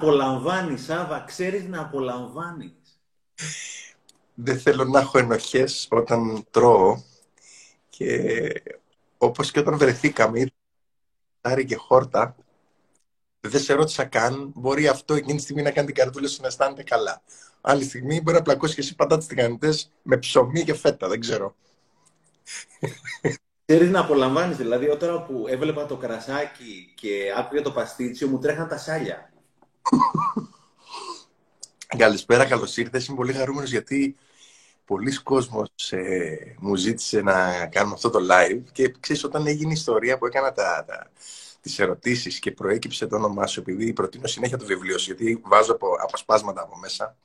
απολαμβάνεις, Σάβα, ξέρεις να απολαμβάνεις. Δεν θέλω να έχω ενοχές όταν τρώω και όπως και όταν βρεθήκαμε, Άρη και χόρτα, δεν σε ρώτησα καν, μπορεί αυτό εκείνη τη στιγμή να κάνει την καρδούλα σου να αισθάνεται καλά. Άλλη στιγμή μπορεί να πλακώσει και εσύ πατάτες τηγανιτές με ψωμί και φέτα, δεν ξέρω. Ξέρεις να απολαμβάνεις. Δηλαδή, όταν που έβλεπα το κρασάκι και άκουγε το παστίτσιο, μου τρέχαν τα σάλια. Καλησπέρα, καλώς ήρθες. Είμαι πολύ χαρούμενος γιατί πολλοί κόσμος ε, μου ζήτησε να κάνουμε αυτό το live και ξέρεις, όταν έγινε η ιστορία που έκανα τα, τα, τις ερωτήσεις και προέκυψε το όνομά σου επειδή προτείνω συνέχεια το βιβλίο σου γιατί βάζω από, αποσπάσματα από μέσα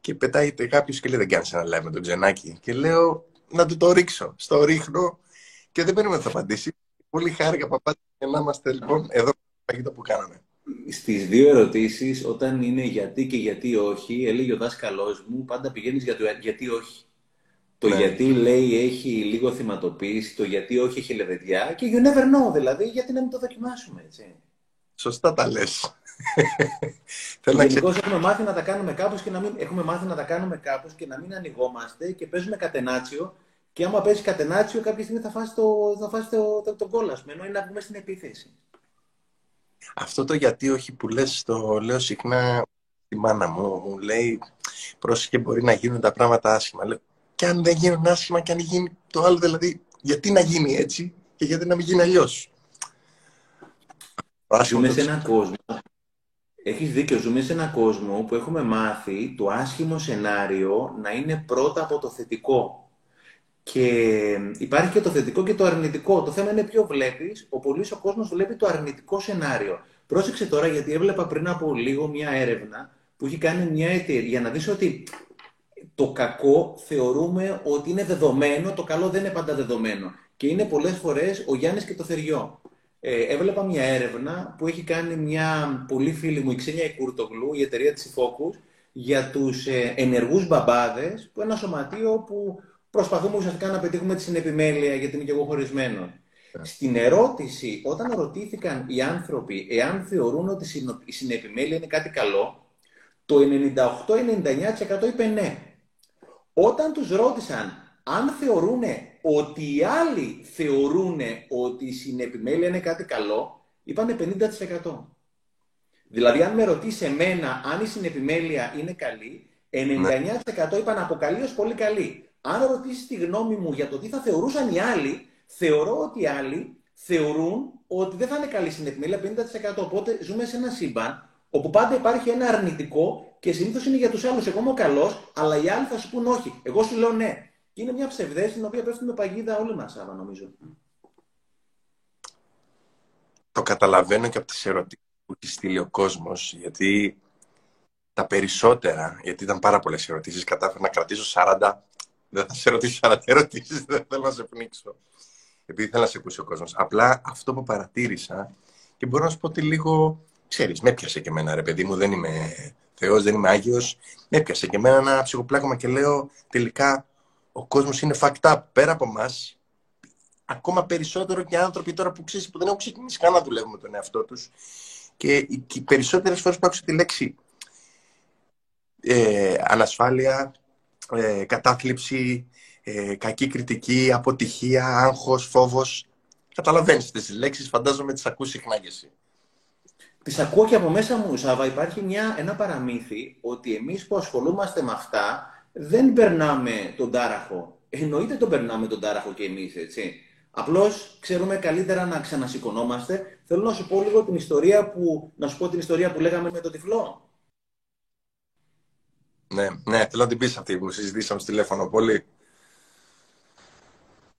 και πετάει κάποιος και λέει δεν κάνεις ένα live με τον Τζενάκη και λέω να του το ρίξω. Στο ρίχνω και δεν περίμενα να θα απαντήσει. Πολύ χάρηκα που και να είμαστε λοιπόν εδώ το που κάναμε. Στις δύο ερωτήσεις, όταν είναι γιατί και γιατί όχι, έλεγε ο δάσκαλός μου, πάντα πηγαίνεις για το γιατί όχι. Το ναι. γιατί λέει έχει λίγο θυματοποίηση, το γιατί όχι έχει λεβεδιά και you never know, δηλαδή γιατί να μην το δοκιμάσουμε, έτσι. Σωστά τα λες. Γενικώς έχουμε μάθει να τα κάνουμε κάπως και να μην έχουμε μάθει να τα κάνουμε κάπως και να μην ανοιγόμαστε και παίζουμε κατενάτσιο και άμα παίζει κατενάτσιο κάποια στιγμή θα φάσει το, θα φάσει το, το, το κόλασμα, ενώ είναι να βγούμε στην επίθεση. Αυτό το γιατί όχι που λες, το λέω συχνά η μάνα μου, μου λέει πρόσεχε μπορεί να γίνουν τα πράγματα άσχημα. Λέω, και αν δεν γίνουν άσχημα και αν γίνει το άλλο, δηλαδή γιατί να γίνει έτσι και γιατί να μην γίνει αλλιώς; Ζούμε σε έναν κόσμο, έχεις δίκιο, ζούμε σε έναν κόσμο που έχουμε μάθει το άσχημο σενάριο να είναι πρώτα από το θετικό. Και υπάρχει και το θετικό και το αρνητικό. Το θέμα είναι ποιο βλέπεις. Ο πολλή ο κόσμος βλέπει το αρνητικό σενάριο. Πρόσεξε τώρα, γιατί έβλεπα πριν από λίγο μια έρευνα που έχει κάνει μια εταιρεία για να δεις ότι το κακό θεωρούμε ότι είναι δεδομένο, το καλό δεν είναι πάντα δεδομένο. Και είναι πολλές φορές ο Γιάννης και το θεριό. Ε, έβλεπα μια έρευνα που έχει κάνει μια πολύ φίλη μου, η Ξένια Ικούρτογλου, η εταιρεία της Ιφόκους, για τους ε, ενεργούς μπαμπάδες, που είναι ένα σωματείο που προσπαθούμε ουσιαστικά να πετύχουμε τη συνεπιμέλεια, γιατί είναι και εγώ χωρισμένος. Ναι. Στην ερώτηση, όταν ρωτήθηκαν οι άνθρωποι εάν θεωρούν ότι η συνεπιμέλεια είναι κάτι καλό, το 98-99% είπε ναι. Όταν τους ρώτησαν αν θεωρούν ότι οι άλλοι θεωρούν ότι η συνεπιμέλεια είναι κάτι καλό, είπανε 50%. Δηλαδή, αν με ρωτήσει εμένα αν η συνεπιμέλεια είναι καλή, 99% είπαν από καλή ως πολύ καλή αν ρωτήσεις τη γνώμη μου για το τι θα θεωρούσαν οι άλλοι, θεωρώ ότι οι άλλοι θεωρούν ότι δεν θα είναι καλή συνεπιμέλεια 50%. Οπότε ζούμε σε ένα σύμπαν όπου πάντα υπάρχει ένα αρνητικό και συνήθως είναι για τους άλλους. Εγώ είμαι ο καλός, αλλά οι άλλοι θα σου πούν όχι. Εγώ σου λέω ναι. Και είναι μια ψευδέστηση στην οποία πέφτουμε παγίδα όλοι μας, Σάβα, νομίζω. Το καταλαβαίνω και από τις ερωτήσεις που έχει στείλει ο κόσμος, γιατί τα περισσότερα, γιατί ήταν πάρα πολλές ερωτήσεις, κατάφερα να κρατήσω 40 δεν θα σε ρωτήσω άλλα ερωτήσεις, δεν θέλω να σε πνίξω. Επειδή θέλω να σε ακούσει ο κόσμος. Απλά αυτό που παρατήρησα και μπορώ να σου πω ότι λίγο. ξέρεις, με έπιασε και εμένα, ρε παιδί μου, δεν είμαι Θεός, δεν είμαι Άγιος. Με έπιασε και εμένα ένα ψυχοπλάκωμα και λέω τελικά ο κόσμος είναι fucked up πέρα από εμάς. Ακόμα περισσότερο και άνθρωποι τώρα που ξέρεις που δεν έχουν ξεκινήσει καν να δουλεύουν με τον εαυτό τους. Και οι περισσότερες φορές που άκουσα τη λέξη ε, ανασφάλεια, ε, κατάθλιψη, ε, κακή κριτική, αποτυχία, άγχος, φόβος. Καταλαβαίνεις τις λέξεις, φαντάζομαι τις ακούς συχνά και εσύ. Τις ακούω και από μέσα μου, Σάβα. Υπάρχει μια, ένα παραμύθι ότι εμείς που ασχολούμαστε με αυτά δεν περνάμε τον τάραχο. Εννοείται τον περνάμε τον τάραχο και εμείς, έτσι. Απλώς ξέρουμε καλύτερα να ξανασηκωνόμαστε. Θέλω να σου πω λίγο την ιστορία που, να σου πω την ιστορία που λέγαμε με το τυφλό. Ναι, ναι, θέλω να την πεις αυτή που συζητήσαμε στο τηλέφωνο πολύ.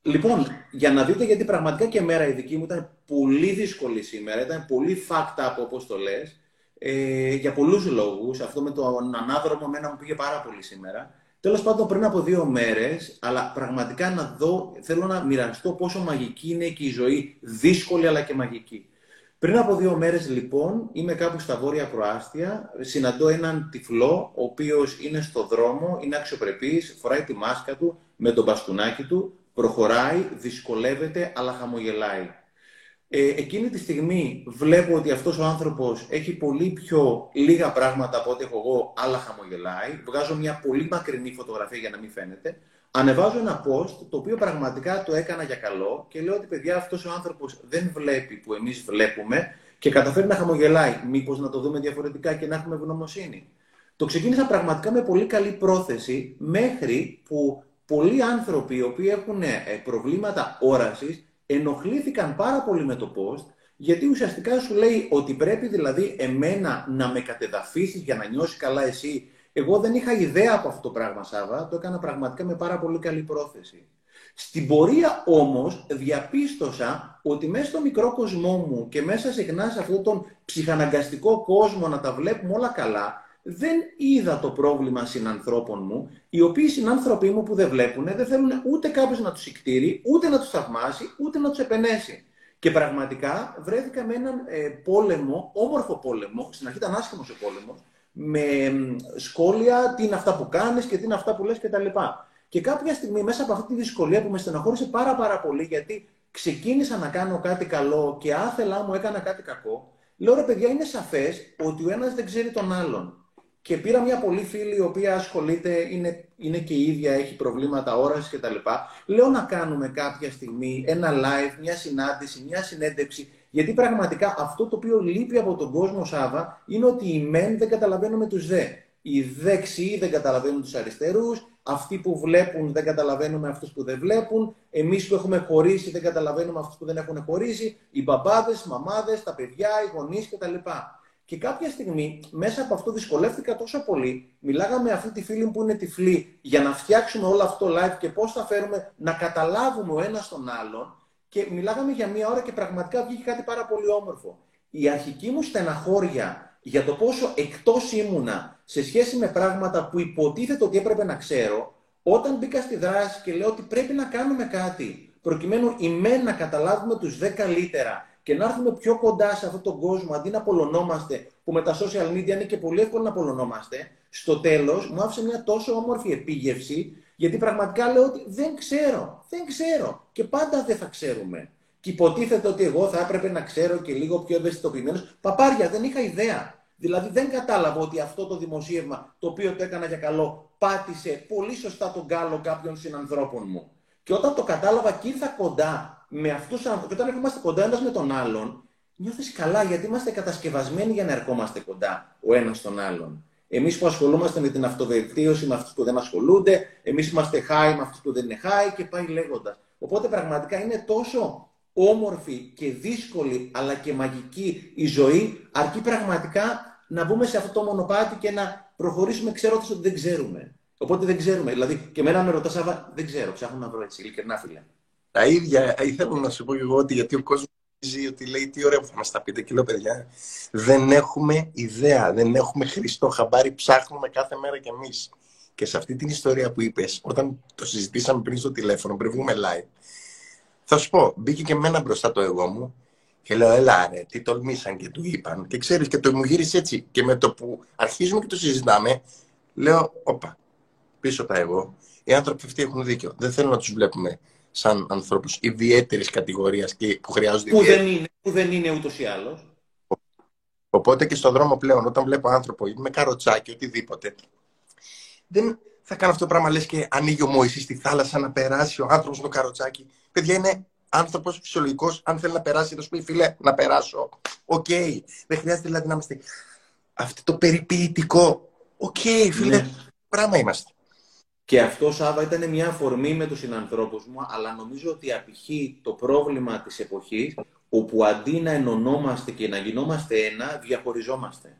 Λοιπόν, για να δείτε γιατί πραγματικά και μέρα η δική μου ήταν πολύ δύσκολη σήμερα, ήταν πολύ fucked up όπως το λες, ε, για πολλούς λόγους. Αυτό με τον ανάδρομο μένα μου πήγε πάρα πολύ σήμερα. Τέλος πάντων πριν από δύο μέρες, αλλά πραγματικά να δω, θέλω να μοιραστώ πόσο μαγική είναι και η ζωή, δύσκολη αλλά και μαγική. Πριν από δύο μέρες λοιπόν είμαι κάπου στα βόρεια προάστια, συναντώ έναν τυφλό ο οποίος είναι στο δρόμο, είναι αξιοπρεπής, φοράει τη μάσκα του με τον μπαστούνάκι του, προχωράει, δυσκολεύεται αλλά χαμογελάει. ε, εκείνη τη στιγμή βλέπω ότι αυτός ο άνθρωπος έχει πολύ πιο λίγα πράγματα από ό,τι έχω εγώ, αλλά χαμογελάει. Βγάζω μια πολύ μακρινή φωτογραφία για να μην φαίνεται. Ανεβάζω ένα post το οποίο πραγματικά το έκανα για καλό και λέω ότι παιδιά αυτός ο άνθρωπος δεν βλέπει που εμείς βλέπουμε και καταφέρει να χαμογελάει. Μήπως να το δούμε διαφορετικά και να έχουμε ευγνωμοσύνη. Το ξεκίνησα πραγματικά με πολύ καλή πρόθεση μέχρι που πολλοί άνθρωποι οι οποίοι έχουν ε, προβλήματα όρασης ενοχλήθηκαν πάρα πολύ με το post γιατί ουσιαστικά σου λέει ότι πρέπει δηλαδή εμένα να με κατεδαφίσεις για να νιώσεις καλά εσύ. Εγώ δεν είχα ιδέα από αυτό το πράγμα, Σάβα. Το έκανα πραγματικά με πάρα πολύ καλή πρόθεση. Στην πορεία όμως διαπίστωσα ότι μέσα στο μικρό κοσμό μου και μέσα συχνά σε αυτόν τον ψυχαναγκαστικό κόσμο να τα βλέπουμε όλα καλά, δεν είδα το πρόβλημα συνανθρώπων μου, οι οποίοι συνάνθρωποι μου που δεν βλέπουν, δεν θέλουν ούτε κάποιος να τους εκτήρει, ούτε να τους θαυμάσει, ούτε να τους επενέσει. Και πραγματικά βρέθηκα με έναν ε, πόλεμο, όμορφο πόλεμο, στην αρχή ήταν άσχημο ο πόλεμος, με σχόλια τι είναι αυτά που κάνεις και τι είναι αυτά που λες κτλ. Και κάποια στιγμή μέσα από αυτή τη δυσκολία που με στεναχώρησε πάρα πάρα πολύ, γιατί ξεκίνησα να κάνω κάτι καλό και άθελά μου έκανα κάτι κακό, λέω ρε παιδιά, είναι σαφές ότι ο ένας δεν ξέρει τον άλλον. Και πήρα μια πολύ φίλη η οποία ασχολείται, είναι, είναι και η ίδια, έχει προβλήματα όρασης κτλ. Λέω να κάνουμε κάποια στιγμή ένα live, μια συνάντηση, μια συνέντευξη. Γιατί πραγματικά αυτό το οποίο λείπει από τον κόσμο, Σάβα, είναι ότι οι μεν δεν καταλαβαίνουμε τους δε. Οι δεξιοί δεν καταλαβαίνουν τους αριστερούς, αυτοί που βλέπουν δεν καταλαβαίνουμε αυτούς που δεν βλέπουν, εμείς που έχουμε χωρίσει δεν καταλαβαίνουμε αυτούς που δεν έχουν χωρίσει, οι μπαμπάδες, οι μαμάδες, τα παιδιά, οι γονείς κτλ. Και κάποια στιγμή, μέσα από αυτό δυσκολεύτηκα τόσο πολύ. Μιλάγαμε αυτή τη φίλη που είναι τυφλή για να φτιάξουμε όλο αυτό το live και πώς θα φέρουμε να καταλάβουμε ο ένας τον άλλον. Και μιλάγαμε για μία ώρα και πραγματικά βγήκε κάτι πάρα πολύ όμορφο. Η αρχική μου στεναχώρια για το πόσο εκτός ήμουνα σε σχέση με πράγματα που υποτίθεται ότι έπρεπε να ξέρω, όταν μπήκα στη δράση και λέω ότι πρέπει να κάνουμε κάτι προκειμένου η να καταλάβουμε τους 10 καλύτερα και να έρθουμε πιο κοντά σε αυτόν τον κόσμο αντί να απολωνόμαστε, που με τα social media είναι και πολύ εύκολο να απολωνόμαστε, στο τέλος μου άφησε μια τόσο όμορφη επίγευση, γιατί πραγματικά λέω ότι δεν ξέρω, δεν ξέρω και πάντα δεν θα ξέρουμε. Και υποτίθεται ότι εγώ θα έπρεπε να ξέρω και λίγο πιο ευαισθητοποιημένος. Παπάρια, δεν είχα ιδέα. Δηλαδή δεν κατάλαβα ότι αυτό το δημοσίευμα, το οποίο το έκανα για καλό, πάτησε πολύ σωστά τον κάλο κάποιων συνανθρώπων μου. Και όταν το κατάλαβα και ήρθα κοντά με αυτούς τους ανθρώπους, όταν είμαστε κοντά ένας με τον άλλον, νιώθεις καλά γιατί είμαστε κατασκευασμένοι για να ερχόμαστε κοντά ο ένας τον άλλον. Εμείς που ασχολούμαστε με την αυτοβελτίωση με αυτούς που δεν ασχολούνται, εμείς είμαστε high με αυτούς που δεν είναι high και πάει λέγοντας. Οπότε πραγματικά είναι τόσο όμορφη και δύσκολη αλλά και μαγική η ζωή, αρκεί πραγματικά να μπούμε σε αυτό το μονοπάτι και να προχωρήσουμε ξέροντας ότι δεν ξέρουμε. Οπότε δεν ξέρουμε. Δηλαδή, και εμένα με ρωτάς, δεν ξέρω, ψάχνω να βρω έτσι, ειλικρινά φίλε. Τα ίδια ήθελα να σου πω εγώ ότι γιατί ο κόσμος νομίζει ότι λέει τι ωραία που θα μας τα πείτε. Και λέω, παιδιά, δεν έχουμε ιδέα, δεν έχουμε χρηστό χαμπάρι, ψάχνουμε κάθε μέρα κι εμείς. Και σε αυτή την ιστορία που είπες, όταν το συζητήσαμε πριν στο τηλέφωνο, πριν βγούμε live, θα σου πω, μπήκε και εμένα μπροστά το εγώ μου και λέω, έλα ρε, τι τολμήσαν και του είπαν. Και ξέρεις, και το μου γύρισε έτσι. Και με το που αρχίζουμε και το συζητάμε, λέω, όπα, πίσω τα εγώ. Οι άνθρωποι αυτοί έχουν δίκιο. Δεν θέλω να τους βλέπουμε σαν ανθρώπους ιδιαίτερης κατηγορίας και που χρειάζονται που δεν είναι, Που δεν είναι ούτως ή άλλως. Οπότε και στον δρόμο πλέον, όταν βλέπω άνθρωπο ή με καροτσάκι, οτιδήποτε, δεν θα κάνω αυτό το πράγμα, λες και ανοίγει ο Μωυσής στη θάλασσα να περάσει ο άνθρωπος με το καροτσάκι. Παιδιά, είναι άνθρωπος φυσιολογικός, αν θέλει να περάσει, θα σου πει, φίλε, να περάσω. OK. Okay. Δεν χρειάζεται δηλαδή να είμαστε αυτό το περιποιητικό. OK, okay, φίλε, ναι. πράγμα είμαστε. Και αυτός, Σάβα, ήταν μια αφορμή με τους συνανθρώπους μου, αλλά νομίζω ότι απηχεί το πρόβλημα της εποχής, όπου αντί να ενωνόμαστε και να γινόμαστε ένα, διαχωριζόμαστε.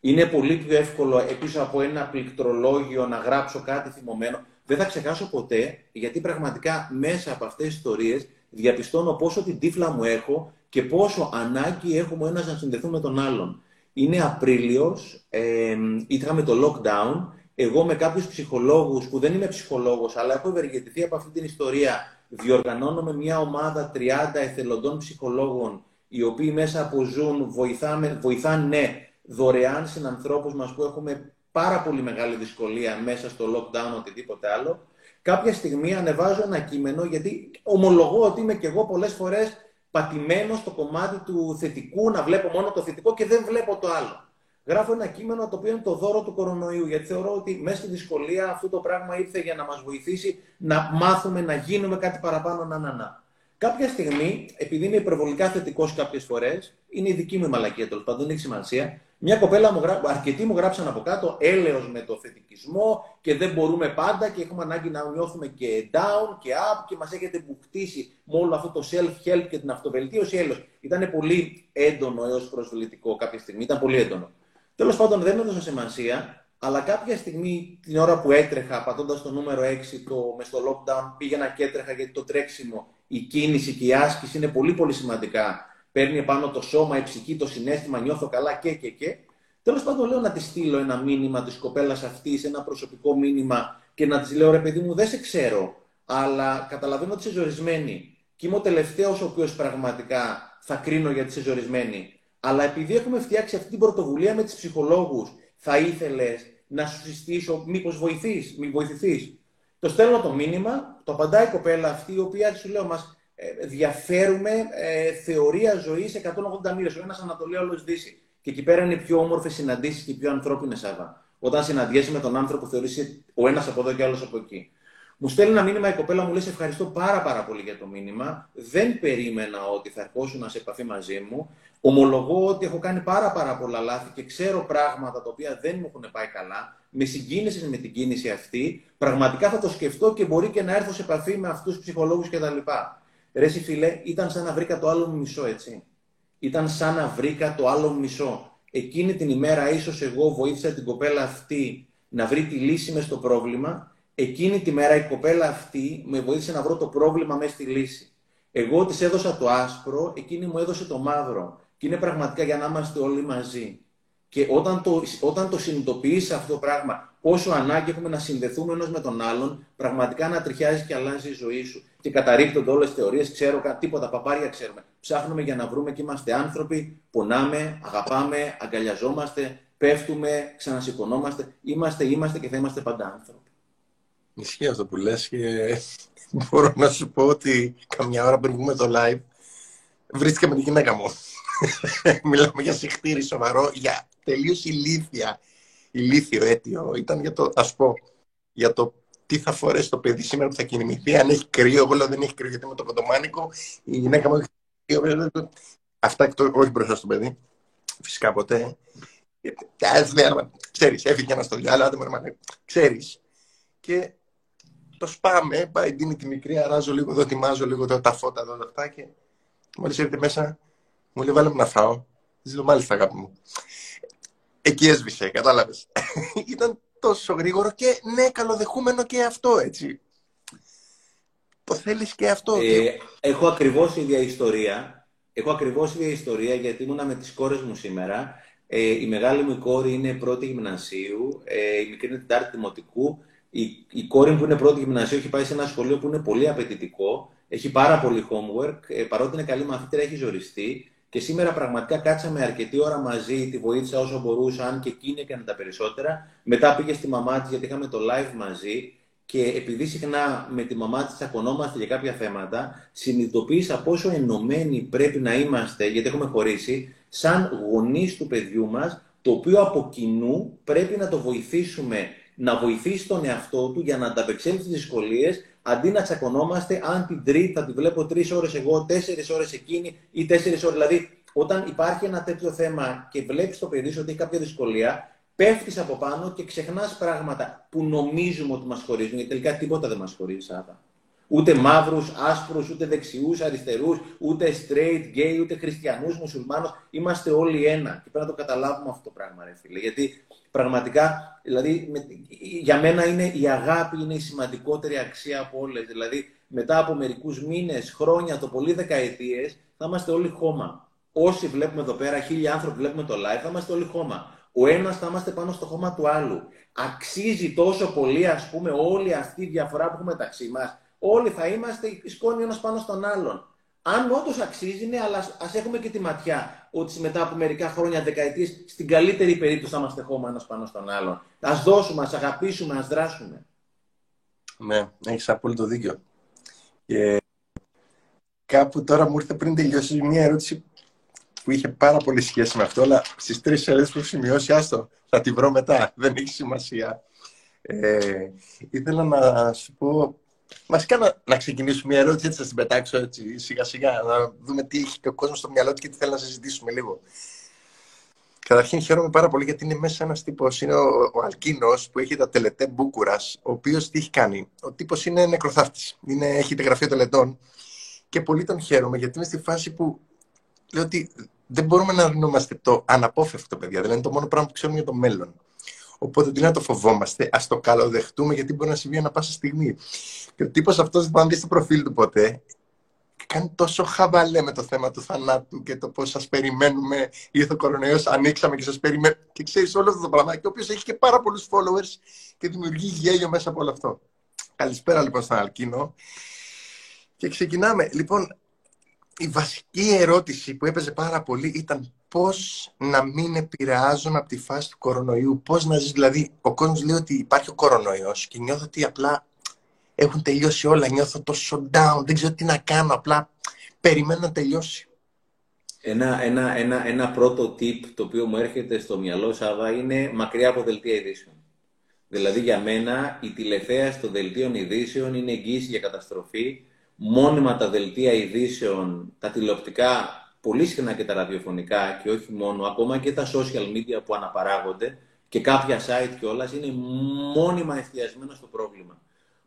Είναι πολύ πιο εύκολο επίσης από ένα πληκτρολόγιο να γράψω κάτι θυμωμένο. Δεν θα ξεχάσω ποτέ, γιατί πραγματικά μέσα από αυτές τις ιστορίες διαπιστώνω πόσο την τύφλα μου έχω και πόσο ανάγκη έχουμε ο ένας να συνδεθούμε με τον άλλον. Είναι Απρίλιος, ε, είχαμε το lockdown εγώ με κάποιους ψυχολόγους, που δεν είμαι ψυχολόγος, αλλά έχω ευεργετηθεί από αυτή την ιστορία, διοργανώνω με μια ομάδα 30 εθελοντών ψυχολόγων, οι οποίοι μέσα από Zoom βοηθάνε, βοηθάνε ναι, δωρεάν συνανθρώπους μας που έχουμε πάρα πολύ μεγάλη δυσκολία μέσα στο lockdown, οτιδήποτε άλλο. Κάποια στιγμή ανεβάζω ένα κείμενο, γιατί ομολογώ ότι είμαι και εγώ πολλές φορές πατημένο στο κομμάτι του θετικού, να βλέπω μόνο το θετικό και δεν βλέπω το άλλο. Γράφω ένα κείμενο το οποίο είναι το δώρο του κορονοϊού, γιατί θεωρώ ότι μέσα στη δυσκολία αυτό το πράγμα ήρθε για να μας βοηθήσει να μάθουμε, να γίνουμε κάτι παραπάνω, να, να, να. Κάποια στιγμή, επειδή είμαι υπερβολικά θετικός κάποιες φορές, είναι η δική μου μαλακία τέλος πάντων, δεν έχει σημασία. Μια κοπέλα μου γρά... αρκετοί μου γράψαν από κάτω έλεος με το θετικισμό και δεν μπορούμε πάντα και έχουμε ανάγκη να νιώθουμε και down και up και μας έχετε μπουχτίσει με όλο αυτό το self-help και την αυτοβελτίωση. Έλεος. Ήταν πολύ έντονο έως προσβλητικό κάποια στιγμή, ήταν πολύ έντονο. Τέλος πάντων δεν έδωσα σημασία, αλλά κάποια στιγμή την ώρα που έτρεχα πατώντας το νούμερο 6 το, μες στο lockdown πήγαινα και έτρεχα γιατί το τρέξιμο, η κίνηση και η άσκηση είναι πολύ πολύ σημαντικά παίρνει επάνω το σώμα, η ψυχή, το συνέστημα, νιώθω καλά και και και. Τέλος πάντων, λέω να της στείλω ένα μήνυμα της κοπέλας αυτής, ένα προσωπικό μήνυμα και να της λέω ρε παιδί μου, δεν σε ξέρω, αλλά καταλαβαίνω ότι είσαι ζορισμένη. Και είμαι ο τελευταίος ο οποίος πραγματικά θα κρίνω γιατί είσαι ζορισμένη. Αλλά επειδή έχουμε φτιάξει αυτή την πρωτοβουλία με τους ψυχολόγους, θα ήθελες να σου συστήσω, μήπως βοηθήσει, μη βοηθηθείς. Το στέλνω το μήνυμα, το απαντάει η κοπέλα αυτή, η οποία σου λέω, μας ε, διαφέρουμε ε, θεωρία ζωής 180 μοίρες. Ο ένας Ανατολή, ο άλλος Δύσης. Και εκεί πέρα είναι οι πιο όμορφες συναντήσεις και οι πιο ανθρώπινες, Άβα. Όταν συναντιέσαι με τον άνθρωπο, θεωρήσει ο ένας από εδώ και ο άλλος από εκεί. Μου στέλνει ένα μήνυμα η κοπέλα μου, λέει: Ευχαριστώ πάρα, πάρα πολύ για το μήνυμα. Δεν περίμενα ότι θα ερχόσουν σε επαφή μαζί μου. Ομολογώ ότι έχω κάνει πάρα, πάρα πολλά λάθη και ξέρω πράγματα τα οποία δεν μου έχουν πάει καλά. Με συγκίνησες με την κίνηση αυτή. Πραγματικά θα το σκεφτώ και μπορεί και να έρθω σε επαφή με αυτούς τους ψυχολόγους κτλ. Ρε φίλε, ήταν σαν να βρήκα το άλλο μισό, έτσι. Ήταν σαν να βρήκα το άλλο μισό. Εκείνη την ημέρα ίσως εγώ βοήθησα την κοπέλα αυτή να βρει τη λύση μες στο πρόβλημα. Εκείνη τη μέρα η κοπέλα αυτή με βοήθησε να βρω το πρόβλημα μέσα στη λύση. Εγώ της έδωσα το άσπρο, εκείνη μου έδωσε το μαύρο. Και είναι πραγματικά για να είμαστε όλοι μαζί. Και όταν το, όταν το συνειδητοποιείς αυτό το πράγμα, πόσο ανάγκη έχουμε να συνδεθούμε ένας με τον άλλον, πραγματικά να τριχιάζει και αλλάζει η ζωή σου. Και καταρρύπτονται όλες τις θεωρίες, ξέρω τίποτα, παπάρια ξέρουμε. Ψάχνουμε για να βρούμε και είμαστε άνθρωποι, πονάμε, αγαπάμε, αγκαλιαζόμαστε, πέφτουμε, ξανασηκωνόμαστε. Είμαστε, είμαστε και θα είμαστε πάντα άνθρωποι. Ισχύει αυτό που λες και μπορώ να σου πω ότι καμιά ώρα πριν βγούμε το live βρίσκεται με τη γυναίκα μου. Μιλάμε για συχτήρι σοβαρό, για τελείως ηλίθια, ηλίθιο αίτιο. Ήταν για το, ας πω, για το τι θα φορέσει το παιδί σήμερα που θα κινημηθεί, αν έχει κρύο, εγώ δεν έχει κρύο γιατί με το κοντομάνικο, η γυναίκα μου έχει κρύο. Αυτά εκτός, όχι μπροστά στο παιδί, φυσικά ποτέ. Ξέρεις, έφυγε ένας στο διάλογο, ξέρεις. Και το σπάμε, πάει, δίνει τη μικρή, αράζω λίγο εδώ, ετοιμάζω λίγο εδώ, τα φώτα εδώ, αυτά και μόλις έρθει μέσα, μου λέει βάλε μου να φάω. Ζήτω μάλιστα αγάπη μου. Εκεί έσβησε, κατάλαβες. Ήταν τόσο γρήγορο και ναι, καλοδεχούμενο και αυτό, έτσι. Το θέλεις και αυτό. Ε, έχω ακριβώς ίδια ιστορία. Έχω ακριβώς ίδια ιστορία γιατί ήμουνα με τις κόρες μου σήμερα. Ε, η μεγάλη μου κόρη είναι πρώτη γυμνασίου, ε, η μικρή είναι τετάρτη δημοτικού. Η, η κόρη μου που είναι πρώτη γυμνασίου έχει πάει σε ένα σχολείο που είναι πολύ απαιτητικό. Έχει πάρα πολύ homework. Ε, παρότι είναι καλή μαθήτρια, έχει ζοριστεί. Και σήμερα πραγματικά κάτσαμε αρκετή ώρα μαζί, τη βοήθησα όσο μπορούσα, αν και εκείνη έκανε τα περισσότερα. Μετά πήγε στη μαμά της, γιατί είχαμε το live μαζί. Και επειδή συχνά με τη μαμά της τσακωνόμαστε για κάποια θέματα, συνειδητοποίησα πόσο ενωμένοι πρέπει να είμαστε, γιατί έχουμε χωρίσει, σαν γονείς του παιδιού μας, το οποίο από κοινού πρέπει να το βοηθήσουμε να βοηθήσει τον εαυτό του για να ανταπεξέλθει στις δυσκολίες, αντί να τσακωνόμαστε αν την τρίτη θα τη βλέπω τρεις ώρες εγώ, τέσσερις ώρες εκείνη ή τέσσερις ώρες. Δηλαδή, όταν υπάρχει ένα τέτοιο θέμα και βλέπεις το παιδί σου ότι έχει κάποια δυσκολία, πέφτεις από πάνω και ξεχνάς πράγματα που νομίζουμε ότι μας χωρίζουν, γιατί τελικά τίποτα δεν μας χωρίζει, Άβα. Ούτε μαύρους, άσπρους, ούτε δεξιούς, αριστερούς, ούτε straight, gay, ούτε χριστιανούς, μουσουλμάνους. Είμαστε όλοι ένα. Και πρέπει να το καταλάβουμε αυτό το πράγμα, ρε φίλε. Γιατί πραγματικά, δηλαδή, για μένα είναι η αγάπη είναι η σημαντικότερη αξία από όλες. Δηλαδή, μετά από μερικούς μήνες, χρόνια, το πολύ δεκαετίες, θα είμαστε όλοι χώμα. Όσοι βλέπουμε εδώ πέρα, χίλιοι άνθρωποι βλέπουμε το live, θα είμαστε όλοι χώμα. Ο ένας θα είμαστε πάνω στο χώμα του άλλου. Αξίζει τόσο πολύ, ας πούμε, όλη αυτή η διαφορά που έχουμε μεταξύ μας όλοι θα είμαστε σκόνη ένας πάνω στον άλλον. Αν όντως αξίζει, ναι, αλλά α έχουμε και τη ματιά ότι μετά από μερικά χρόνια, δεκαετίες, στην καλύτερη περίπτωση θα είμαστε χώμα ένας πάνω στον άλλον. Α δώσουμε, ας αγαπήσουμε, ας δράσουμε. Ναι, έχεις απόλυτο δίκιο. Και κάπου τώρα μου ήρθε πριν τελειώσει μια ερώτηση που είχε πάρα πολύ σχέση με αυτό, αλλά στις τρεις σελίδες που έχω σημειώσει, άστο, θα τη βρω μετά, δεν έχει σημασία. Ε, ήθελα να σου πω, βασικά να, να ξεκινήσουμε μια ερώτηση, έτσι θα την πετάξω έτσι, σιγά σιγά, να δούμε τι έχει και ο κόσμος στο μυαλό του και τι θέλει να συζητήσουμε λίγο. Καταρχήν χαίρομαι πάρα πολύ γιατί είναι μέσα ένας τύπος. Είναι ο, ο Αλκίνος που έχει τα τελετέ Μπούκουρας, ο οποίος τι έχει κάνει. Ο τύπος είναι νεκροθάφτης. Έχει τη γραφεία τελετών. Και πολύ τον χαίρομαι γιατί είμαι στη φάση που λέω ότι δεν μπορούμε να αρνούμαστε το αναπόφευκτο, παιδιά. Δηλαδή είναι το μόνο πράγμα που ξέρουμε για το μέλλον. Οπότε τι να το φοβόμαστε, ας το καλοδεχτούμε γιατί μπορεί να συμβεί ανα πάσα στιγμή. Και ο τύπος αυτός, αν δεις το προφίλ του ποτέ, κάνει τόσο χαβαλέ με το θέμα του θανάτου και το πώς σας περιμένουμε. Ήρθε ο κορονοϊός, ανοίξαμε και σας περιμένουμε. Και ξέρεις όλο αυτό το πράγμα. Και ο οποίος έχει και πάρα πολλούς followers και δημιουργεί γέλιο μέσα από όλο αυτό. Καλησπέρα λοιπόν στον Αλκίνο. Και ξεκινάμε. Λοιπόν, η βασική ερώτηση που έπαιζε πάρα πολύ ήταν πώς να μην επηρεάζουν από τη φάση του κορονοϊού. Πώς να ζεις, δηλαδή, ο κόσμος λέει ότι υπάρχει ο κορονοϊός και νιώθω ότι απλά έχουν τελειώσει όλα, νιώθω τόσο down, δεν ξέρω τι να κάνω, απλά περιμένω να τελειώσει. Ένα, ένα, ένα, ένα πρώτο tip το οποίο μου έρχεται στο μυαλό, Σάβα, είναι μακριά από δελτία ειδήσεων. Δηλαδή για μένα η τηλεθέαση των δελτίων ειδήσεων είναι εγγύηση για καταστροφή. Μόνιμα τα δελτία ειδήσεων, τα τηλεοπτικά, πολύ συχνά και τα ραδιοφωνικά και όχι μόνο, ακόμα και τα social media που αναπαράγονται και κάποια site κιόλα είναι μόνιμα εστιασμένα στο πρόβλημα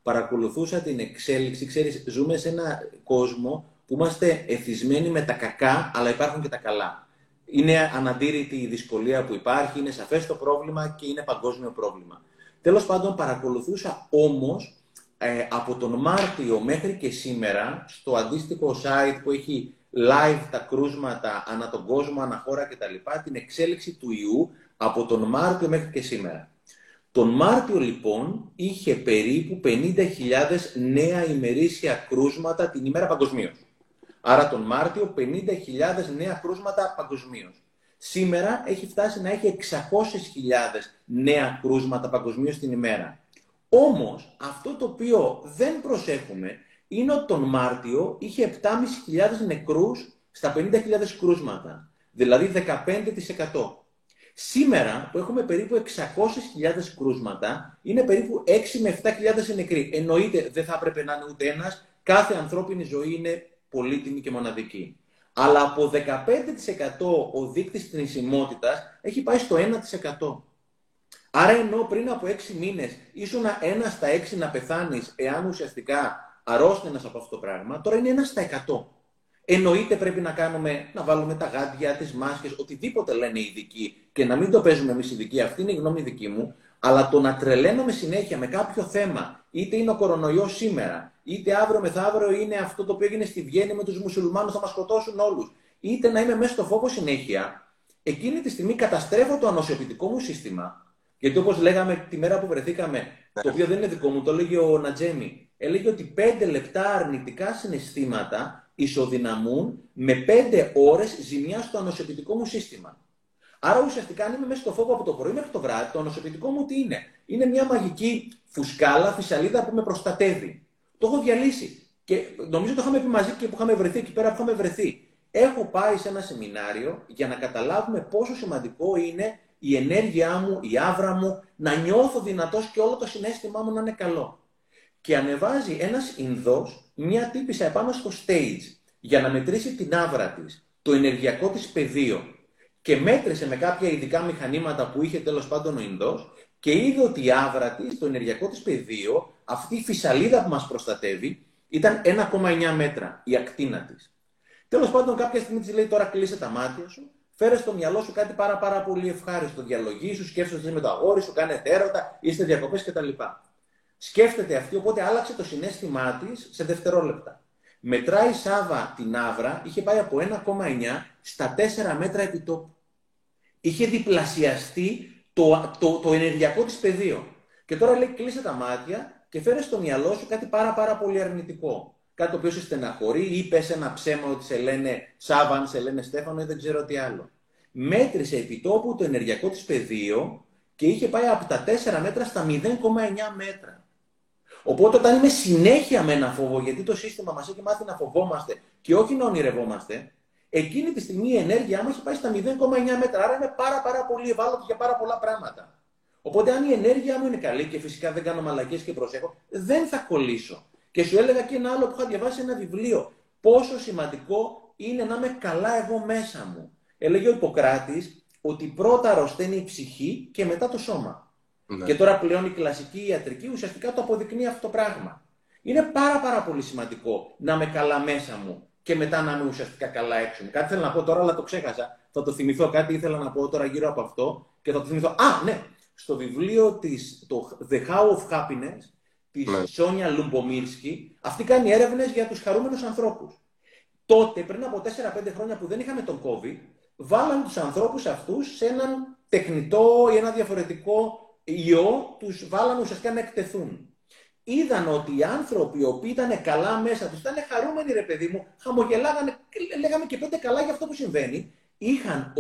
παρακολουθούσα την εξέλιξη. Ξέρεις, ζούμε σε ένα κόσμο που είμαστε εθισμένοι με τα κακά, αλλά υπάρχουν και τα καλά. Είναι αναντήρητη η δυσκολία που υπάρχει, είναι σαφές το πρόβλημα και είναι παγκόσμιο πρόβλημα. Τέλος πάντων, παρακολουθούσα όμως ε, από τον Μάρτιο μέχρι και σήμερα, στο αντίστοιχο site που έχει live τα κρούσματα ανά τον κόσμο, ανά χώρα κτλ, την εξέλιξη του ιού από τον Μάρτιο μέχρι και σήμερα. Τον Μάρτιο λοιπόν είχε περίπου 50.000 νέα ημερήσια κρούσματα την ημέρα παγκοσμίως. Άρα τον Μάρτιο 50.000 νέα κρούσματα παγκοσμίως. Σήμερα έχει φτάσει να έχει 600.000 νέα κρούσματα παγκοσμίως την ημέρα. Όμως αυτό το οποίο δεν προσέχουμε είναι ότι τον Μάρτιο είχε 7.500 νεκρούς στα 50.000 κρούσματα. Δηλαδή 15%. Σήμερα που έχουμε περίπου 600.000 κρούσματα, είναι περίπου 6 με 7.000 νεκροί. Εννοείται δεν θα έπρεπε να είναι ούτε ένας. Κάθε ανθρώπινη ζωή είναι πολύτιμη και μοναδική. Αλλά από 15% ο δείκτης θνησιμότητας έχει πάει στο 1%. Άρα ενώ πριν από 6 μήνες ήσουν ένας στα 6 να πεθάνεις εάν ουσιαστικά αρρώστηνας από αυτό το πράγμα, τώρα είναι ένας στα 100. Εννοείται πρέπει να κάνουμε, να βάλουμε τα γάντια, τις μάσκες, οτιδήποτε λένε οι ειδικοί και να μην το παίζουμε εμείς οι ειδικοί. Αυτή είναι η γνώμη δική μου. Αλλά το να τρελαίνουμε συνέχεια με κάποιο θέμα, είτε είναι ο κορονοϊός σήμερα, είτε αύριο μεθαύριο είναι αυτό το οποίο έγινε στη Βιέννη με τους μουσουλμάνους, θα μας σκοτώσουν όλους, είτε να είμαι μέσα στο φόβο συνέχεια, εκείνη τη στιγμή καταστρέφω το ανοσιοποιητικό μου σύστημα. Γιατί όπως λέγαμε τη μέρα που βρεθήκαμε, το οποίο δεν είναι δικό μου, το έλεγε ο Νατζέμι, έλεγε ότι 5 λεπτά αρνητικά συναισθήματα ισοδυναμούν με 5 ώρες ζημιά στο ανοσοποιητικό μου σύστημα. Άρα ουσιαστικά αν είμαι μέσα στο φόβο από το πρωί μέχρι το βράδυ, το ανοσοποιητικό μου τι είναι; Είναι μια μαγική φουσκάλα, φυσαλίδα που με προστατεύει. Το έχω διαλύσει. Και νομίζω το είχαμε πει μαζί και που είχαμε βρεθεί εκεί πέρα που είχαμε βρεθεί. Έχω πάει σε ένα σεμινάριο για να καταλάβουμε πόσο σημαντικό είναι η ενέργειά μου, η άβρα μου, να νιώθω δυνατός και όλο το συνέστημά μου να είναι καλό. Και ανεβάζει ένας Ινδός μια τύπησα επάνω στο stage για να μετρήσει την άβρα της, το ενεργειακό της πεδίο και μέτρησε με κάποια ειδικά μηχανήματα που είχε τέλος πάντων ο Ινδός και είδε ότι η άβρα της, το ενεργειακό της πεδίο, αυτή η φυσαλίδα που μας προστατεύει, ήταν 1,9 μέτρα, η ακτίνα της. Τέλος πάντων κάποια στιγμή της λέει τώρα κλείσε τα μάτια σου, φέρε στο μυαλό σου κάτι πάρα, πάρα πολύ ευχάριστο, διαλογή σου, σκέφτεσαι με το αγόρι σου, κάνετε έρωτα, είστε διακοπές κτλ σκέφτεται αυτή, οπότε άλλαξε το συνέστημά της σε δευτερόλεπτα. Μετράει η Σάβα την άβρα, είχε πάει από 1,9 στα 4 μέτρα επιτόπου. Είχε διπλασιαστεί το, το, το ενεργειακό της πεδίο. Και τώρα λέει κλείσε τα μάτια και φέρε στο μυαλό σου κάτι πάρα πάρα πολύ αρνητικό. Κάτι το οποίο σε στεναχωρεί ή πες ένα ψέμα ότι σε λένε Σάβαν, σε λένε Στέφανο ή δεν ξέρω τι άλλο. Μέτρησε επιτόπου το ενεργειακό της πεδίο και είχε πάει από τα 4 μέτρα στα 0,9 μέτρα. Οπότε όταν είμαι συνέχεια με ένα φόβο, γιατί το σύστημα μας έχει μάθει να φοβόμαστε και όχι να ονειρευόμαστε, εκείνη τη στιγμή η ενέργειά μας έχει πάει στα 0,9 μέτρα. Άρα είμαι πάρα, πάρα πολύ ευάλωτος για πάρα πολλά πράγματα. Οπότε, αν η ενέργειά μου είναι καλή και φυσικά δεν κάνω μαλακίε και προσέχω, δεν θα κολλήσω. Και σου έλεγα και ένα άλλο που είχα διαβάσει ένα βιβλίο. Πόσο σημαντικό είναι να είμαι καλά εγώ μέσα μου. Έλεγε ο Ιπποκράτης ότι πρώτα αρρωσταίνει η ψυχή και μετά το σώμα. Ναι. Και τώρα πλέον η κλασική ιατρική ουσιαστικά το αποδεικνύει αυτό το πράγμα. Είναι πάρα πάρα πολύ σημαντικό να είμαι καλά μέσα μου και μετά να είμαι ουσιαστικά καλά έξω μου. Κάτι θέλω να πω τώρα, αλλά το ξέχασα. Θα το θυμηθώ κάτι, ήθελα να πω τώρα γύρω από αυτό και θα το θυμηθώ. Α, ναι! Στο βιβλίο της, το The How of Happiness της ναι. Σόνια Λουμπομίρσκι, αυτή κάνει έρευνες για τους χαρούμενους ανθρώπους. Τότε, πριν από 4-5 χρόνια που δεν είχαμε τον COVID, βάλαν τους ανθρώπους αυτούς σε έναν τεχνητό ή ένα διαφορετικό ιό, τους βάλαν ουσιαστικά να εκτεθούν. Είδαν ότι οι άνθρωποι οι οποίοι ήταν καλά μέσα τους, ήταν χαρούμενοι ρε παιδί μου, χαμογελάγανε, λέγαμε και πέντε καλά για αυτό που συμβαίνει, είχαν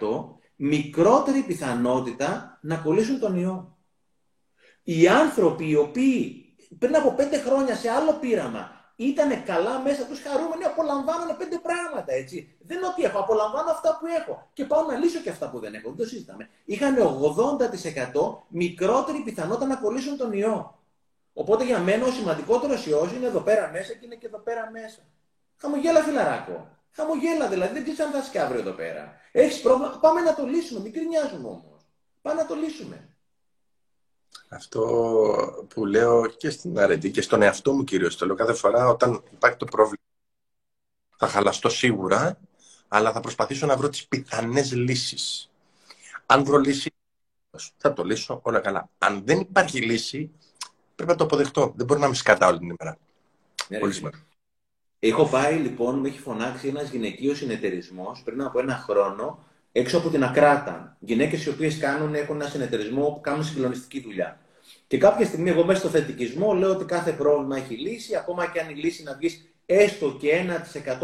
80% μικρότερη πιθανότητα να κολλήσουν τον ιό. Οι άνθρωποι οι οποίοι πριν από πέντε χρόνια σε άλλο πείραμα ήταν καλά μέσα τους, χαρούμενοι, απολαμβάνανε πέντε πράγματα, έτσι. Δεν είναι ότι έχω, απολαμβάνω αυτά που έχω. Και πάω να λύσω και αυτά που δεν έχω. Δεν το συζητάμε. Είχαν 80% μικρότερη πιθανότητα να κολλήσουν τον ιό. Οπότε για μένα ο σημαντικότερος ιός είναι εδώ πέρα μέσα και είναι και εδώ πέρα μέσα. Χαμογέλα, φιλαράκο. Χαμογέλα δηλαδή, δεν ξέρεις αν θα σκάβρει εδώ πέρα. Έχεις πρόβλημα, πάμε να το λύσουμε. Μην κρινιάζουμε όμως. Πάμε να το λύσουμε. Αυτό που λέω και στην αρετή και στον εαυτό μου κυρίως το λέω κάθε φορά όταν υπάρχει το πρόβλημα. Θα χαλαστώ σίγουρα, αλλά θα προσπαθήσω να βρω τις πιθανές λύσεις. Αν βρω λύση, θα το λύσω όλα καλά. Αν δεν υπάρχει λύση, πρέπει να το αποδεχτώ. Δεν μπορεί να με σκατά όλη την ημέρα. Ναι, Πολύ σημαντικό. Έχω πάει λοιπόν, με έχει φωνάξει ένας γυναικείος συνεταιρισμός πριν από ένα χρόνο έξω από την Ακράτα. Γυναίκες οι οποίες έχουν ένα συνεταιρισμό που κάνουν συγκλονιστική δουλειά. Και κάποια στιγμή, εγώ μέσα στο θετικισμό λέω ότι κάθε πρόβλημα έχει λύση, ακόμα και αν η λύση να βγεις έστω και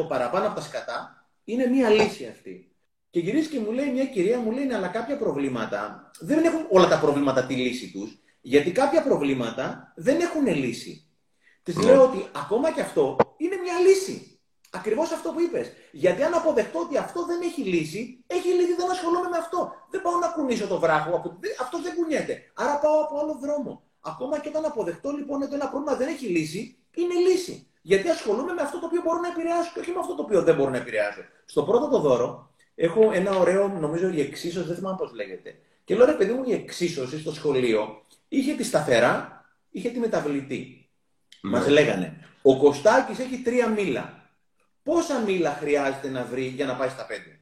1% παραπάνω από τα σκατά, είναι μία λύση αυτή. Και γυρίζει και μου λέει μια κυρία, μου λέει, «Ναι, αλλά κάποια προβλήματα δεν έχουν όλα τα προβλήματα τη λύση τους, γιατί κάποια προβλήματα δεν έχουν λύση. Της λέω ότι ακόμα και αυτό είναι μια λύση. Ακριβώς αυτό που είπες. Γιατί αν αποδεχτώ ότι αυτό δεν έχει λύση, έχει λύση, δεν ασχολούμαι με αυτό. Δεν πάω να κουνήσω το βράχο, αυτό δεν κουνιέται. Άρα πάω από άλλο δρόμο. Ακόμα και όταν αποδεχτώ λοιπόν ότι ένα πρόβλημα δεν έχει λύση, είναι λύση. Γιατί ασχολούμαι με αυτό το οποίο μπορώ να επηρεάσω και όχι με αυτό το οποίο δεν μπορώ να επηρεάσω. Στο πρώτο το δώρο έχω ένα ωραίο, νομίζω η εξίσωση, δεν θυμάμαι πώς λέγεται. Και λέω ρε παιδί μου, η εξίσωση στο σχολείο είχε τη σταθερά, είχε τη μεταβλητή. Mm. Μας λέγανε, ο Κωστάκης έχει τρία μήλα. Πόσα μήλα χρειάζεται να βρει για να πάει στα πέντε;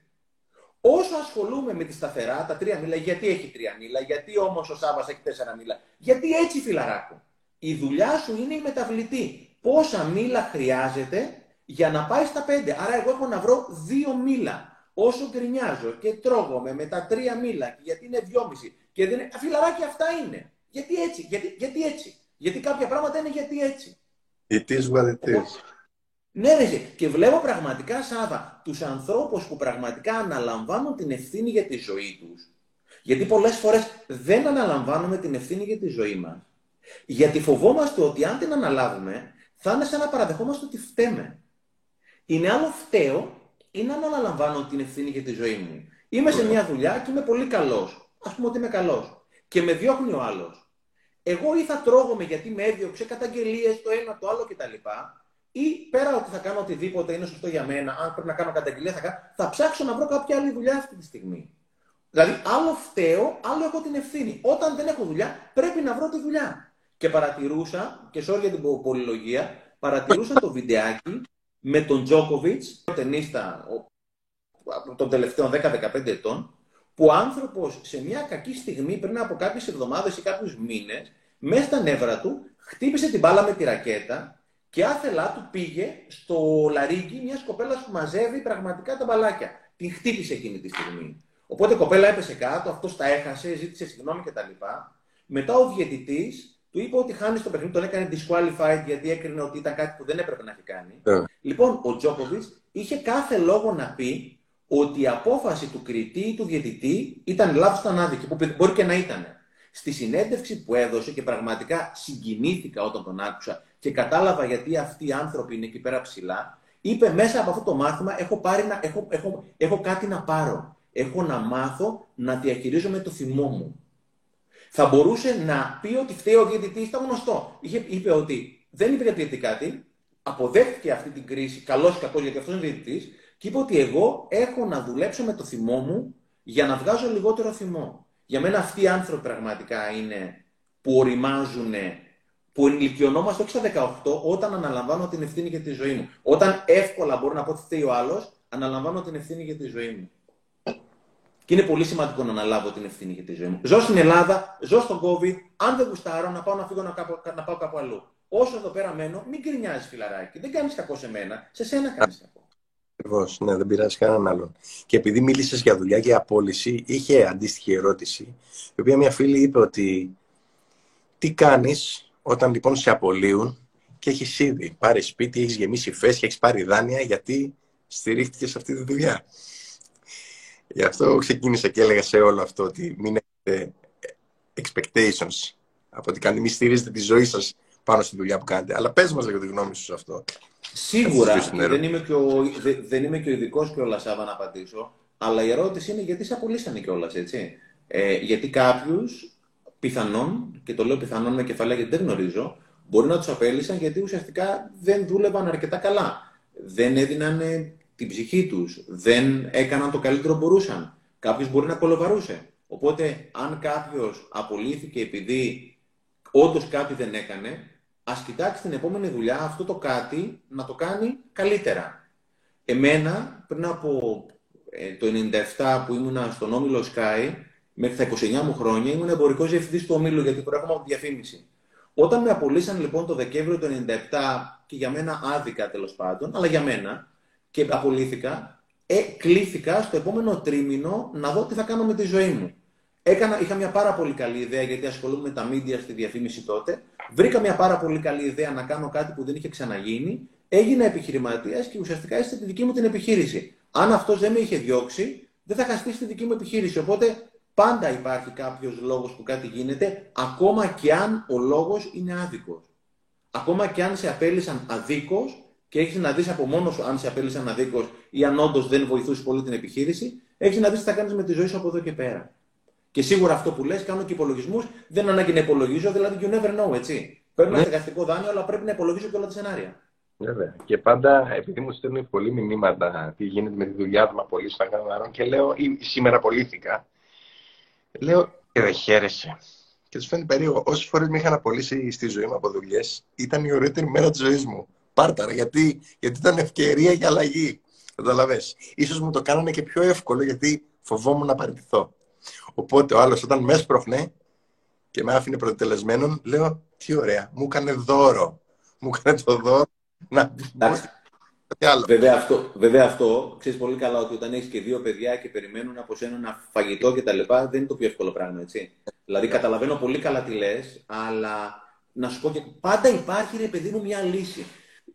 Όσο ασχολούμαι με τη σταθερά, τα τρία μήλα, γιατί έχει τρία μήλα, γιατί όμως ο Σάβα έχει τέσσερα μήλα, γιατί έτσι φιλαράκο. Η δουλειά σου είναι η μεταβλητή. Πόσα μήλα χρειάζεται για να πάει στα πέντε; Άρα, εγώ έχω να βρω δύο μήλα. Όσο γκρινιάζω και τρώγομαι με τα τρία μήλα, γιατί είναι δυόμιση, και δεν είναι. Φιλαράκι, αυτά είναι. Γιατί έτσι, γιατί, γιατί έτσι. Γιατί κάποια πράγματα είναι γιατί έτσι. It is what it is. Ναι, ρε, και βλέπω πραγματικά, Σάβα, τους ανθρώπους που πραγματικά αναλαμβάνουν την ευθύνη για τη ζωή τους, γιατί πολλές φορές δεν αναλαμβάνουμε την ευθύνη για τη ζωή μας, γιατί φοβόμαστε ότι αν την αναλάβουμε, θα είναι σαν να παραδεχόμαστε ότι φταίμε. Είναι άλλο φταίω ή να αναλαμβάνω την ευθύνη για τη ζωή μου. Είμαι σε μια δουλειά και είμαι πολύ καλός. Ας πούμε ότι είμαι καλός. Και με διώχνει ο άλλος. Εγώ ή θα τρώγομαι γιατί με έδιωξε καταγγελίες, το ένα, το άλλο κτλ ή πέρα ότι θα κάνω οτιδήποτε είναι σωστό για μένα, αν πρέπει να κάνω καταγγελία, θα, κάνω, θα ψάξω να βρω κάποια άλλη δουλειά αυτή τη στιγμή. Δηλαδή, άλλο φταίω, άλλο έχω την ευθύνη. Όταν δεν έχω δουλειά, πρέπει να βρω τη δουλειά. Και παρατηρούσα, και sorry για την πολυλογία, παρατηρούσα το βιντεάκι με τον Τζόκοβιτ, τον ταινίστα των τελευταίων 10-15 ετών, που ο άνθρωπος σε μια κακή στιγμή, πριν από κάποιες εβδομάδες ή κάποιους μήνες, μέσα στα νεύρα του, χτύπησε την μπάλα με τη ρακέτα και άθελά του πήγε στο λαρίγκι μιας κοπέλας που μαζεύει πραγματικά τα μπαλάκια. Την χτύπησε εκείνη τη στιγμή. Οπότε η κοπέλα έπεσε κάτω, αυτός τα έχασε, ζήτησε συγγνώμη κτλ. Μετά ο διαιτητής του είπε ότι χάνει το παιχνίδι, τον έκανε disqualified γιατί έκρινε ότι ήταν κάτι που δεν έπρεπε να έχει κάνει. Yeah. Λοιπόν, ο Τζόκοβιτς είχε κάθε λόγο να πει ότι η απόφαση του κριτή ή του διαιτητή ήταν λάθος, ήταν άδικη, που μπορεί και να ήταν. Στη συνέντευξη που έδωσε και πραγματικά συγκινήθηκα όταν τον άκουσα και κατάλαβα γιατί αυτοί οι άνθρωποι είναι εκεί πέρα ψηλά, είπε μέσα από αυτό το μάθημα έχω, πάρει να, έχω, έχω, έχω κάτι να πάρω. Έχω να μάθω να διαχειρίζομαι το θυμό μου. Θα μπορούσε να πει ότι φταίει ο διαιτητής, ήταν γνωστό. Είχε, είπε ότι δεν είπε γιατί κάτι, αποδέχτηκε αυτή την κρίση, καλός ή κακός, γιατί αυτός είναι διαιτητής, και είπε ότι εγώ έχω να δουλέψω με το θυμό μου για να βγάζω λιγότερο θυμό. Για μένα αυτοί οι άνθρωποι πραγματικά είναι που οριμάζουν, που ενηλικιωνόμαστε όχι στα 18 όταν αναλαμβάνω την ευθύνη για τη ζωή μου. Όταν εύκολα μπορώ να πω ότι φταίει ο άλλος, αναλαμβάνω την ευθύνη για τη ζωή μου. Και είναι πολύ σημαντικό να αναλάβω την ευθύνη για τη ζωή μου. Ζω στην Ελλάδα, ζω στον COVID. Αν δεν γουστάρω, να πάω να φύγω να, κάπου, να πάω κάπου αλλού. Όσο εδώ πέρα μένω, μην κρινιάζει φιλαράκι. Δεν κάνεις κακό σε μένα, σε σένα κάνεις κακό. Ακριβώς, ναι, δεν πειράζει κανέναν άλλον. Και επειδή μίλησες για δουλειά και απόλυση, είχε αντίστοιχη ερώτηση, η οποία μια φίλη είπε ότι τι κάνεις όταν λοιπόν σε απολύουν και έχεις ήδη πάρει σπίτι, έχεις γεμίσει φες και έχεις πάρει δάνεια γιατί στηρίχτηκες σε αυτή τη δουλειά. Γι' αυτό ξεκίνησα και έλεγα σε όλο αυτό ότι μην έχετε expectations από ότι κάνετε, μην στηρίζετε τη ζωή σας πάνω στη δουλειά που κάνετε. Αλλά πες μας λίγο τη γνώμη σου σε αυτό. Σίγουρα δεν είμαι και ο, δεν είμαι και ο ειδικός κιόλας, Σάβα, να απαντήσω. Αλλά η ερώτηση είναι γιατί σε απολύσανε κιόλας, έτσι. Ε, γιατί κάποιους πιθανόν, και το λέω πιθανόν με κεφαλαία γιατί δεν γνωρίζω, μπορεί να τους απέλησαν γιατί ουσιαστικά δεν δούλευαν αρκετά καλά. Δεν έδιναν την ψυχή τους. Δεν έκαναν το καλύτερο που μπορούσαν. Κάποιος μπορεί να κολοβαρούσε. Οπότε, αν κάποιος απολύθηκε επειδή όντως κάτι δεν έκανε, ας κοιτάξει την επόμενη δουλειά αυτό το κάτι να το κάνει καλύτερα. Εμένα, πριν από ε, το 97 που ήμουνα στον Όμιλο Sky, μέχρι τα 29 μου χρόνια, ήμουν εμπορικός διευθυντής του Ομίλου, γιατί προέρχομαι από διαφήμιση. Όταν με απολύσαν λοιπόν το Δεκέμβριο του 97 και για μένα άδικα τέλος πάντων, αλλά για μένα, και απολύθηκα, ε, κλήθηκα στο επόμενο τρίμηνο να δω τι θα κάνω με τη ζωή μου. Έκανα, είχα μια πάρα πολύ καλή ιδέα γιατί ασχολούμαι με τα media στη διαφήμιση τότε. Βρήκα μια πάρα πολύ καλή ιδέα να κάνω κάτι που δεν είχε ξαναγίνει. Έγινα επιχειρηματίας και ουσιαστικά έστειλα τη δική μου την επιχείρηση. Αν αυτός δεν με είχε διώξει, δεν θα είχα στήσει τη δική μου επιχείρηση. Οπότε πάντα υπάρχει κάποιος λόγος που κάτι γίνεται, ακόμα και αν ο λόγος είναι άδικος. Ακόμα και αν σε απέλησαν αδίκως και έχεις να δεις από μόνος σου αν σε απέλησαν αδίκως ή αν όντως δεν βοηθούσες πολύ την επιχείρηση, έχεις να δεις τι θα κάνεις με τη ζωή σου από εδώ και πέρα. Και σίγουρα αυτό που λες, κάνω και υπολογισμούς. Δεν ανάγκη να υπολογίζω, δηλαδή you never know, έτσι. Παίρνω ένα στεγαστικό δάνειο, αλλά πρέπει να υπολογίζω και όλα τα σενάρια. Βέβαια. Και πάντα, επειδή μου στέλνουν πολλοί μηνύματα τι γίνεται με τη δουλειά του, με πολύ στα και λέω, ή σήμερα απολύθηκα, λέω και δεν χαίρεσαι. Και τους φαίνεται περίεργο. Όσες φορές με είχαν απολύσει στη ζωή μου από δουλειές, ήταν η ωραίτερη μέρα της ζωής μου. Πάρταρα, γιατί, γιατί ήταν ευκαιρία για αλλαγή. Καταλαβέ. σω μου το κάνανε και πιο εύκολο, γιατί φοβόμουν να παραιτηθώ. Οπότε ο άλλος όταν με έσπροχνε και με άφηνε προτελεσμένον, λέω τι ωραία, μου έκανε δώρο. Μου έκανε το δώρο να. Βέβαια αυτό, βέβαια αυτό ξέρεις πολύ καλά ότι όταν έχεις και δύο παιδιά και περιμένουν από σένα ένα φαγητό κτλ. δεν είναι το πιο εύκολο πράγμα, έτσι. Δηλαδή καταλαβαίνω πολύ καλά τι λες, αλλά να σου πω και πάντα υπάρχει ρε παιδί μου μια λύση.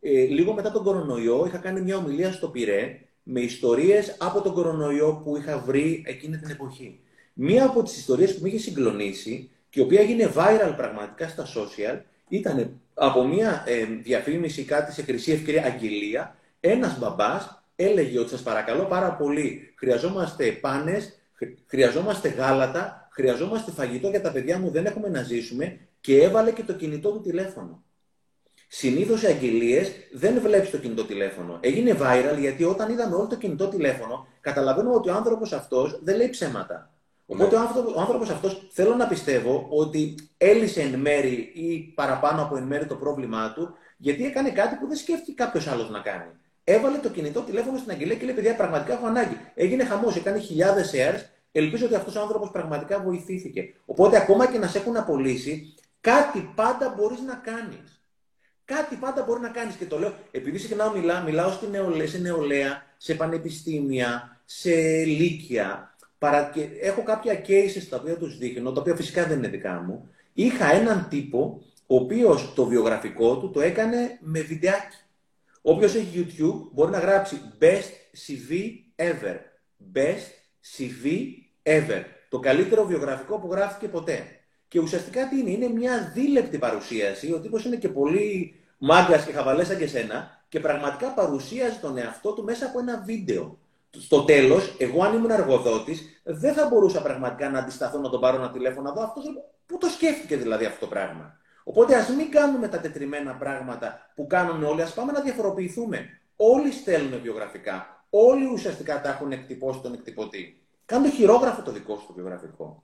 Ε, λίγο μετά τον κορονοϊό είχα κάνει μια ομιλία στο Πυρέ με ιστορίες από τον κορονοϊό που είχα βρει εκείνη την εποχή. Μία από τις ιστορίες που με είχε συγκλονίσει και η οποία έγινε viral πραγματικά στα social ήταν από μία ε, διαφήμιση κάτι σε χρυσή ευκαιρία αγγελία. Ένας μπαμπάς έλεγε ότι σας παρακαλώ πάρα πολύ, χρειαζόμαστε πάνες, χρειαζόμαστε γάλατα, χρειαζόμαστε φαγητό για τα παιδιά μου, δεν έχουμε να ζήσουμε και έβαλε και το κινητό του τηλέφωνο. Συνήθως οι αγγελίες δεν βλέπεις το κινητό τηλέφωνο. Έγινε viral γιατί όταν είδαμε όλο το κινητό τηλέφωνο, καταλαβαίνουμε ότι ο άνθρωπος αυτός δεν λέει ψέματα. Οπότε ναι. ο άνθρωπος αυτός θέλω να πιστεύω ότι έλυσε εν μέρη ή παραπάνω από εν μέρη το πρόβλημά του, γιατί έκανε κάτι που δεν σκέφτηκε κάποιος άλλος να κάνει. Έβαλε το κινητό τηλέφωνο στην αγγελία και λέει: Παιδιά, πραγματικά έχω ανάγκη. Έγινε χαμός, έκανε χιλιάδες shares. Ελπίζω ότι αυτός ο άνθρωπος πραγματικά βοηθήθηκε. Οπότε, ακόμα και να σε έχουν απολύσει, κάτι πάντα μπορείς να κάνεις. Κάτι πάντα μπορεί να κάνεις. Και το λέω, επειδή συχνά μιλάω, μιλάω στην νεολαία, σε νεολαία, σε πανεπιστήμια, σε λύκεια. Παρα... έχω κάποια cases τα οποία τους δείχνω, τα οποία φυσικά δεν είναι δικά μου. Είχα έναν τύπο, ο οποίος το βιογραφικό του το έκανε με βιντεάκι. Όποιος έχει YouTube μπορεί να γράψει Best CV ever. Best CV ever. Το καλύτερο βιογραφικό που γράφτηκε ποτέ. Και ουσιαστικά τι είναι, είναι μια δίλεπτη παρουσίαση. Ο τύπος είναι και πολύ μάγκας και χαβαλές σαν και σένα, και πραγματικά παρουσίαζε τον εαυτό του μέσα από ένα βίντεο. Στο τέλος, εγώ αν ήμουν εργοδότη, δεν θα μπορούσα πραγματικά να αντισταθώ να τον πάρω ένα τηλέφωνο εδώ. Αυτός πού το σκέφτηκε δηλαδή αυτό το πράγμα; Οπότε ας μην κάνουμε τα τετριμένα πράγματα που κάνουν όλοι, ας πάμε να διαφοροποιηθούμε. Όλοι στέλνουν βιογραφικά. Όλοι ουσιαστικά τα έχουν εκτυπώσει τον εκτυπωτή. Κάνε το χειρόγραφο το δικό σου το βιογραφικό.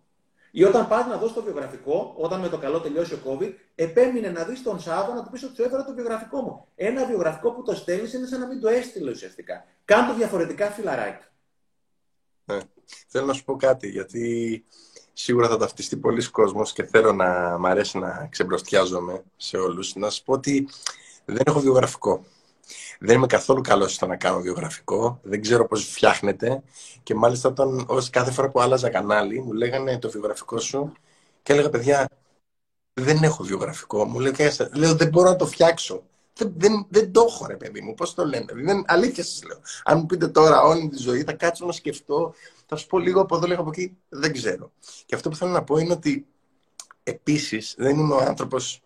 Ή όταν πας να δώσεις το βιογραφικό, όταν με το καλό τελειώσει ο COVID, επέμεινε να δεις τον Σάββα να του πεις ότι σου έφερα το βιογραφικό μου. Ένα βιογραφικό που το στέλνεις είναι σαν να μην το έστειλε ουσιαστικά. Κάνε το διαφορετικά φιλαράκι. Ναι. Θέλω να σου πω κάτι, γιατί σίγουρα θα ταυτιστεί πολλοί κόσμος και θέλω να μ' αρέσει να ξεμπροστιάζομαι σε όλους. Να σου πω ότι δεν έχω βιογραφικό. Δεν είμαι καθόλου καλός στο να κάνω βιογραφικό. Δεν ξέρω πώς φτιάχνεται. Και μάλιστα, όταν ως κάθε φορά που άλλαζα κανάλι, μου λέγανε το βιογραφικό σου και έλεγα, παιδιά, δεν έχω βιογραφικό. Μου λέει, λέω, δεν μπορώ να το φτιάξω. Δεν, δεν, δεν το έχω, ρε παιδί μου. Πώς το λένε. Δεν, αλήθεια σας λέω. Αν μου πείτε τώρα όλη τη ζωή, θα κάτσω να σκεφτώ. Θα σου πω λίγο από εδώ, λίγο από εκεί. Δεν ξέρω. Και αυτό που θέλω να πω είναι ότι επίσης δεν είμαι ο άνθρωπος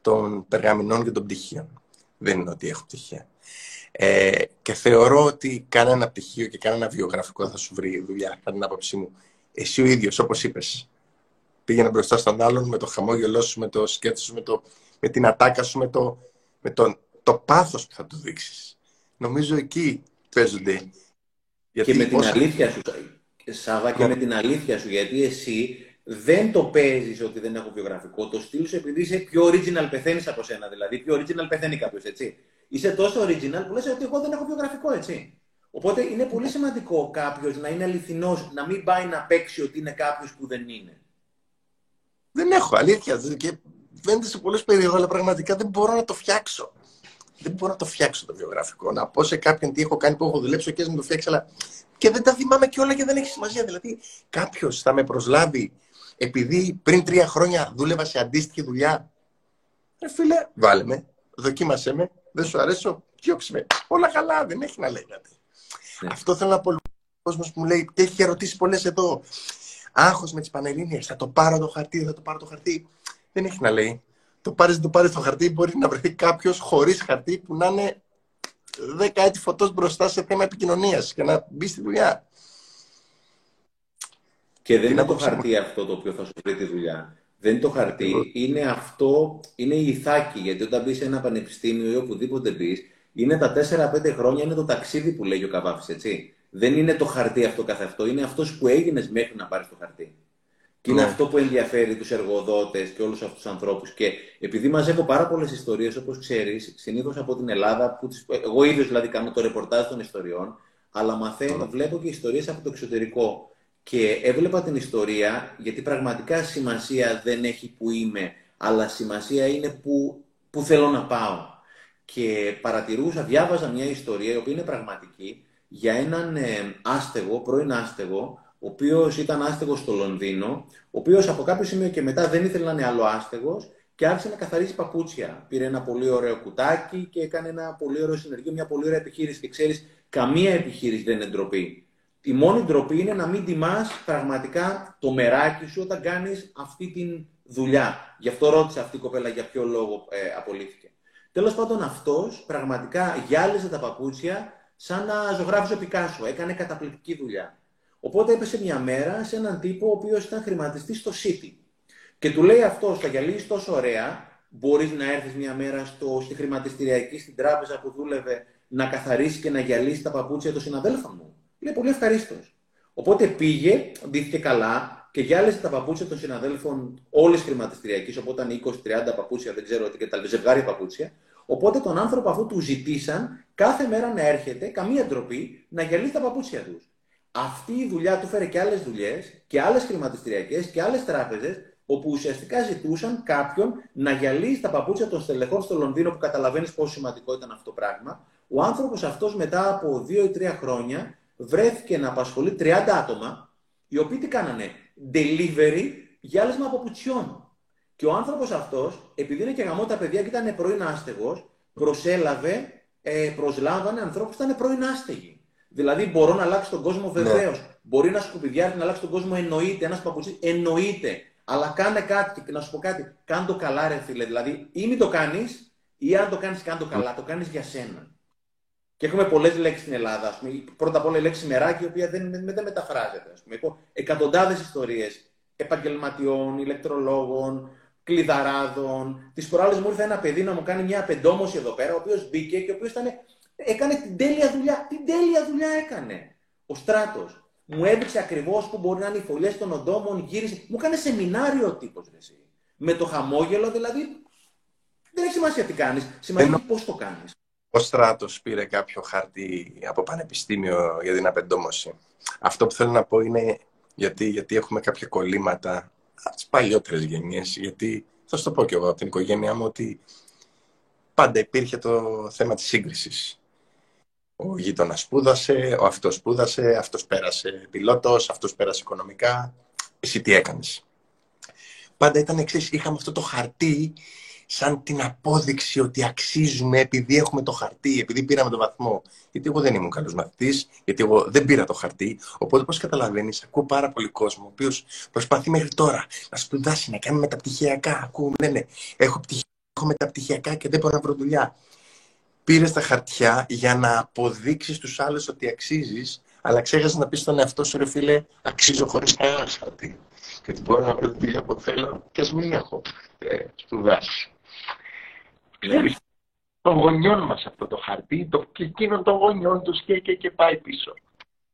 των περγαμηνών και των πτυχίων. Δεν είναι ότι έχω πτυχία. Ε, και θεωρώ ότι κανένα πτυχίο και κανένα βιογραφικό θα σου βρει δουλειά, κατά την άποψή μου. Εσύ ο ίδιος, όπως είπες, πήγαινε μπροστά στον άλλον με το χαμόγελό σου, με το σκέτο σου, με, το, με την ατάκα σου, με το, με το, το πάθος που θα του δείξεις. Νομίζω εκεί παίζονται. Γιατί και με την αλήθεια σου, Σάβα, και ναι. με την αλήθεια σου, γιατί εσύ δεν το παίζεις ότι δεν έχω βιογραφικό. Το στείλει επειδή είσαι πιο original, πεθαίνεις από σένα. Δηλαδή, πιο original πεθαίνει κάποιος, έτσι είσαι τόσο original που λες ότι εγώ δεν έχω βιογραφικό, έτσι. Οπότε είναι πολύ σημαντικό κάποιος να είναι αληθινός, να μην πάει να παίξει ότι είναι κάποιος που δεν είναι. Δεν έχω, αλήθεια. Και φαίνεται σε πολλές περιόδους, αλλά πραγματικά δεν μπορώ να το φτιάξω. Δεν μπορώ να το φτιάξω το βιογραφικό. Να πω σε κάποιον τι έχω κάνει που έχω δουλέψει και να το φτιάξει, αλλά και δεν τα θυμάμαι και όλα και δεν έχει σημασία. Δηλαδή, κάποιος θα με προσλάβει επειδή πριν τρία χρόνια δούλευα σε αντίστοιχη δουλειά. Ρε φίλε, βάλε με, δοκίμασέ με, δεν σου αρέσω, διώξε με. Όλα καλά, δεν έχει να λέει κάτι. Ναι. Αυτό θέλω να πω. Ο κόσμο που μου λέει και έχει ερωτήσει πολλές εδώ. Άγχος με τις πανελίνε. Θα το πάρω το χαρτί, θα το πάρω το χαρτί. Δεν έχει να λέει. Το πάρεις, το πάρεις το χαρτί. Μπορεί να βρεθεί κάποιος χωρίς χαρτί που να είναι δέκα έτη φωτός μπροστά σε θέμα επικοινωνίας και να μπει στη δουλειά. Και δεν είναι το χαρτί αυτό το οποίο θα σου βρει τη δουλειά. Δεν είναι το χαρτί, είναι αυτό, είναι η ηθάκη. Γιατί όταν μπεις σε ένα πανεπιστήμιο ή οπουδήποτε μπεις, είναι τα 4-5 χρόνια, είναι το ταξίδι που λέγει ο Καβάφης, έτσι. Δεν είναι το χαρτί αυτό καθ' αυτό, είναι αυτός που έγινες μέχρι να πάρεις το χαρτί. Και είναι ναι. αυτό που ενδιαφέρει τους εργοδότες και όλους αυτούς τους ανθρώπους. Και επειδή μαζεύω πάρα πολλές ιστορίες, όπως ξέρεις, συνήθως από την Ελλάδα, που τις... εγώ ίδιος δηλαδή κάνω το ρεπορτάζ των ιστοριών, αλλά μαθαίνω, βλέπω και ιστορίες από το εξωτερικό. Και έβλεπα την ιστορία, γιατί πραγματικά σημασία δεν έχει που είμαι, αλλά σημασία είναι που, που θέλω να πάω. Και παρατηρούσα, διάβαζα μια ιστορία, η οποία είναι πραγματική, για έναν ε, άστεγο, πρώην άστεγο, ο οποίος ήταν άστεγος στο Λονδίνο, ο οποίος από κάποιο σημείο και μετά δεν ήθελε να είναι άλλο άστεγος και άρχισε να καθαρίσει παπούτσια. Πήρε ένα πολύ ωραίο κουτάκι και έκανε ένα πολύ ωραίο συνεργείο, μια πολύ ωραία επιχείρηση. Και ξέρεις, καμία επιχείρηση δεν είναι ντροπή. Η μόνη ντροπή είναι να μην τιμάς πραγματικά το μεράκι σου όταν κάνεις αυτή τη δουλειά. Γι' αυτό ρώτησε αυτή η κοπέλα για ποιο λόγο ε, απολύθηκε. Τέλος πάντων, αυτός πραγματικά γυάλιζε τα παπούτσια σαν να ζωγράφιζε ο Πικάσο. Έκανε καταπληκτική δουλειά. Οπότε έπεσε μια μέρα σε έναν τύπο ο οποίος ήταν χρηματιστής στο City. Και του λέει αυτός, θα γυαλίζει τόσο ωραία, μπορείς να έρθεις μια μέρα στο, στη χρηματιστηριακή, στην τράπεζα που δούλευε, να καθαρίσεις και να γυαλίσεις τα παπούτσια των συναδέλφων μου. Λέει πολύ ευχαρίστως. Οπότε πήγε, ντύθηκε καλά και γυάλισε τα παπούτσια των συναδέλφων όλης χρηματιστηριακής. Οπότε ήταν 20-30 παπούτσια, δεν ξέρω τι και τα ζευγάρια παπούτσια. Οπότε τον άνθρωπο αφού του ζητήσαν κάθε μέρα να έρχεται, καμία ντροπή, να γυαλίσει τα παπούτσια τους. Αυτή η δουλειά του φέρε και άλλες δουλειές και άλλες χρηματιστηριακέ και άλλες τράπεζες, όπου ουσιαστικά ζητούσαν κάποιον να γυαλίσει τα παπούτσια των στελεχών στο Λονδίνο, που καταλαβαίνεις πόσο σημαντικό ήταν αυτό το πράγμα. Ο άνθρωπος αυτός μετά από 2 ή 3 χρόνια βρέθηκε να απασχολεί 30 άτομα, οι οποίοι τι κάνανε, delivery γυάλισμα παπουτσιών. Και ο άνθρωπος αυτός, επειδή είναι και γαμό τα παιδιά και ήταν πρώην άστεγος, προσέλαβε, ε, προσλάβανε ανθρώπους που ήταν πρώην άστεγοι. Δηλαδή, μπορώ να αλλάξω τον κόσμο βεβαίως. Ναι. Μπορεί να σκουπιδιάρει να αλλάξει τον κόσμο, εννοείται. Ένας παπουτσί, εννοείται. Αλλά κάνε κάτι και να σου πω κάτι. Κάνε το καλά, ρε φίλε. Δηλαδή, ή μην το κάνεις, ή αν το κάνεις καν το καλά, το κάνεις για σένα. Και έχουμε πολλές λέξεις στην Ελλάδα. Ας πούμε. Πρώτα απ' όλα η λέξη μεράκι, η οποία δεν, δεν μεταφράζεται. Ας πούμε. Εκατοντάδες ιστορίες επαγγελματιών, ηλεκτρολόγων, κλειδαράδων. Τι προάλλε μου ήρθε ένα παιδί να μου κάνει μια πεντόμωση εδώ πέρα, ο οποίος μπήκε και ο οποίος έκανε την τέλεια δουλειά. Την τέλεια δουλειά έκανε. Ο στράτος. Μου έδειξε ακριβώς που μπορεί να είναι οι φωλιές των οντόμων, γύρισε. Μου έκανε σεμινάριο ο τύπος. Με το χαμόγελο, δηλαδή. Δεν έχει σημασία τι κάνεις. Σημασία πώς το κάνεις. Ο στράτος πήρε κάποιο χαρτί από πανεπιστήμιο για την απεντόμωση. Αυτό που θέλω να πω είναι γιατί, γιατί έχουμε κάποια κολλήματα από τις παλιότερες γενιές. Γιατί θα σου το πω κι εγώ από την οικογένειά μου ότι πάντα υπήρχε το θέμα της σύγκρισης. Ο γείτονας σπούδασε, ο αυτός σπούδασε, αυτός πέρασε πιλότος, αυτός πέρασε οικονομικά. Εσύ τι έκανες; Πάντα ήταν εξής. Είχαμε αυτό το χαρτί σαν την απόδειξη ότι αξίζουμε επειδή έχουμε το χαρτί, επειδή πήραμε το βαθμό. Γιατί εγώ δεν ήμουν καλός μαθητής, γιατί εγώ δεν πήρα το χαρτί. Οπότε, όπως καταλαβαίνεις, ακούω πάρα πολύ κόσμο, ο οποίος προσπαθεί μέχρι τώρα να σπουδάσει, να κάνει μεταπτυχιακά. Ακούω, λένε, έχω πτυχία, έχω μεταπτυχιακά και δεν μπορώ να βρω δουλειά. Πήρες τα χαρτιά για να αποδείξεις στους άλλους ότι αξίζεις, αλλά ξέχασες να πεις στον εαυτό σου, ρε φίλε, αξίζω χωρίς κανένα χαρτί. Και ότι μπορώ να βρω τη δουλειά που θέλω και ας μην έχω ε, σπουδάσει. Δηλαδή, των γονιών μας αυτό το χαρτί το, και εκείνων των γονιών τους και, και, και πάει πίσω.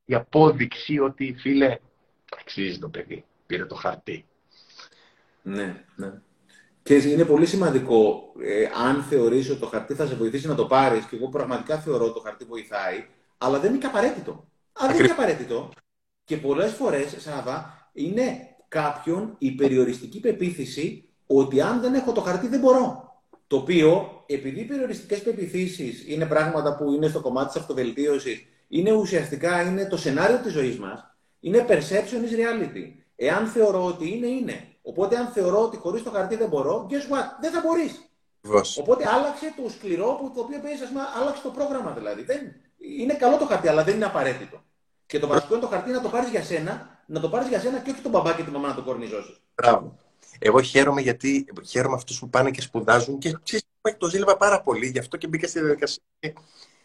Η απόδειξη ότι φίλε, αξίζει το παιδί, πήρε το χαρτί. Ναι, ναι. Και είναι πολύ σημαντικό, ε, αν θεωρείς ότι το χαρτί θα σε βοηθήσει να το πάρεις, και εγώ πραγματικά θεωρώ ότι το χαρτί βοηθάει, αλλά δεν είναι και απαραίτητο. Αν δεν είναι απαραίτητο, και πολλές φορές, Σάβα, είναι κάποιον η περιοριστική πεποίθηση ότι αν δεν έχω το χαρτί δεν μπορώ. Το οποίο, επειδή οι περιοριστικές πεπιθήσεις είναι πράγματα που είναι στο κομμάτι της αυτοβελτίωσης, είναι ουσιαστικά είναι το σενάριο της ζωής μας, είναι perception is reality. Εάν θεωρώ ότι είναι, είναι. Οπότε, αν θεωρώ ότι χωρίς το χαρτί δεν μπορώ, guess what, δεν θα μπορείς. Οπότε, άλλαξε το σκληρό που το οποίο παίζεις, άλλαξε το πρόγραμμα δηλαδή. Δεν, είναι καλό το χαρτί, αλλά δεν είναι απαραίτητο. Και το βασικό είναι το χαρτί να το πάρεις για σένα, να το πάρεις για σένα και όχι τον μπαμπά και τη μαμά να το κορνιζώσεις. Μπράβο. Εγώ χαίρομαι γιατί χαίρομαι αυτούς που πάνε και σπουδάζουν και το ζήλευα πάρα πολύ, γι' αυτό και μπήκα στη διαδικασία.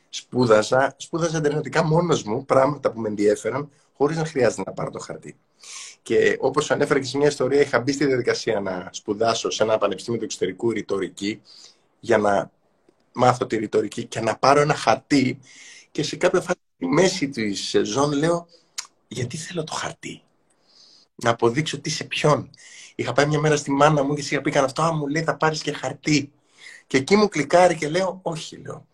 Σπούδαζα, σπούδαζα εντερνετικά μόνος μου πράγματα που με ενδιέφεραν, χωρίς να χρειάζεται να πάρω το χαρτί. Και όπως ανέφερα και σε μια ιστορία, είχα μπει στη διαδικασία να σπουδάσω σε ένα πανεπιστήμιο του εξωτερικού ρητορική για να μάθω τη ρητορική και να πάρω ένα χαρτί. Και σε κάποια φάση, στη μέση της σεζόν, λέω, γιατί θέλω το χαρτί; Να αποδείξω τι σε ποιον. Είχα πάει μια μέρα στη μάνα μου και είχα πει αυτό, α, μου λέει θα πάρεις και χαρτί. Και εκεί μου κλικάρει και λέω, όχι, λέω.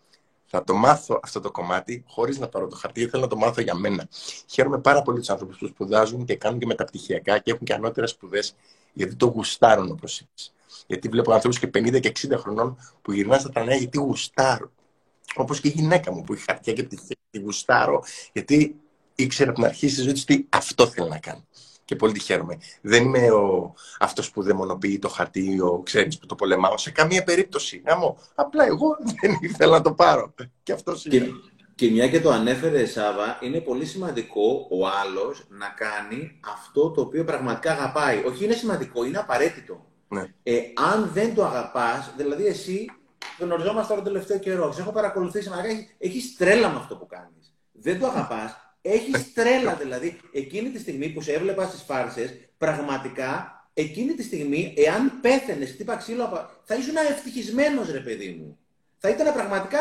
Θα το μάθω αυτό το κομμάτι χωρίς να πάρω το χαρτί. Θέλω να το μάθω για μένα. Χαίρομαι πάρα πολύ τους άνθρωπους που σπουδάζουν και κάνουν και μεταπτυχιακά και έχουν και ανώτερες σπουδές, γιατί το γουστάρουν, όπως είπες. Γιατί βλέπω ανθρώπους και 50 και 60 χρονών που γυρνάνε στα τρανέα γιατί γουστάρουν. Όπως και η γυναίκα μου που έχει χαρτιά και πτυχία, γιατί γουστάρω, γιατί ήξερε από την αρχή τη ζωή της τι αυτό θέλει να κάνει και πολύ τη χαίρομαι. Δεν είμαι ο, αυτός που δαιμονοποιεί το χαρτί, ο ξέρεις που το πολεμάω σε καμία περίπτωση. Γάμο. Απλά εγώ δεν ήθελα να το πάρω. Και αυτός είναι. Και, μια και το ανέφερε Σάβα, είναι πολύ σημαντικό ο άλλος να κάνει αυτό το οποίο πραγματικά αγαπάει. Όχι είναι σημαντικό, είναι απαραίτητο. Ναι. Ε, αν δεν το αγαπάς, δηλαδή εσύ γνωριζόμαστε τον τελευταίο καιρό, σε έχω παρακολουθήσει, έχεις τρέλα με αυτό που κάνεις. Δεν το αγαπάς, έχεις τρέλα δηλαδή. Εκείνη τη στιγμή που σε έβλεπα στις φάρσες, πραγματικά εκείνη τη στιγμή, εάν πέθαινες, χτύπα ξύλο, θα ήσουν ευτυχισμένος, ρε παιδί μου. Θα ήταν πραγματικά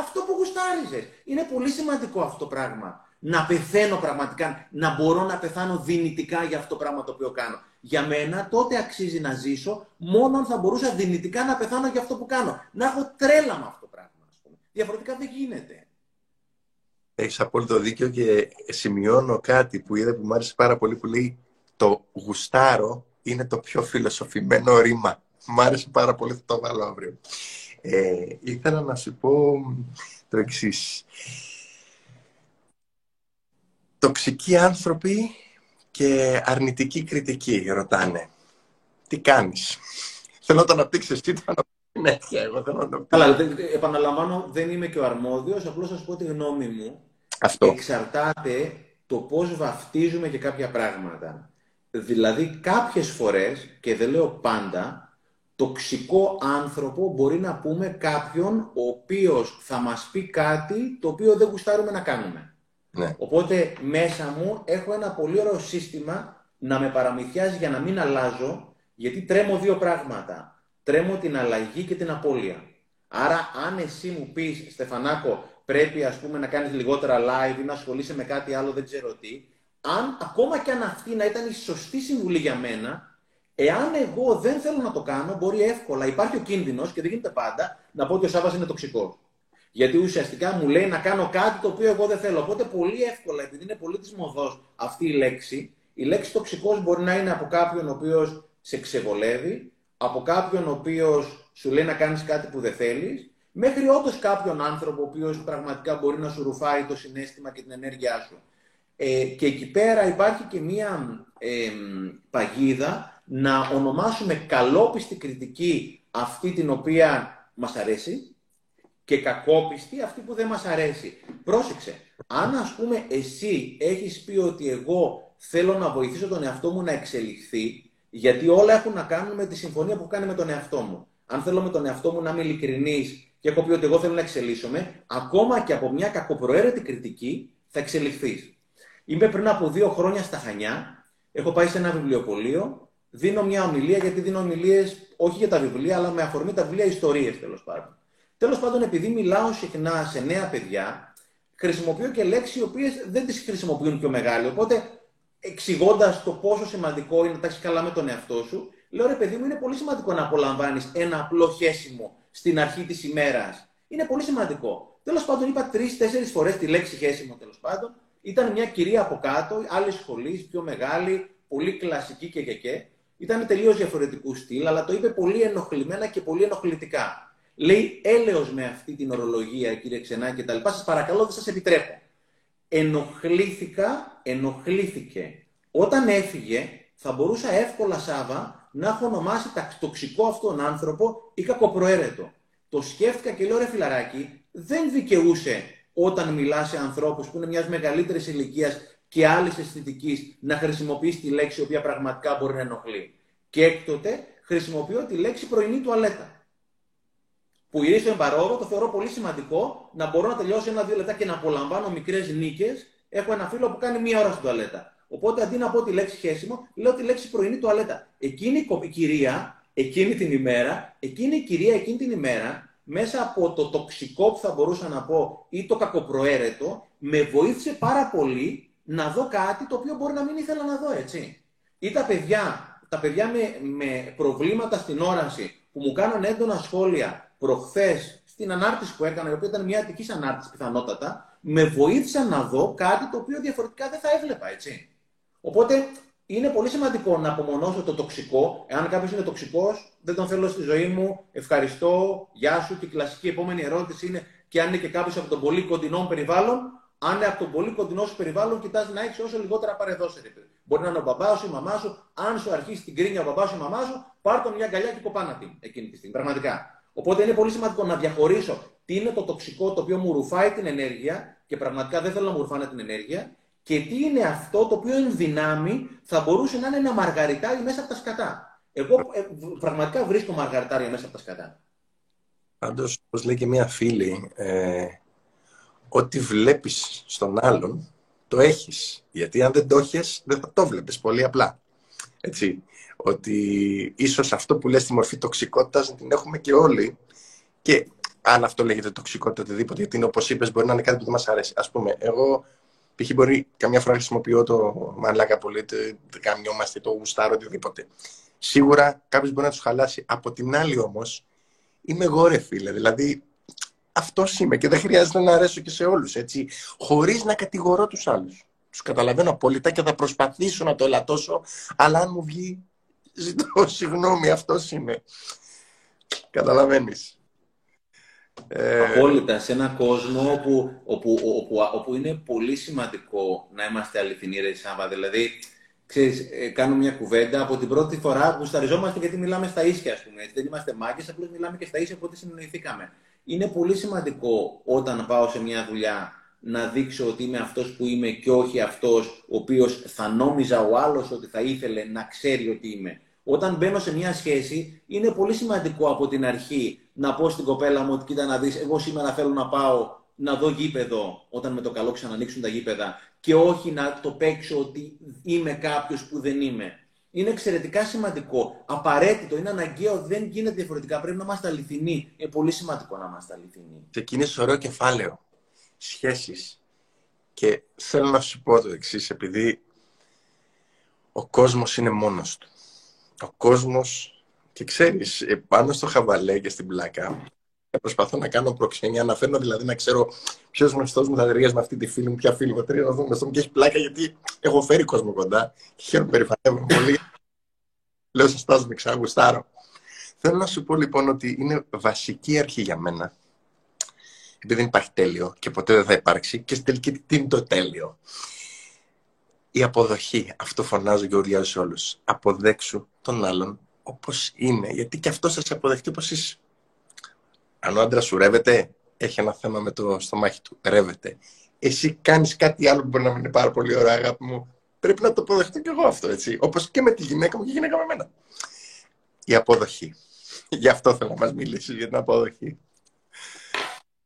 αυτό που γουστάριζες. Είναι πολύ σημαντικό αυτό το πράγμα. Να πεθαίνω πραγματικά, να μπορώ να πεθάνω δυνητικά για αυτό το πράγμα το οποίο κάνω. Για μένα τότε αξίζει να ζήσω μόνο αν θα μπορούσα δυνητικά να πεθάνω για αυτό που κάνω. Να έχω τρέλα με αυτό το πράγμα. Διαφορετικά δεν γίνεται. Έχεις απόλυτο δίκιο και σημειώνω κάτι που είδα που μου άρεσε πάρα πολύ που λέει το γουστάρο είναι το πιο φιλοσοφημένο ρήμα. Μ' άρεσε πάρα πολύ, θα το βάλω αύριο. Ε, ήθελα να σου πω το εξής. Τοξικοί άνθρωποι και αρνητική κριτική ρωτάνε. Τι κάνεις; Θέλω να το αναπτύξεις εσύ, το ναι, εγώ θέλω να το Καλά, επαναλαμβάνω, δεν είμαι και ο αρμόδιος, απλώς θα σου πω τη γνώμη μου. Αυτό. Εξαρτάται το πώς βαφτίζουμε και κάποια πράγματα. Δηλαδή, κάποιες φορές, και δεν λέω πάντα, τοξικό άνθρωπο μπορεί να πούμε κάποιον ο οποίος θα μας πει κάτι το οποίο δεν γουστάρουμε να κάνουμε. Ναι. Οπότε μέσα μου έχω ένα πολύ ωραίο σύστημα να με παραμυθιάζει για να μην αλλάζω, γιατί τρέμω δύο πράγματα. Τρέμω την αλλαγή και την απώλεια. Άρα, αν εσύ μου πεις, Στεφανάκο, πρέπει ας πούμε να κάνεις λιγότερα live ή να ασχολείσαι με κάτι άλλο, δεν ξέρω τι, αν ακόμα και αν αυτή να ήταν η σωστή συμβουλή για μένα, εάν εγώ δεν θέλω να το κάνω, μπορεί εύκολα, υπάρχει ο κίνδυνος και δεν γίνεται πάντα, να πω ότι ο Σάββας είναι τοξικός. Γιατί ουσιαστικά μου λέει να κάνω κάτι το οποίο εγώ δεν θέλω. Οπότε πολύ εύκολα, επειδή είναι πολύ της μοδός αυτή η λέξη, η λέξη τοξικός μπορεί να είναι από κάποιον ο οποίος σε ξεβολεύει, από κάποιον ο οποίος σου λέει να κάνεις κάτι που δεν θέλεις, μέχρι όντως κάποιον άνθρωπο ο οποίος πραγματικά μπορεί να σου ρουφάει το συνέστημα και την ενέργειά σου. Ε, και εκεί πέρα υπάρχει και μία ε, παγίδα να ονομάσουμε καλόπιστη κριτική αυτή την οποία μας αρέσει και κακόπιστη αυτή που δεν μας αρέσει. Πρόσεξε, αν ας πούμε εσύ έχεις πει ότι εγώ θέλω να βοηθήσω τον εαυτό μου να εξελιχθεί, γιατί όλα έχουν να κάνουν με τη συμφωνία που κάνει με τον εαυτό μου. Αν θέλω με τον εαυτό μου να είμαι ειλικρινής και έχω πει ότι εγώ θέλω να εξελίσσομαι, ακόμα και από μια κακοπροαίρετη κριτική θα εξελιχθείς. Είμαι πριν από δύο χρόνια στα Χανιά, έχω πάει σε ένα βιβλιοπωλείο, δίνω μια ομιλία γιατί δίνω ομιλίες όχι για τα βιβλία, αλλά με αφορμή τα βιβλία ιστορίες τέλος πάντων. Τέλος πάντων, επειδή μιλάω συχνά σε νέα παιδιά, χρησιμοποιώ και λέξεις οι οποίες δεν τις χρησιμοποιούν πιο μεγάλοι. Οπότε, εξηγώντας το πόσο σημαντικό είναι να τα έχεις καλά με τον εαυτό σου, λέω ρε παιδί μου, είναι πολύ σημαντικό να απολαμβάνεις ένα απλό χέσιμο στην αρχή της ημέρας. Είναι πολύ σημαντικό. Τέλος πάντων, είπα τρει-τέσσερι φορές τη λέξη χέσιμο τέλος πάντων. Ήταν μια κυρία από κάτω, άλλη σχολή, πιο μεγάλη, πολύ κλασική και και και. Ήταν τελείως διαφορετικού στυλ, αλλά το είπε πολύ ενοχλημένα και πολύ ενοχλητικά. Λέει έλεος με αυτή την ορολογία, κύριε Ξενά και τα λοιπά. Σας παρακαλώ, δεν σας επιτρέπω. Ενοχλήθηκα, ενοχλήθηκε. Όταν έφυγε, θα μπορούσα εύκολα, Σάβα, να έχω ονομάσει τοξικό αυτόν άνθρωπο ή κακοπροαίρετο. Το σκέφτηκα και λέω, ρε φιλαράκι, δεν δικαιούσε όταν μιλάς σε ανθρώπους που είναι μιας μεγαλύτερης ηλικίας και άλλης αισθητικής να χρησιμοποιήσει τη λέξη η οποία πραγματικά μπορεί να ενοχλεί. Και έκτοτε χρησιμοποιώ τη λέξη πρωινή τουαλέτα που γυρίσει στον παρόδο, το θεωρώ πολύ σημαντικό να μπορώ να τελειώσω ένα-δύο λεπτά και να απολαμβάνω μικρές νίκες. Έχω ένα φίλο που κάνει μία ώρα στην τουαλέτα. Οπότε αντί να πω τη λέξη χέσιμο, λέω τη λέξη πρωινή τουαλέτα. Εκείνη η κυρία, εκείνη την ημέρα, εκείνη η κυρία εκείνη την ημέρα, μέσα από το τοξικό που θα μπορούσα να πω ή το κακοπροαίρετο, με βοήθησε πάρα πολύ να δω κάτι το οποίο μπορεί να μην ήθελα να δω, έτσι. Ή τα παιδιά, τα παιδιά με, με προβλήματα στην όραση που μου κάνουν έντονα σχόλια προχθές στην ανάρτηση που έκανα, η οποία ήταν μια ατυχή ανάρτησης πιθανότατα, με βοήθησαν να δω κάτι το οποίο διαφορετικά δεν θα έβλεπα, έτσι. Οπότε είναι πολύ σημαντικό να απομονώσω το τοξικό. Εάν κάποιος είναι τοξικός, δεν τον θέλω στη ζωή μου. Ευχαριστώ, γεια σου. Και η κλασική επόμενη ερώτηση είναι και αν είναι και κάποιος από τον πολύ κοντινό περιβάλλον. Αν είναι από τον πολύ κοντινό σου περιβάλλον, κοιτάζει να έχεις όσο λιγότερα παρεδώσει. Μπορεί να είναι ο μπαμπάς σου, η μαμά σου. Αν σου αρχίσει την κρίνια ο μπαμπάς σου, η μαμά σου, πάρ τον μια αγκαλιά και κοπάνα την εκείνη τη στιγμή. Πραγματικά. Οπότε είναι πολύ σημαντικό να διαχωρίσω τι είναι το τοξικό το οποίο μου ρουφάει την ενέργεια και πραγματικά δεν θέλω να μου ρουφάνε την ενέργεια και τι είναι αυτό το οποίο εν δυνάμει θα μπορούσε να είναι ένα μαργαριτάρι μέσα από τα σκατά. Εγώ ε, πραγματικά βρίσκω μαργαριτάρια μέσα από τα σκατά. Πάντως, όπως λέει και μία φίλη, ε, ό,τι βλέπεις στον άλλον, το έχεις. Γιατί αν δεν το έχεις, δεν θα το βλέπεις. Πολύ απλά. Έτσι ότι ίσως αυτό που λες στη μορφή τοξικότητας την έχουμε και όλοι και αν αυτό λέγεται τοξικότητα οτιδήποτε, γιατί είναι όπως είπες μπορεί να είναι κάτι που δεν μας αρέσει. Ας πούμε, εγώ π.χ. μπορεί καμιά φορά χρησιμοποιώ το μαλάκα πολύ, το καμιόμαστε, το γουστάρω, οτιδήποτε. Σίγουρα κάποιος μπορεί να τους χαλάσει. Από την άλλη όμως, είμαι εγώ ρε φίλε. Δηλαδή, αυτός είμαι και δεν χρειάζεται να αρέσω και σε όλους. Χωρίς να κατηγορώ τους άλλους. Τους καταλαβαίνω απόλυτα και θα προσπαθήσω να το ελαττώσω, αλλά αν μου βγει Ζητώ συγγνώμη, αυτός είναι. Καταλαβαίνεις. Ε... Απόλυτα, σε έναν κόσμο όπου, όπου, όπου, όπου, είναι πολύ σημαντικό να είμαστε αληθινοί, ρε Σάβα. Δηλαδή, ξέρεις, ε, κάνω μια κουβέντα από την πρώτη φορά που σταριζόμαστε γιατί μιλάμε στα ίσια, ας πούμε. Δεν είμαστε μάγκες, απλώς μιλάμε και στα ίσια, οπότε συνεννοηθήκαμε. Είναι πολύ σημαντικό όταν πάω σε μια δουλειά να δείξω ότι είμαι αυτός που είμαι και όχι αυτός ο οποίος θα νόμιζα ο άλλος ότι θα ήθελε να ξέρει ότι είμαι. Όταν μπαίνω σε μια σχέση, είναι πολύ σημαντικό από την αρχή να πω στην κοπέλα μου ότι κοίτα να δεις, εγώ σήμερα θέλω να πάω να δω γήπεδο όταν με το καλό ξανανοίξουν τα γήπεδα και όχι να το παίξω ότι είμαι κάποιος που δεν είμαι. Είναι εξαιρετικά σημαντικό. Απαραίτητο, είναι αναγκαίο, δεν γίνεται διαφορετικά. Πρέπει να είμαστε αληθινοί. Είναι πολύ σημαντικό να είμαστε αληθινοί. Ξεκίνησε ωραίο κεφάλαιο. Σχέσεις. Και θέλω να σου πω το εξής, επειδή ο κόσμος είναι μόνος του. Ο κόσμος, και ξέρεις, πάνω στο χαβαλέ και στην πλάκα, προσπαθώ να κάνω προξενία, να φέρνω δηλαδή να ξέρω ποιος γνωστός μου θα ταιριάζει με αυτή τη φίλη μου, ποια φίλη μου θα ταιριάζει με γνωστό μου και έχει πλάκα γιατί έχω φέρει κόσμο κοντά και χαίρομαι περηφανεύομαι πολύ. Λέω σας στάζω δεξιά, γουστάρω. Θέλω να σου πω λοιπόν ότι είναι βασική αρχή για μένα επειδή δεν υπάρχει τέλειο και ποτέ δεν θα υπάρξει και στην τελική τι είναι το τέλειο. Η αποδοχή, αυτό φωνάζω και ουριάζω σε όλους. Αποδέξου τον άλλον όπως είναι, γιατί και αυτό σας αποδεχτεί όπως είσαι. Αν ο άντρας σου ρεύεται, έχει ένα θέμα με το στομάχι του. Ρεύεται. Εσύ κάνεις κάτι άλλο που μπορεί να μην είναι πάρα πολύ ωραίο, αγάπη μου. Πρέπει να το αποδεχτώ κι εγώ αυτό, έτσι. Όπως και με τη γυναίκα μου και η γυναίκα με εμένα. Η αποδοχή. Γι' αυτό θέλω να μας μιλήσεις, για την αποδοχή.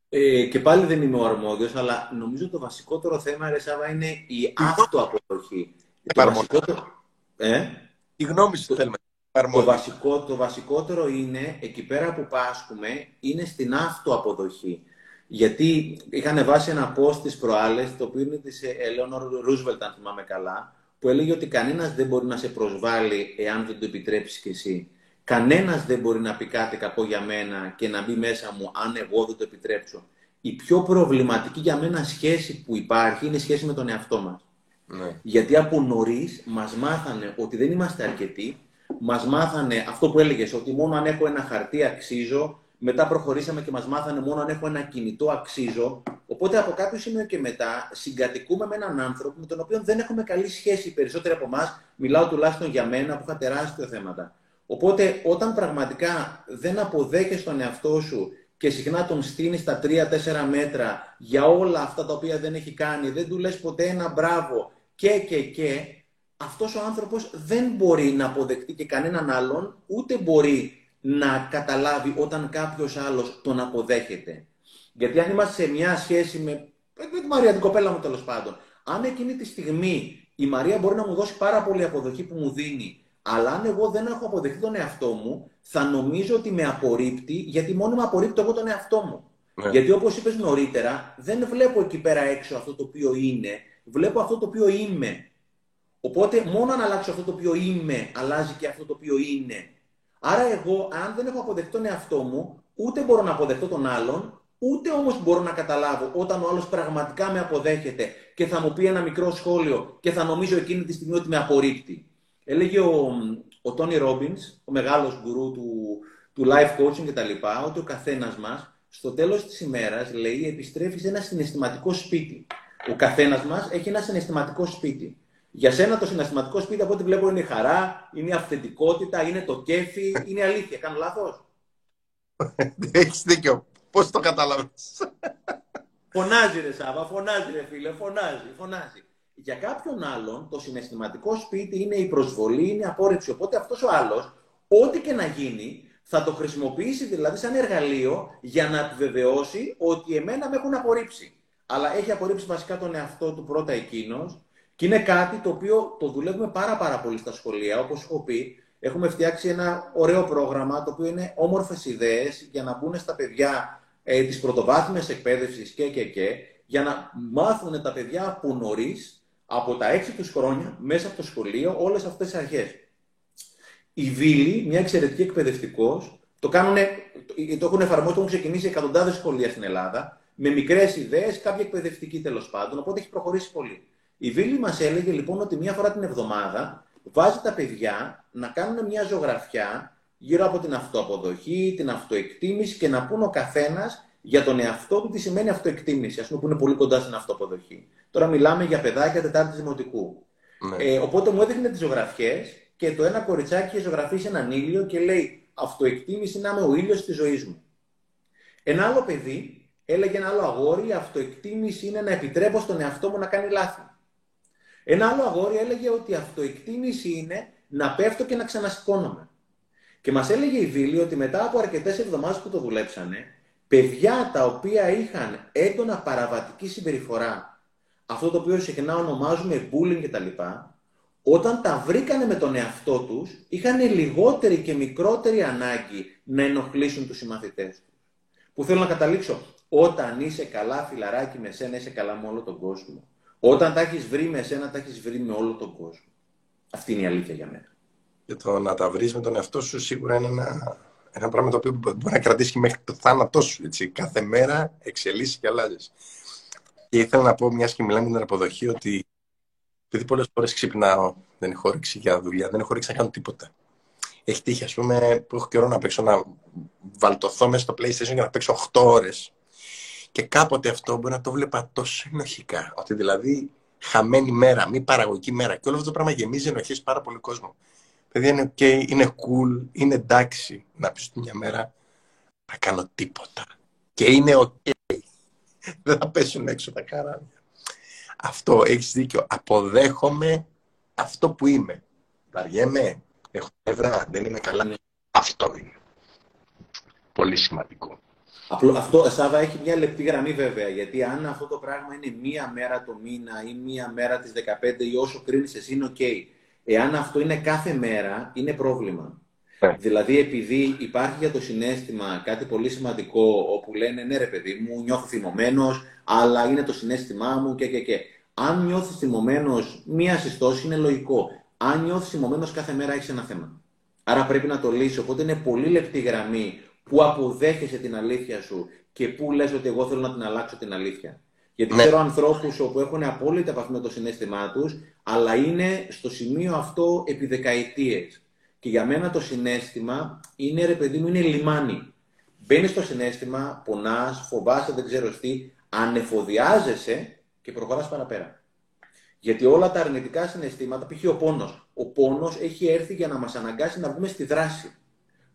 Ε, και πάλι δεν είμαι ο αρμόδιος, αλλά νομίζω το βασικότερο θέμα, ρε Σάβα, είναι η αυτοαποδοχή. Το βασικότερο... Ε; Η γνώμη σου θέλουμε. Το, βασικό, το βασικότερο είναι, εκεί πέρα που πάσχουμε, είναι στην αυτοαποδοχή. Γιατί είχαν βάσει ένα post της προάλλες, το οποίο είναι της Eleanor Roosevelt, αν θυμάμαι καλά, που έλεγε ότι κανένας δεν μπορεί να σε προσβάλλει εάν δεν το επιτρέψεις κι εσύ. Κανένας δεν μπορεί να πει κάτι κακό για μένα και να μπει μέσα μου αν εγώ δεν το επιτρέψω. Η πιο προβληματική για μένα σχέση που υπάρχει είναι η σχέση με τον εαυτό μας. Ναι. Γιατί από νωρίς μας μάθανε ότι δεν είμαστε αρκετοί, μας μάθανε αυτό που έλεγες, ότι μόνο αν έχω ένα χαρτί αξίζω, μετά προχωρήσαμε και μας μάθανε μόνο αν έχω ένα κινητό αξίζω. Οπότε από κάποιο σημείο και μετά συγκατοικούμε με έναν άνθρωπο με τον οποίο δεν έχουμε καλή σχέση. Οι περισσότεροι από εμάς, μιλάω τουλάχιστον για μένα που είχα τεράστια θέματα. Οπότε όταν πραγματικά δεν αποδέχεσαι τον εαυτό σου και συχνά τον στείνεις στα 3-4 μέτρα για όλα αυτά τα οποία δεν έχει κάνει, δεν του λες ποτέ ένα μπράβο και και και, αυτός ο άνθρωπος δεν μπορεί να αποδεχτεί και κανέναν άλλον, ούτε μπορεί να καταλάβει όταν κάποιος άλλος τον αποδέχεται. Γιατί αν είμαστε σε μια σχέση με, με τη Μαρία, την κοπέλα μου τέλος πάντων, αν εκείνη τη στιγμή η Μαρία μπορεί να μου δώσει πάρα πολύ αποδοχή που μου δίνει, αλλά αν εγώ δεν έχω αποδεχτεί τον εαυτό μου, θα νομίζω ότι με απορρίπτει, γιατί μόνο με απορρίπτω εγώ τον εαυτό μου. Ναι. Γιατί όπως είπες νωρίτερα, δεν βλέπω εκεί πέρα έξω αυτό το οποίο είναι, βλέπω αυτό το οποίο είμαι. Οπότε μόνο αν αλλάξω αυτό το οποίο είμαι, αλλάζει και αυτό το οποίο είναι. Άρα εγώ, αν δεν έχω αποδεχτεί τον εαυτό μου, ούτε μπορώ να αποδεχτώ τον άλλον, ούτε όμως μπορώ να καταλάβω όταν ο άλλος πραγματικά με αποδέχεται και θα μου πει ένα μικρό σχόλιο και θα νομίζω εκείνη τη στιγμή ότι με απορρίπτει. Έλεγε ο, ο Τόνι Ρόμπινς, ο μεγάλος γκουρού του, του life coaching κτλ, ότι ο καθένας μας στο τέλος της ημέρας, λέει, επιστρέφει σε ένα συναισθηματικό σπίτι. Ο καθένας μας έχει ένα συναισθηματικό σπίτι. Για σένα το συναισθηματικό σπίτι από ό,τι βλέπω είναι η χαρά, είναι η αυθεντικότητα, είναι το κέφι, είναι η αλήθεια. Κάνω λάθος; Έχεις δίκιο. Πώς το καταλαβαίνεις. Φωνάζει ρε Σάβα, φωνάζει ρε φίλε, φωνάζει, φωνάζει. Για κάποιον άλλον το συναισθηματικό σπίτι είναι η προσβολή, είναι η απόρριψη. Οπότε αυτός ο άλλος, ό,τι και να γίνει, θα το χρησιμοποιήσει δηλαδή σαν εργαλείο για να επιβεβαιώσει ότι εμένα με έχουν απορρίψει. Αλλά έχει απορρίψει βασικά τον εαυτό του πρώτα εκείνος και είναι κάτι το οποίο το δουλεύουμε πάρα, πάρα πολύ στα σχολεία. Όπως έχω πει, έχουμε φτιάξει ένα ωραίο πρόγραμμα το οποίο είναι όμορφες ιδέες για να μπουν στα παιδιά ε, της πρωτοβάθμιας εκπαίδευσης και, και, και, για να μάθουν τα παιδιά από νωρίς, από τα έξι τους χρόνια, μέσα από το σχολείο, όλες αυτές τις αρχές. Η Βίλη, μια εξαιρετική εκπαιδευτικός, το, το έχουν εφαρμόσει, το έχουν ξεκινήσει εκατοντάδες σχολεία στην Ελλάδα, με μικρές ιδέες, κάποια εκπαιδευτική τέλος πάντων, οπότε έχει προχωρήσει πολύ. Η Βίλη μας έλεγε λοιπόν ότι μία φορά την εβδομάδα βάζει τα παιδιά να κάνουν μια ζωγραφιά γύρω από την αυτοαποδοχή, την αυτοεκτίμηση και να πούν ο καθένας για τον εαυτό του τι σημαίνει αυτοεκτίμηση, ας πούμε που είναι πολύ κοντά στην αυτοαποδοχή. Τώρα μιλάμε για παιδάκια Τετάρτη Δημοτικού. Ναι. Ε, οπότε μου έδειχνε τις ζωγραφιές και το ένα κοριτσάκι είχε ζωγραφίσει έναν ήλιο και λέει Αυτοεκτίμηση να είμαι ο ήλιος της ζωής μου. Ένα άλλο παιδί έλεγε ένα άλλο αγόρι, η αυτοεκτίμηση είναι να επιτρέπω στον εαυτό μου να κάνει λάθη. Ένα άλλο αγόρι έλεγε ότι η αυτοεκτίμηση είναι να πέφτω και να ξανασηκώνομαι. Και μας έλεγε η Βίλη ότι μετά από αρκετές εβδομάδες που το δουλέψανε, παιδιά τα οποία είχαν έντονα παραβατική συμπεριφορά, αυτό το οποίο συχνά ονομάζουμε bullying κτλ., όταν τα βρήκανε με τον εαυτό τους, είχαν λιγότερη και μικρότερη ανάγκη να ενοχλήσουν τους συμμαθητές τους. Που θέλω να καταλήξω, όταν είσαι καλά φιλαράκι με σένα, είσαι καλά με όλο τον κόσμο. Όταν τα έχεις βρει με σένα, τα έχεις βρει με όλο τον κόσμο. Αυτή είναι η αλήθεια για μένα. Και το να τα βρεις με τον εαυτό σου σίγουρα είναι ένα, ένα πράγμα το οποίο μπορεί να κρατήσει μέχρι το θάνατό σου. Έτσι. Κάθε μέρα εξελίσσει και αλλάζεις. Και ήθελα να πω, μιας και μιλάμε για την αποδοχή, ότι επειδή πολλές φορές ξυπνάω, δεν έχω όρεξη για δουλειά, δεν έχω όρεξη να κάνω τίποτα. Έχει τύχει, ας πούμε, που έχω καιρό να παίξω, να βαλτωθώ μέσα στο PlayStation και να παίξω 8 ώρες. Και κάποτε αυτό μπορεί να το βλέπα τόσο ενοχικά. Ότι δηλαδή χαμένη μέρα, μη παραγωγική μέρα. Και όλο αυτό το πράγμα γεμίζει ενοχές πάρα πολύ κόσμο. Παιδιά είναι ok, είναι cool, είναι εντάξει να πεις μια μέρα να κάνω τίποτα. Και είναι ok. Δεν θα πέσουν έξω τα καράβια. Αυτό, έχεις δίκιο. Αποδέχομαι αυτό που είμαι. Βαριέμαι, έχω νεύρα, δεν είμαι καλά. Ναι. Αυτό είναι. Πολύ σημαντικό. Απλό, αυτό, Σάβα, έχει μια λεπτή γραμμή βέβαια, γιατί αν αυτό το πράγμα είναι μία μέρα το μήνα ή μία μέρα τις 15 ή όσο κρίνεις εσύ είναι ok. Εάν αυτό είναι κάθε μέρα, είναι πρόβλημα. Ναι. Δηλαδή, επειδή υπάρχει για το συνέστημα κάτι πολύ σημαντικό, όπου λένε ναι, ρε παιδί μου, νιώθω θυμωμένος, αλλά είναι το συνέστημά μου και και και. Αν νιώθεις θυμωμένος, μία συστόση είναι λογικό. Αν νιώθεις θυμωμένος κάθε μέρα, έχεις ένα θέμα. Άρα πρέπει να το λύσεις. Οπότε είναι πολύ λεπτή γραμμή που αποδέχεσαι την αλήθεια σου και που λες ότι εγώ θέλω να την αλλάξω την αλήθεια. Γιατί ναι. ξέρω ανθρώπους που έχουν απόλυτα επαφή με το συνέστημά τους, αλλά είναι στο σημείο αυτό επί δεκαετίες. Και για μένα το συνέστημα είναι, ρε παιδί μου, είναι λιμάνι. Μπαίνεις στο συνέστημα, πονάς, φοβάσαι, δεν ξέρω τι, ανεφοδιάζεσαι και προχωράς παραπέρα. Γιατί όλα τα αρνητικά συναισθήματα, π.χ. ο πόνος. Ο πόνος έχει έρθει για να μας αναγκάσει να βγούμε στη δράση.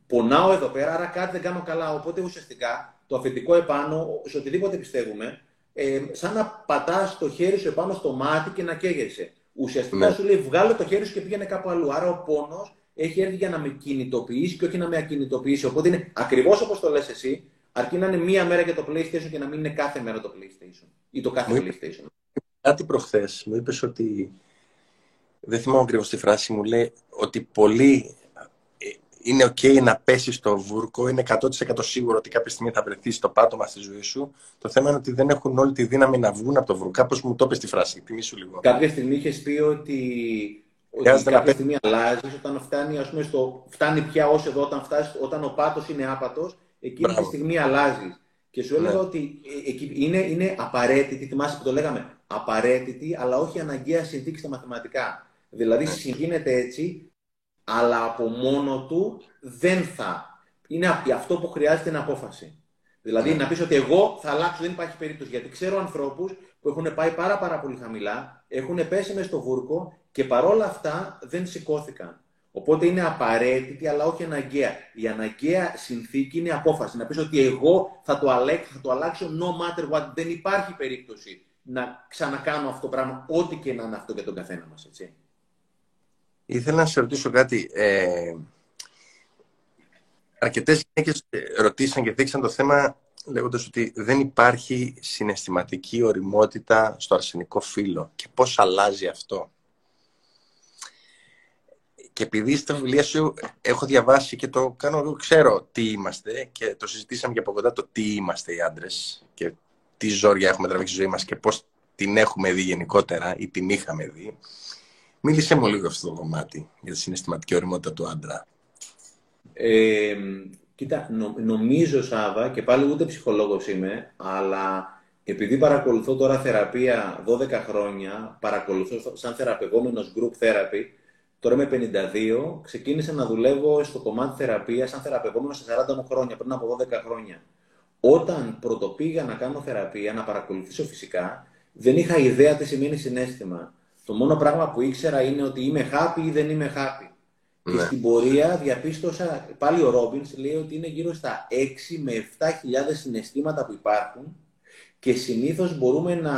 Πονάω εδώ πέρα, άρα κάτι δεν κάνω καλά. Οπότε ουσιαστικά το αφεντικό επάνω, σε οτιδήποτε πιστεύουμε, ε, σαν να πατάς το χέρι σου επάνω στο μάτι και να καίγεσαι. Ουσιαστικά ναι. σου λέει βγάλω το χέρι σου και πήγαινε κάπου αλλού. Άρα ο πόνος έχει έρθει για να με κινητοποιήσει και όχι να με ακινητοποιήσει. Οπότε είναι ακριβώς όπως το λες εσύ, αρκεί να είναι μία μέρα για το PlayStation και να μην είναι κάθε μέρα το PlayStation ή το κάθε μου PlayStation. Κάτι προχθές μου είπες ότι. Δεν θυμάμαι ακριβώς τη φράση μου. Λέει ότι πολλοί είναι ok να πέσεις στο βούρκο, είναι 100% σίγουρο ότι κάποια στιγμή θα βρεθεί στο πάτωμα στη ζωή σου. Το θέμα είναι ότι δεν έχουν όλη τη δύναμη να βγουν από το βούρκο. Κάπως μου το είπες τη φράση, σου λίγο. Κάποια στιγμή είχες πει ότι, ότι κάποια στιγμή αλλάζεις όταν φτάνει, ας πούμε, στο, φτάνει πια ως εδώ, όταν, φτάσεις, όταν ο πάτος είναι άπατος, εκείνη Μπράβο. τη στιγμή αλλάζεις. Και σου έλεγα ναι. ότι ε, είναι, είναι απαραίτητη, θυμάσαι που το λέγαμε, απαραίτητη, αλλά όχι αναγκαία συνθήκη στα μαθηματικά. Δηλαδή, ναι. συγκίνεται έτσι αλλά από μόνο του δεν θα. Είναι αυτό που χρειάζεται είναι απόφαση. Δηλαδή ναι. να πεις ότι εγώ θα αλλάξω, δεν υπάρχει περίπτωση. Γιατί ξέρω ανθρώπους που έχουν πάει πάρα, πάρα πολύ χαμηλά, έχουν πέσει μέσα στο βούρκο και παρόλα αυτά δεν σηκώθηκαν. Οπότε είναι απαραίτητη, αλλά όχι αναγκαία. Η αναγκαία συνθήκη είναι απόφαση. Να πεις ότι εγώ θα το, αλλάξω, θα το αλλάξω no matter what. Δεν υπάρχει περίπτωση να ξανακάνω αυτό το πράγμα, ό,τι και να είναι αυτό για τον καθένα μας. Έτσι. Ήθελα να σε ρωτήσω κάτι. Ε, αρκετές γυναίκες ρωτήσαν και δείξαν το θέμα λέγοντας ότι δεν υπάρχει συναισθηματική οριμότητα στο αρσενικό φύλλο και πώς αλλάζει αυτό. Και επειδή στα βιβλία σου έχω διαβάσει και το κάνω, ξέρω τι είμαστε και το συζητήσαμε και από κοντά το τι είμαστε οι άντρες και τι ζόρια έχουμε τραβήξει στη ζωή μας και πώς την έχουμε δει γενικότερα ή την είχαμε δει. Μίλησε μου λίγο αυτό το κομμάτι για τη συναισθηματική οριμότητα του άντρα. Ε, κοίτα, νομίζω Σάβα, και πάλι ούτε ψυχολόγος είμαι, αλλά επειδή παρακολουθώ τώρα θεραπεία 12 χρόνια, παρακολουθώ σαν θεραπευόμενος group therapy, τώρα είμαι 52, ξεκίνησα να δουλεύω στο κομμάτι θεραπείας σαν θεραπευόμενος σε 40 χρόνια, πριν από 12 χρόνια. Όταν πρωτοπήγα να κάνω θεραπεία, να παρακολουθήσω φυσικά, δεν είχα ιδέα τι σημαίνει συνέστημα. Το μόνο πράγμα που ήξερα είναι ότι είμαι happy ή δεν είμαι happy. Και ναι. στην πορεία διαπίστωσα, πάλι ο Ρόμπινς λέει ότι είναι γύρω στα 6 με 7 χιλιάδες συναισθήματα που υπάρχουν και συνήθως μπορούμε να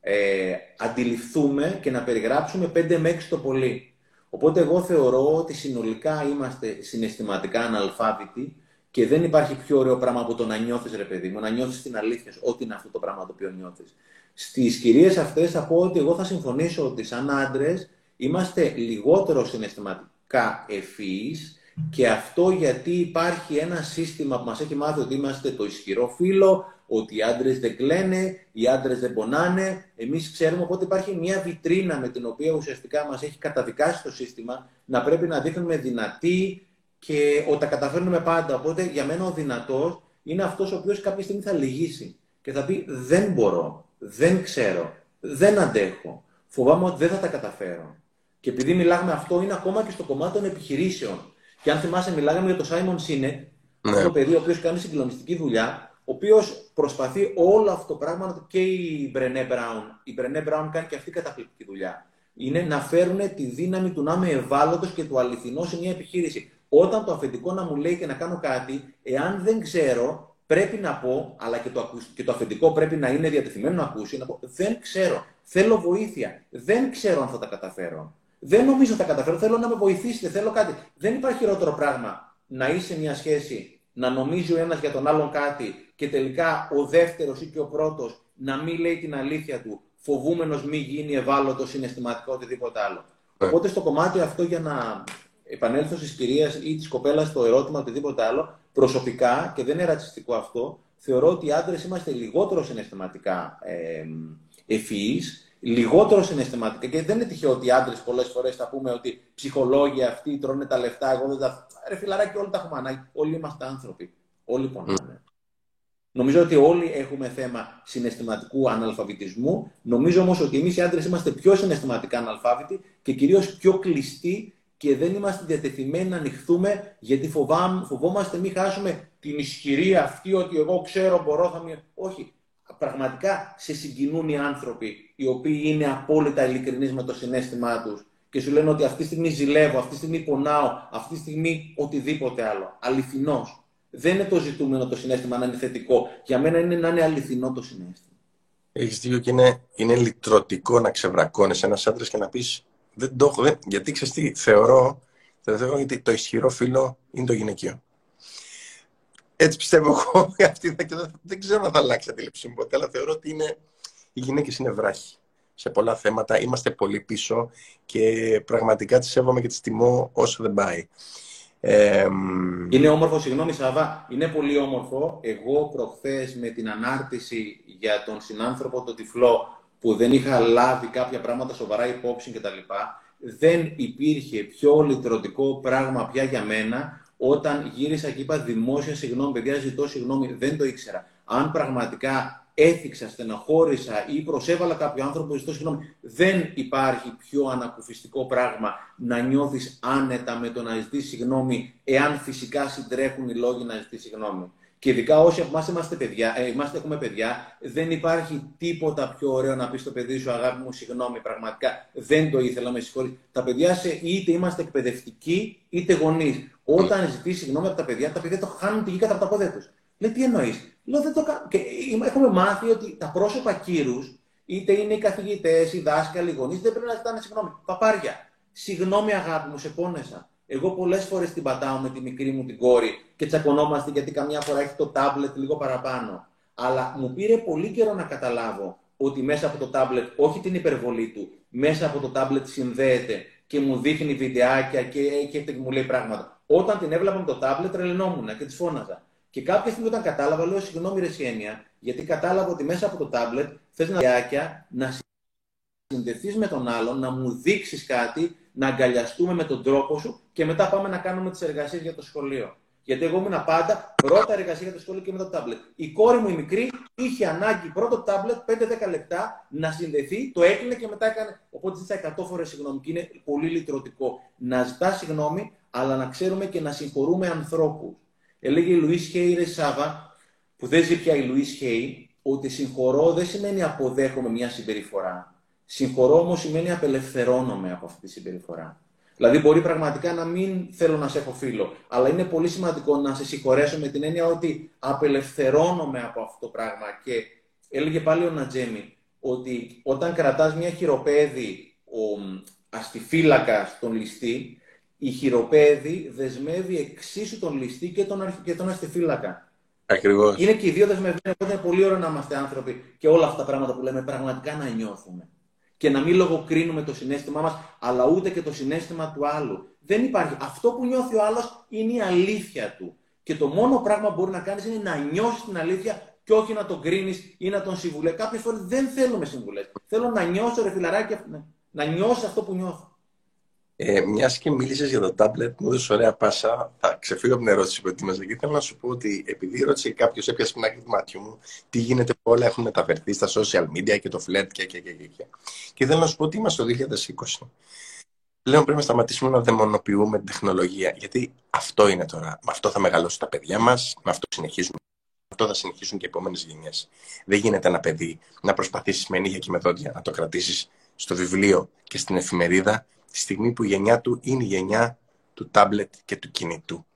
ε, αντιληφθούμε και να περιγράψουμε 5 με 6 το πολύ. Οπότε εγώ θεωρώ ότι συνολικά είμαστε συναισθηματικά αναλφάβητοι και δεν υπάρχει πιο ωραίο πράγμα από το να νιώθεις, ρε παιδί μου, να νιώθεις την αλήθεια, ό,τι είναι αυτό το πράγμα το οποίο νιώθεις. Στις κυρίες αυτές θα πω ότι εγώ θα συμφωνήσω ότι σαν άντρες είμαστε λιγότερο συναισθηματικά ευφυείς και αυτό γιατί υπάρχει ένα σύστημα που μας έχει μάθει ότι είμαστε το ισχυρό φύλλο, ότι οι άντρες δεν κλαίνε, οι άντρες δεν πονάνε. Εμείς ξέρουμε ότι υπάρχει μια βιτρίνα με την οποία ουσιαστικά μας έχει καταδικάσει το σύστημα να πρέπει να δείχνουμε δυνατοί και ότι τα καταφέρνουμε πάντα. Οπότε για μένα ο δυνατός είναι αυτός ο οποίος κάποια στιγμή θα λυγίσει και θα πει δεν μπορώ, δεν ξέρω, δεν αντέχω, φοβάμαι ότι δεν θα τα καταφέρω. Και επειδή μιλάμε αυτό είναι ακόμα και στο κομμάτι των επιχειρήσεων. Και αν θυμάσαι, μιλάγαμε για τον Σάιμον Σίνετ, ναι. το παιδί ο οποίος κάνει συγκλονιστική δουλειά, ο οποίος προσπαθεί όλο αυτό το πράγμα και η Μπρενέ Μπράουν. Η Μπρενέ Μπράουν κάνει και αυτή καταπληκτική δουλειά. Είναι να φέρουν τη δύναμη του να είμαι ευάλωτος και του αληθινό σε μια επιχείρηση. Όταν το αφεντικό να μου λέει και να κάνω κάτι, εάν δεν ξέρω, πρέπει να πω, αλλά και το, και το αφεντικό πρέπει να είναι διατεθειμένο να ακούσει, να πω δεν ξέρω, θέλω βοήθεια, δεν ξέρω αν θα τα καταφέρω. Δεν νομίζω θα καταφέρω. Θέλω να με βοηθήσετε. Θέλω κάτι. Δεν υπάρχει χειρότερο πράγμα να είσαι μια σχέση, να νομίζει ο ένας για τον άλλον κάτι και τελικά ο δεύτερος ή και ο πρώτος να μην λέει την αλήθεια του, φοβούμενος μη γίνει ευάλωτος, συναισθηματικό, οτιδήποτε άλλο. Ναι. Οπότε στο κομμάτι αυτό για να επανέλθω στις κυρίες ή τη κοπέλα στο ερώτημα, οτιδήποτε άλλο, προσωπικά και δεν είναι ρατσιστικό αυτό, θεωρώ ότι οι άντρες είμαστε λιγότερο συναισθηματικά ε, ευφυείς λιγότερο συναισθηματικά. Και δεν είναι τυχαίο ότι οι άντρες πολλές φορές θα πούμε ότι ψυχολόγοι αυτοί τρώνε τα λεφτά. Εγώ δεν τα. Ρε φιλαράκι, όλοι τα έχουμε ανάγκη. Όλοι είμαστε άνθρωποι. Όλοι πονάνε. Mm. Νομίζω ότι όλοι έχουμε θέμα συναισθηματικού αναλφαβητισμού. Νομίζω όμως ότι εμείς οι άντρες είμαστε πιο συναισθηματικά αναλφάβητοι και κυρίως πιο κλειστοί και δεν είμαστε διατεθειμένοι να ανοιχθούμε γιατί φοβόμαστε μην χάσουμε την ισχυρή αυτή ότι εγώ ξέρω, μπορώ, θα μην. Όχι πραγματικά σε συγκινούν οι άνθρωποι οι οποίοι είναι απόλυτα ειλικρινείς με το συνέστημά τους και σου λένε ότι αυτή τη στιγμή ζηλεύω, αυτή τη στιγμή πονάω, αυτή τη στιγμή οτιδήποτε άλλο. Αληθινός. Δεν είναι το ζητούμενο το συνέστημα να είναι θετικό. Για μένα είναι να είναι αληθινό το συνέστημα. Έχεις δίκιο και είναι, είναι λυτρωτικό να ξεβρακώνεις ένας άντρας και να πεις Δεν το έχω. Δεν... Γιατί ξέρεις τι, θεωρώ, θεωρώ ότι το ισχυρό φίλο είναι το γυναικείο. Έτσι πιστεύω εγώ. Αυτή, δεν ξέρω αν θα αλλάξει η αντίληψή μου ποτέ, αλλά θεωρώ ότι είναι, οι γυναίκες είναι βράχοι. Σε πολλά θέματα είμαστε πολύ πίσω και πραγματικά τις σέβομαι και τις τιμώ όσο δεν πάει. Ε, είναι όμορφο, συγγνώμη Σαββά, είναι πολύ όμορφο. Εγώ προχθές με την ανάρτηση για τον συνάνθρωπο τον τυφλό που δεν είχα λάβει κάποια πράγματα σοβαρά υπόψη κτλ. Δεν υπήρχε πιο λυτρωτικό πράγμα πια για μένα όταν γύρισα και είπα δημόσια συγγνώμη, παιδιά, ζητώ συγγνώμη, δεν το ήξερα. Αν πραγματικά έθιξα, στεναχώρησα ή προσέβαλα κάποιο άνθρωπο, ζητώ συγγνώμη. Δεν υπάρχει πιο ανακουφιστικό πράγμα να νιώθεις άνετα με το να ζητήσει συγγνώμη, εάν φυσικά συντρέχουν οι λόγοι να ζητήσει συγγνώμη. Και ειδικά όσοι από εμάς είμαστε παιδιά, ε, είμαστε, έχουμε παιδιά, δεν υπάρχει τίποτα πιο ωραίο να πεις στο παιδί σου, αγάπη μου, συγγνώμη, πραγματικά δεν το ήθελα, με συγχωρείς. Τα παιδιά σε είτε είμαστε εκπαιδευτικοί είτε γονείς. Όταν ζητήσει συγγνώμη από τα παιδιά, τα παιδιά το χάνουν τη γη κατά από τα πόδια τους. Λέει, τι εννοείς; Λέω, δεν το κάνω. Και έχουμε μάθει ότι τα πρόσωπα κύρους, είτε είναι οι καθηγητές, οι δάσκαλοι, οι γονείς, δεν πρέπει να ζητάνε συγγνώμη. Παπάρια. Συγγνώμη, αγάπη μου, σε πόνεσα. Εγώ πολλές φορές την πατάω με τη μικρή μου την κόρη και τσακωνόμαστε γιατί καμιά φορά έχει το τάμπλετ λίγο παραπάνω. Αλλά μου πήρε πολύ καιρό να καταλάβω ότι μέσα από το τάμπλετ, όχι την υπερβολή του, μέσα από το τάμπλετ συνδέεται και μου δείχνει βιντεάκια και, και μου λέει πράγματα. Όταν την έβλεπα με το τάμπλετ, τρελνόμουν και της φώναζα. Και κάποια στιγμή όταν κατάλαβα, λέω συγγνώμη ρε γιατί κατάλαβα ότι μέσα από το τάμπλετ θες να να συνδεθείς με τον άλλον, να μου δείξεις κάτι, να αγκαλιαστούμε με τον τρόπο σου και μετά πάμε να κάνουμε τις εργασίες για το σχολείο. Γιατί εγώ ήμουν πάντα πρώτα εργασία για το σχολείο και μετά το τάμπλετ. Η κόρη μου η μικρή είχε ανάγκη πρώτο τάμπλετ 5-10 λεπτά να συνδεθεί, το έκλεινε και μετά έκανε. Οπότε ζήτησα 100 φορές συγγνώμη και είναι πολύ λυτρωτικό. Να ζητάς συγγνώμη, αλλά να ξέρουμε και να συγχωρούμε ανθρώπους. Έλεγε η Λουίς Χέι Ρε Σάβα, που δεν ζει πια η Λουίς Χέι, ότι συγχωρώ δεν σημαίνει αποδέχομαι μια συμπεριφορά. Συγχωρώ όμως σημαίνει απελευθερώνομαι από αυτή τη συμπεριφορά. Δηλαδή, μπορεί πραγματικά να μην θέλω να σε έχω φίλο, αλλά είναι πολύ σημαντικό να σε συγχωρέσω με την έννοια ότι απελευθερώνομαι από αυτό το πράγμα. Και έλεγε πάλι ο Νατζέμι ότι όταν κρατάς μια χειροπέδη, ο, αστιφύλακας στον ληστή, η χειροπέδη δεσμεύει εξίσου τον ληστή και τον, και τον αστιφύλακα. Ακριβώς. Είναι και οι δύο δεσμευμένοι, οπότε είναι πολύ ωραίο να είμαστε άνθρωποι και όλα αυτά τα πράγματα που λέμε πραγματικά να νιώθουμε. Και να μην λογοκρίνουμε το συνέστημά μας, αλλά ούτε και το συνέστημα του άλλου. Δεν υπάρχει. Αυτό που νιώθει ο άλλος είναι η αλήθεια του. Και το μόνο πράγμα που μπορεί να κάνεις είναι να νιώσεις την αλήθεια και όχι να τον κρίνεις ή να τον συμβουλέ. Κάποιες φορές δεν θέλουμε συμβουλές. Θέλω να νιώσω, ρε φιλαράκι, να νιώσω αυτό που νιώθω. Ε, Μιας και μίλησες για το τάμπλετ, μου έδωσε ωραία πάσα. Θα ξεφύγω από την ερώτηση που ετοίμαζα και θέλω να σου πω ότι επειδή ρώτησε κάποιος, έπιασε την άκρη του μάτιου μου, τι γίνεται που όλα έχουν μεταφερθεί στα social media και το φλερτ και, και, και, και. Και θέλω να σου πω ότι είμαστε το 2020. Πλέον πρέπει να σταματήσουμε να δαιμονοποιούμε την τεχνολογία. Γιατί αυτό είναι τώρα. Με αυτό θα μεγαλώσουν τα παιδιά μας, με αυτό συνεχίζουμε. Αυτό θα συνεχίσουν και οι επόμενες γενιές. Δεν γίνεται ένα παιδί να προσπαθήσεις με νύχια και με δόντια να το κρατήσεις στο βιβλίο και στην εφημερίδα τη στιγμή που η γενιά του είναι η γενιά του τάμπλετ και του κινητού.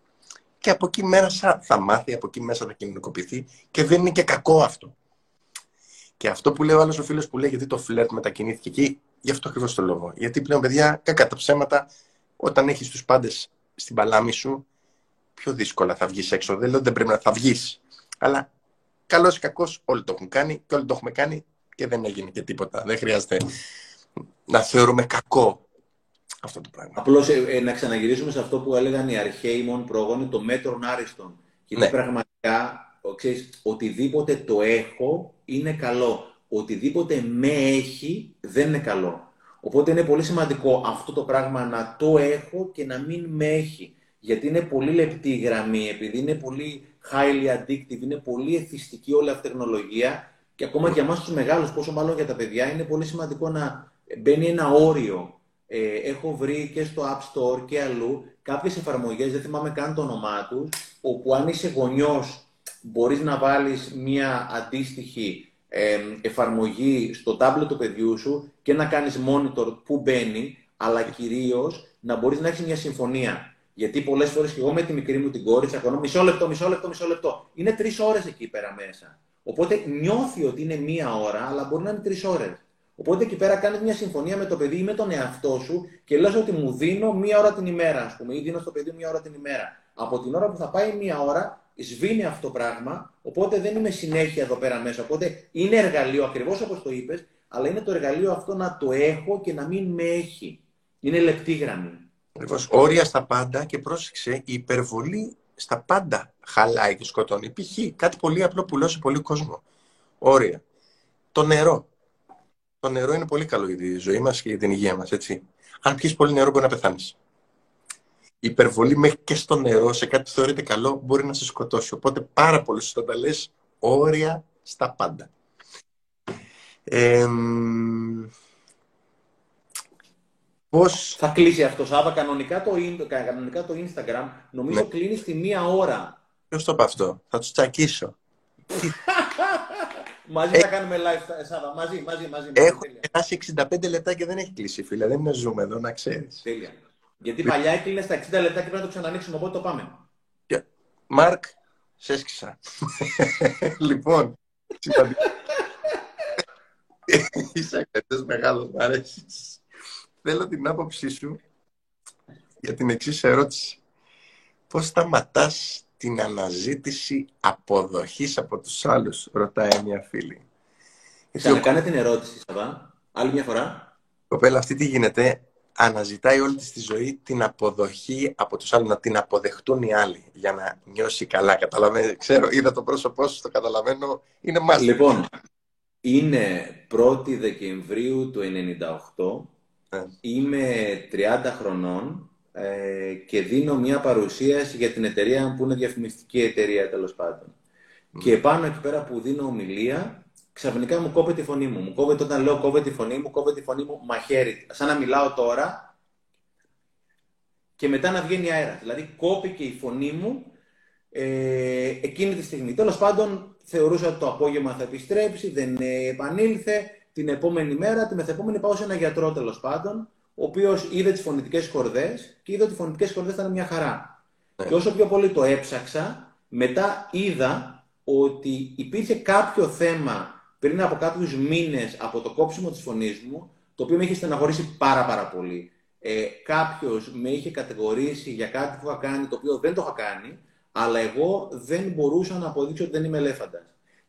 Και από εκεί μέσα θα μάθει, από εκεί μέσα θα κοινωνικοποιηθεί και δεν είναι και κακό αυτό. Και αυτό που λέει ο άλλος ο φίλος που λέει γιατί το φλερτ μετακινήθηκε εκεί, γι' αυτό ακριβώς το λόγο. Γιατί πλέον, παιδιά, κακά τα ψέματα, όταν έχεις τους πάντες στην παλάμη σου, πιο δύσκολα θα βγεις έξω. Δεν λέω ότι δεν πρέπει να θα βγεις. Αλλά καλός ή κακός, όλοι το έχουν κάνει και όλοι το έχουμε κάνει και δεν έγινε και τίποτα. Δεν χρειάζεται να θεωρούμε κακό αυτό το πράγμα. Απλώς ε, ε, να ξαναγυρίσουμε σε αυτό που έλεγαν οι αρχαίοι μόνο πρόγονοι, το μέτρον άριστον. Γιατί ναι. πραγματικά, ξέρεις, οτιδήποτε το έχω είναι καλό. Οτιδήποτε με έχει δεν είναι καλό. Οπότε είναι πολύ σημαντικό αυτό το πράγμα να το έχω και να μην με έχει. Γιατί είναι πολύ λεπτή η γραμμή, επειδή είναι πολύ highly addictive, είναι πολύ εθιστική όλη αυτή η τεχνολογία και ακόμα και για εμάς τους μεγάλους, πόσο μάλλον για τα παιδιά, είναι πολύ σημαντικό να μπαίνει ένα όριο. Ε, έχω βρει και στο App Store και αλλού κάποιες εφαρμογές, δεν θυμάμαι καν το όνομά τους, όπου αν είσαι γονιός μπορείς να βάλεις μία αντίστοιχη ε, εφαρμογή στο tablet του παιδιού σου και να κάνεις monitor που μπαίνει, αλλά κυρίως να μπορείς να έχεις μια συμφωνία. Γιατί πολλές φορές και εγώ με τη μικρή μου την κόρη τσακωνώ μισό λεπτό, μισό λεπτό, μισό λεπτό. Είναι τρεις ώρες εκεί πέρα μέσα. Οπότε νιώθει ότι είναι μία ώρα, αλλά μπορεί να είναι τρεις ώρες. Οπότε εκεί πέρα κάνεις μια συμφωνία με το παιδί ή με τον εαυτό σου και λες ότι μου δίνω μία ώρα την ημέρα, ας πούμε, ή δίνω στο παιδί μία ώρα την ημέρα. Από την ώρα που θα πάει μία ώρα, σβήνει αυτό το πράγμα, οπότε δεν είμαι συνέχεια εδώ πέρα μέσα. Οπότε είναι εργαλείο, ακριβώς όπως το είπες, αλλά είναι το εργαλείο αυτό να το έχω και να μην με έχει. Είναι λεπτή γραμμή. Ακριβώς. Όρια στα πάντα και πρόσεξε, η υπερβολή στα πάντα χαλάει και σκοτώνει. Π.χ. κάτι πολύ απλό που λέω σε πολύ κόσμο. Όρια. Το νερό. Το νερό είναι πολύ καλό για τη ζωή μας και για την υγεία μας, έτσι. Αν πιεις πολύ νερό μπορεί να πεθάνεις. Η υπερβολή μέχρι και στο νερό, σε κάτι που θεωρείται καλό, μπορεί να σε σκοτώσει. Οπότε πάρα πολύ σωστά τα λες, όρια στα πάντα. Ε, Πώς... Θα κλείσει αυτό, Σάβα. Κανονικά το, κανονικά το Instagram νομίζω ναι. κλείνει στη μία ώρα. Ποιος το είπε αυτό, θα τους τσακίσω. μαζί θα κάνουμε live, Σάβα. Μαζί, μαζί, μαζί. Έχω περάσει 65 λεπτά και δεν έχει κλείσει, φίλε. Δεν είναι ζούμε εδώ, να ξέρεις. Τέλεια. Γιατί παλιά έκλεινε στα 60 λεπτά και πρέπει να το ξανανοίξουμε, οπότε το πάμε. Μάρκ, σε έσκησα. λοιπόν, Είσαι αρκετές μεγάλος, μ' αρέσεις θέλω την άποψή σου για την εξής ερώτηση. Πώς σταματάς την αναζήτηση αποδοχής από τους άλλους, ρωτάει μια φίλη. Θα κάνε την ερώτηση, Σαββά. Άλλη μια φορά. Κοπέλα, αυτή τι γίνεται, αναζητάει όλη της τη ζωή την αποδοχή από τους άλλους, να την αποδεχτούν οι άλλοι για να νιώσει καλά. Καταλαβαίνω, ξέρω, είδα το πρόσωπό σου, το καταλαβαίνω, είναι μάλιστα. Λοιπόν, είναι 1η Δεκεμβρίου του 1998 ναι. Είμαι 30 χρονών ε, και δίνω μια παρουσίαση για την εταιρεία που είναι διαφημιστική εταιρεία τέλος πάντων. Mm. Και πάνω εκεί πέρα που δίνω ομιλία, ξαφνικά μου κόβεται η φωνή μου. Μου κόβεται όταν λέω κόβεται η φωνή μου, κόβεται η φωνή μου μαχαίρι. Σαν να μιλάω τώρα και μετά να βγαίνει αέρα. Δηλαδή κόπηκε η φωνή μου ε, εκείνη τη στιγμή. Τέλος πάντων θεωρούσα ότι το απόγευμα θα επιστρέψει, δεν επανήλθε την επόμενη μέρα, τη μεθεπόμενη πάω σε ένα γιατρό τέλος πάντων, ο οποίος είδε τις φωνητικές χορδέ και είδε ότι οι φωνητικές χορδέ ήταν μια χαρά. Ναι. Και όσο πιο πολύ το έψαξα, μετά είδα ότι υπήρχε κάποιο θέμα πριν από κάποιους μήνες από το κόψιμο της φωνής μου, το οποίο με είχε στεναχωρήσει πάρα πάρα πολύ. Ε, Κάποιος με είχε κατηγορήσει για κάτι που είχα κάνει, το οποίο δεν το είχα κάνει, αλλά εγώ δεν μπορούσα να αποδείξω ότι δεν είμαι ελέφαντας.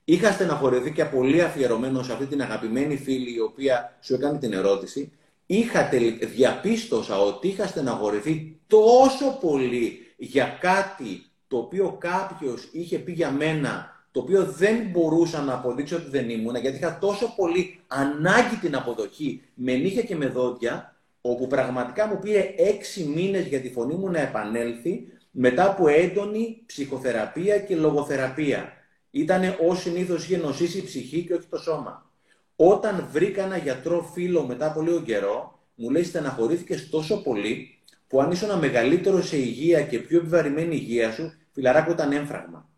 Είχα στεναχωρηθεί και πολύ αφιερωμένο σε αυτή την αγαπημένη φίλη η οποία σου έκανε την ερώτηση. Είχα διαπίστωσα ότι είχα στεναχωρηθεί τόσο πολύ για κάτι το οποίο κάποιος είχε πει για μένα το οποίο δεν μπορούσα να αποδείξω ότι δεν ήμουν, γιατί είχα τόσο πολύ ανάγκη την αποδοχή με νύχια και με δόντια, όπου πραγματικά μου πήρε έξι μήνες για τη φωνή μου να επανέλθει μετά από έντονη ψυχοθεραπεία και λογοθεραπεία. Ήταν ως συνήθως είχε νοσήσει η ψυχή και όχι το σώμα. Όταν βρήκα ένα γιατρό φίλο μετά από λίγο καιρό, μου λέει στεναχωρήθηκες τόσο πολύ που αν ήσουν μεγαλύτερο σε υγεία και πιο επιβαρημένη υγεία σου, φιλαράκο ήταν έμφραγμα.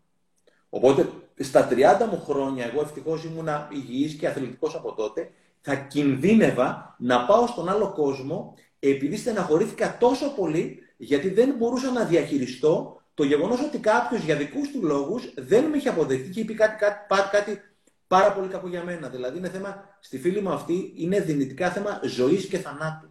Οπότε στα 30 μου χρόνια, εγώ ευτυχώς ήμουνα υγιής και αθλητικός από τότε, θα κινδύνευα να πάω στον άλλο κόσμο επειδή στεναχωρήθηκα τόσο πολύ γιατί δεν μπορούσα να διαχειριστώ το γεγονός ότι κάποιος για δικούς του λόγους δεν με είχε αποδεχτεί και είπε κάτι, κάτι, κάτι πάρα πολύ κακό για μένα. Δηλαδή είναι θέμα, στη φίλη μου αυτή, είναι δυνητικά θέμα ζωής και θανάτου.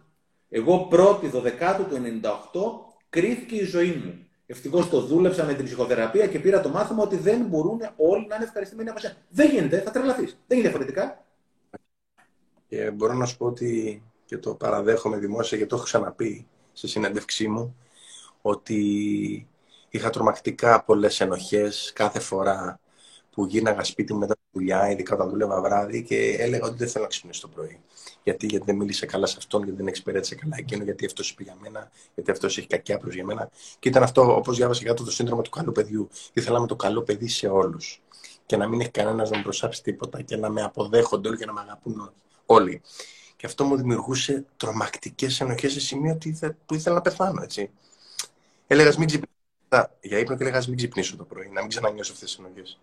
Εγώ πρώτη 12 του 98 κρίθηκε η ζωή μου. Ευτυχώς το δούλεψα με την ψυχοθεραπεία και πήρα το μάθημα ότι δεν μπορούν όλοι να είναι ευχαριστημένοι από εσένα. Δεν γίνεται, θα τρελαθείς. Δεν είναι διαφορετικά. Και μπορώ να σου πω ότι και το παραδέχομαι δημόσια και το έχω ξαναπεί στη συνέντευξή μου ότι είχα τρομακτικά πολλές ενοχές κάθε φορά που γίναγα σπίτι μου μετά τη δουλειά, ειδικά όταν δούλευα βράδυ και έλεγα ότι δεν θέλω να ξυπνήσω το πρωί. Γιατί, γιατί δεν μίλησε καλά σε αυτόν, γιατί δεν εξυπηρέτησε καλά εκείνο, γιατί αυτός είπε για μένα, γιατί αυτός έχει κακιά προ για μένα. Και ήταν αυτό, όπως διάβασα κάτω το σύνδρομο του καλού παιδιού. Ήθελα με το καλό παιδί σε όλους. Και να μην έχει κανένας να μου προσάψει τίποτα και να με αποδέχονται όλοι και να με αγαπούν όλοι. Και αυτό μου δημιουργούσε τρομακτικές ενοχές σε σημείο που ήθελα να πεθάνω, έτσι. Έλεγα μην ξυπνήσω. Για ύπνο και έλεγα μην ξυπνήσω το πρωί, να μην ξανανιώσω αυτές τις ενοχές.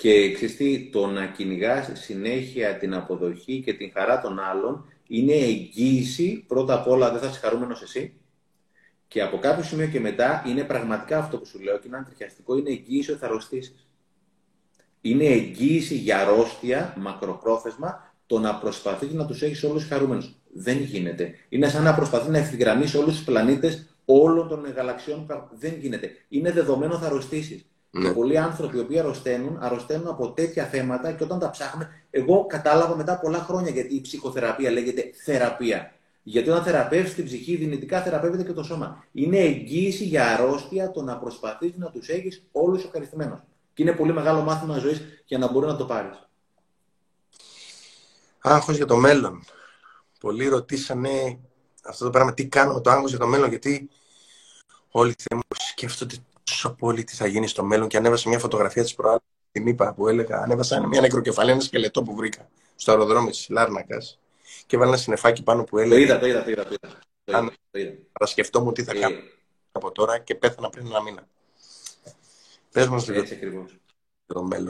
Και ξέρεις το να κυνηγάς συνέχεια την αποδοχή και την χαρά των άλλων είναι εγγύηση, πρώτα απ' όλα δεν θα είσαι χαρούμενος εσύ, και από κάποιο σημείο και μετά είναι πραγματικά αυτό που σου λέω και είναι αντριχιαστικό, είναι εγγύηση ότι θα αρρωστήσεις. Είναι εγγύηση για αρρώστια, μακροπρόθεσμα, το να προσπαθείς να τους έχεις όλους χαρούμενους. Δεν γίνεται. Είναι σαν να προσπαθεί να ευθυγραμμίσει όλους τους πλανήτες όλων των γαλαξιών. Δεν γίνεται. Είναι δεδομένο θα αρρωστήσεις. Ναι. πολλοί άνθρωποι οι οποίοι αρρωσταίνουν, αρρωσταίνουν από τέτοια θέματα και όταν τα ψάχνουμε, εγώ κατάλαβα μετά πολλά χρόνια γιατί η ψυχοθεραπεία λέγεται θεραπεία. Γιατί όταν θεραπεύεις την ψυχή, δυνητικά θεραπεύεται και το σώμα. Είναι εγγύηση για αρρώστια το να προσπαθείς να τους έχεις όλους ευχαριστημένου. Και είναι πολύ μεγάλο μάθημα ζωής για να μπορεί να το πάρεις. Άγχος για το μέλλον. Πολλοί ρωτήσανε αυτό το πράγμα, τι κάνω με το άγχος για το μέλλον, γιατί όλοι σκέφτονται τόσο πολύ τι θα γίνει στο μέλλον και ανέβασα μια φωτογραφία της προάλλη την είπα που έλεγα, ανέβασα μια νεκροκεφαλή, ένα σκελετό που βρήκα στο αεροδρόμιο της Λάρνακας και έβαλα ένα συνεφάκι πάνω που έλεγε. Το είδα, το είδα, το είδα. Το είδα. Το είδα. Θα σκεφτόμουν τι θα ε... κάνω από τώρα και πέθανα πριν ένα μήνα. Πες μας λίγο. Έτσι ακριβώς.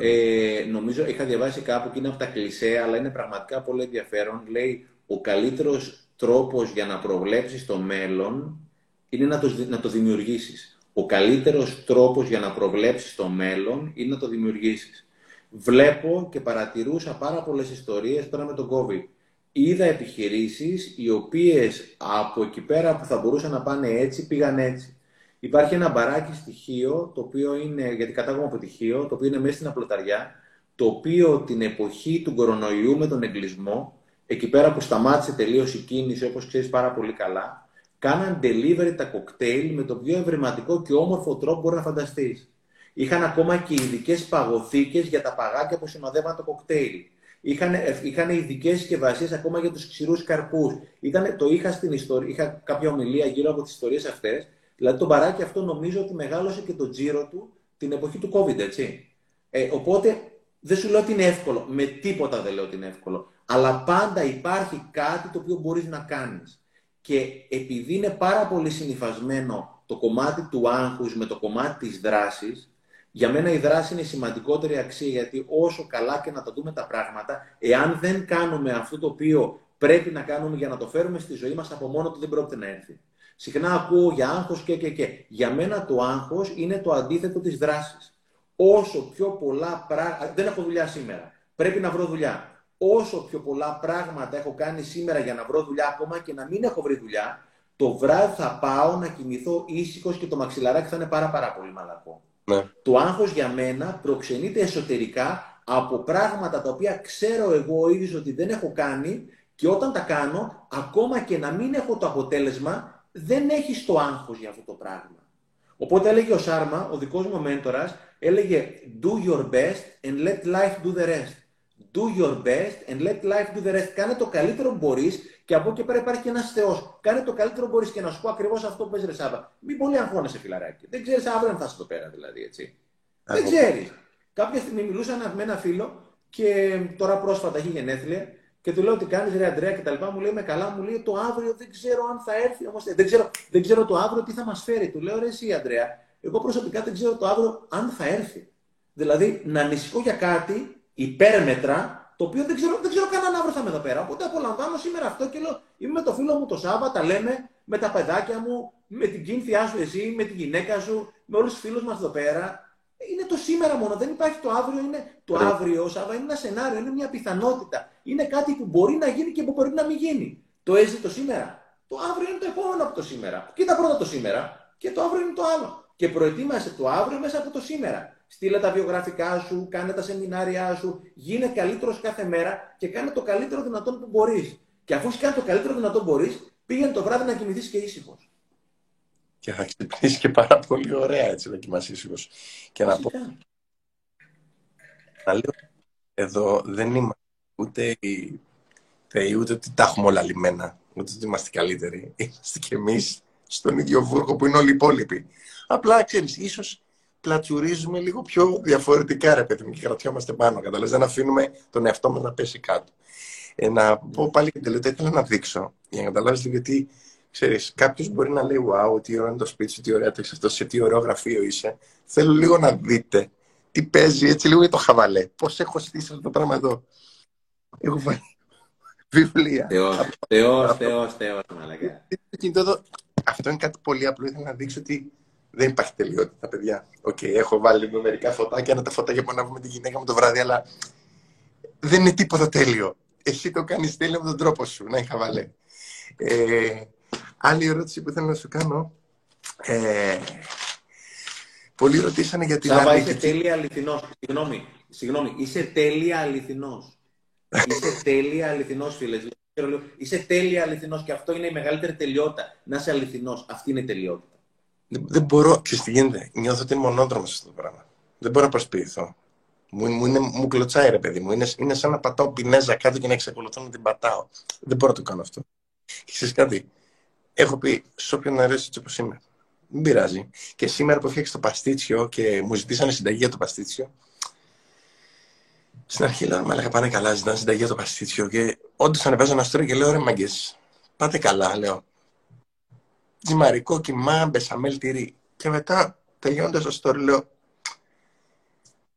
Ε, νομίζω είχα διαβάσει κάπου και είναι από τα κλισέ, αλλά είναι πραγματικά πολύ ενδιαφέρον. Λέει ο καλύτερος τρόπος για να προβλέψεις το μέλλον είναι να το, να το δημιουργήσεις. Ο καλύτερος τρόπος για να προβλέψεις το μέλλον είναι να το δημιουργήσεις. Βλέπω και παρατηρούσα πάρα πολλές ιστορίες τώρα με τον COVID. Είδα επιχειρήσεις οι οποίες από εκεί πέρα που θα μπορούσαν να πάνε έτσι, πήγαν έτσι. Υπάρχει ένα μπαράκι στοιχείο, το οποίο είναι, γιατί κατάγομαι από τυχείο, το οποίο είναι μέσα στην απλοταριά, το οποίο την εποχή του κορονοϊού με τον εγκλισμό, εκεί πέρα που σταμάτησε τελείως η κίνηση, όπως ξέρεις πάρα πολύ καλά, κάναν delivery τα κοκτέιλ με το πιο ευρηματικό και όμορφο τρόπο μπορεί να φανταστείς. Είχαν ακόμα και ειδικές παγωθήκες για τα παγάκια που συνοδεύαν το κοκτέιλ. Είχαν, είχαν ειδικές συσκευασίες ακόμα για τους ξηρούς καρπούς. Το είχα στην ιστορία, είχα κάποια ομιλία γύρω από τις ιστορίες αυτές. Δηλαδή το μπαράκι αυτό νομίζω ότι μεγάλωσε και το τζίρο του την εποχή του COVID, έτσι. Ε, οπότε δεν σου λέω ότι είναι εύκολο. Με τίποτα δεν λέω ότι είναι εύκολο. Αλλά πάντα υπάρχει κάτι το οποίο μπορείς να κάνεις. Και επειδή είναι πάρα πολύ συνειφασμένο το κομμάτι του άγχους με το κομμάτι της δράσης, για μένα η δράση είναι η σημαντικότερη αξία, γιατί όσο καλά και να τα δούμε τα πράγματα, εάν δεν κάνουμε αυτό το οποίο πρέπει να κάνουμε για να το φέρουμε στη ζωή μας, από μόνο του δεν πρόκειται να έρθει. Συχνά ακούω για άγχος και και και. Για μένα το άγχος είναι το αντίθετο της δράσης. Όσο πιο πολλά πράγματα... Δεν έχω δουλειά σήμερα. Πρέπει να βρω δουλειά. Όσο πιο πολλά πράγματα έχω κάνει σήμερα για να βρω δουλειά, ακόμα και να μην έχω βρει δουλειά, το βράδυ θα πάω να κοιμηθώ ήσυχος και το μαξιλαράκι θα είναι πάρα, πάρα πολύ μαλακό. Ναι. Το άγχος για μένα προξενείται εσωτερικά από πράγματα τα οποία ξέρω εγώ ο ίδιος ότι δεν έχω κάνει και όταν τα κάνω, ακόμα και να μην έχω το αποτέλεσμα, δεν έχει το άγχος για αυτό το πράγμα. Οπότε έλεγε ο Σάρμα, ο δικός μου μέντορας, έλεγε do your best and let life do the rest. Do your best and let life do the rest. Κάνε το καλύτερο που μπορείς και από εκεί πέρα υπάρχει και ένας Θεός. Κάνε το καλύτερο που μπορείς και να σου πω ακριβώς αυτό που πες ρε Σάβα. Μην πολύ αγχώνεσαι, φιλαράκι. Δεν ξέρεις αύριο αν θα είσαι εδώ πέρα, δηλαδή έτσι. Δεν ξέρεις. Κάποια στιγμή μιλούσα με ένα φίλο και τώρα πρόσφατα έχει γενέθλια και του λέω ότι κάνεις ρε Αντρέα και τα λοιπά. Μου λέει με καλά, μου λέει το αύριο δεν ξέρω αν θα έρθει. Όμως, δεν, ξέρω, δεν ξέρω το αύριο τι θα μας φέρει. Του λέω ρε εσύ Αντρέα, εγώ προσωπικά δεν ξέρω το αύριο αν θα έρθει. Δηλαδή να ανησυχώ για κάτι υπέρμετρα το οποίο δεν ξέρω, δεν ξέρω καν αν αύριο θα είμαι εδώ πέρα. Οπότε απολαμβάνω σήμερα αυτό και λέω: Είμαι με το φίλο μου το Σάββα, τα λέμε με τα παιδάκια μου, με την κίνθιά σου εσύ, με τη γυναίκα σου, με όλους τους φίλους μας εδώ πέρα. Είναι το σήμερα μόνο. Δεν υπάρχει το αύριο. Είναι το Ρε. αύριο, Σάββα, είναι ένα σενάριο, είναι μια πιθανότητα. Είναι κάτι που μπορεί να γίνει και που μπορεί να μην γίνει. Το έζησε το σήμερα. Το αύριο είναι το επόμενο από το σήμερα. Κοίτα πρώτα το σήμερα και το αύριο είναι το άλλο. Και προετοίμασε το αύριο μέσα από το σήμερα. Στείλε τα βιογραφικά σου, κάνε τα σεμινάρια σου, γίνε καλύτερος κάθε μέρα και κάνε το καλύτερο δυνατόν που μπορείς. Και αφού κάνει το καλύτερο δυνατόν που μπορείς, πήγαινε το βράδυ να κοιμηθείς και ήσυχος. Και θα ξυπνήσει και πάρα πολύ ωραία έτσι να κοιμάσαι ήσυχος. Και να πω. Να λέω, εδώ δεν είμαστε ούτε οι θεοί, ούτε ότι τα έχουμε όλα λιμένα, ούτε ότι είμαστε καλύτεροι. Είμαστε κι εμείς στον ίδιο βούρκο που είναι όλοι οι υπόλοιποι. Απλά ξέρεις, ίσως πλατσουρίζουμε λίγο πιο διαφορετικά, ρε παιδί μου, και κρατιόμαστε πάνω. Καταλαβαίνετε, δεν αφήνουμε τον εαυτό μα να πέσει κάτω. Ε, να πω πάλι και τελείω, ήθελα να δείξω για να καταλάβετε γιατί ξέρει, κάποιο μπορεί να λέει: Wow, τι ωραίο είναι το σπίτι σου, τι ωραία το αυτό, σε τι ωραίο γραφείο είσαι. Θέλω λίγο να δείτε τι παίζει έτσι λίγο για το χαβαλέ. Πώ έχω στήσει αυτό το πράγμα εδώ. Έχω βάλει βιβλία. Θεό, Θεό, Θεό, Θεό, Αυτό είναι κάτι πολύ απλό. Ήθελα να δείξω ότι δεν υπάρχει τελειότητα, παιδιά. OK, okay, έχω βάλει με μερικά φωτάκια, ένα τα φωτάκια που ανάβουμε τη γυναίκα μου το βράδυ, αλλά δεν είναι τίποτα τέλειο. Εσύ το κάνεις τέλειο με τον τρόπο σου, να είχα βάλει. Ε, άλλη ερώτηση που θέλω να σου κάνω. Ε, πολλοί ρωτήσανε για την Σάβα, είσαι τέλεια αληθινός. Συγγνώμη, συγγνώμη, είσαι τέλεια αληθινός. είσαι τέλεια αληθινός, φίλε. Είσαι τέλεια αληθινός και αυτό είναι η μεγαλύτερη τελειότητα. Να είσαι αληθινός. Αυτή είναι η τελειότητα. Δεν, δεν μπορώ, ξέρεις τι γίνεται, νιώθω ότι είναι μονόδρομος αυτό το πράγμα. Δεν μπορώ να προσποιηθώ. Μου, μου, είναι, μου κλωτσάει ρε παιδί μου. Είναι, είναι σαν να πατάω πινέζα κάτω και να εξακολουθώ να την πατάω. Δεν μπορώ να το κάνω αυτό. Και ξέρεις κάτι, έχω πει σε όποιον αρέσει έτσι όπως είμαι. Δεν πειράζει. Και σήμερα που έφτιαξε το παστίτσιο και μου ζητήσανε συνταγή για το παστίτσιο, στην αρχή λέω, μα λέγα πάνε καλά, ζητάνε συνταγή για το παστίτσιο και όντως ανεβάζω ένα στρώο και λέω, ρε μαγκές, πάτε καλά, λέω τζιμαρικό κιμά, μπεσαμέλ τυρί. Και μετά, τελειώνοντας το story, λέω.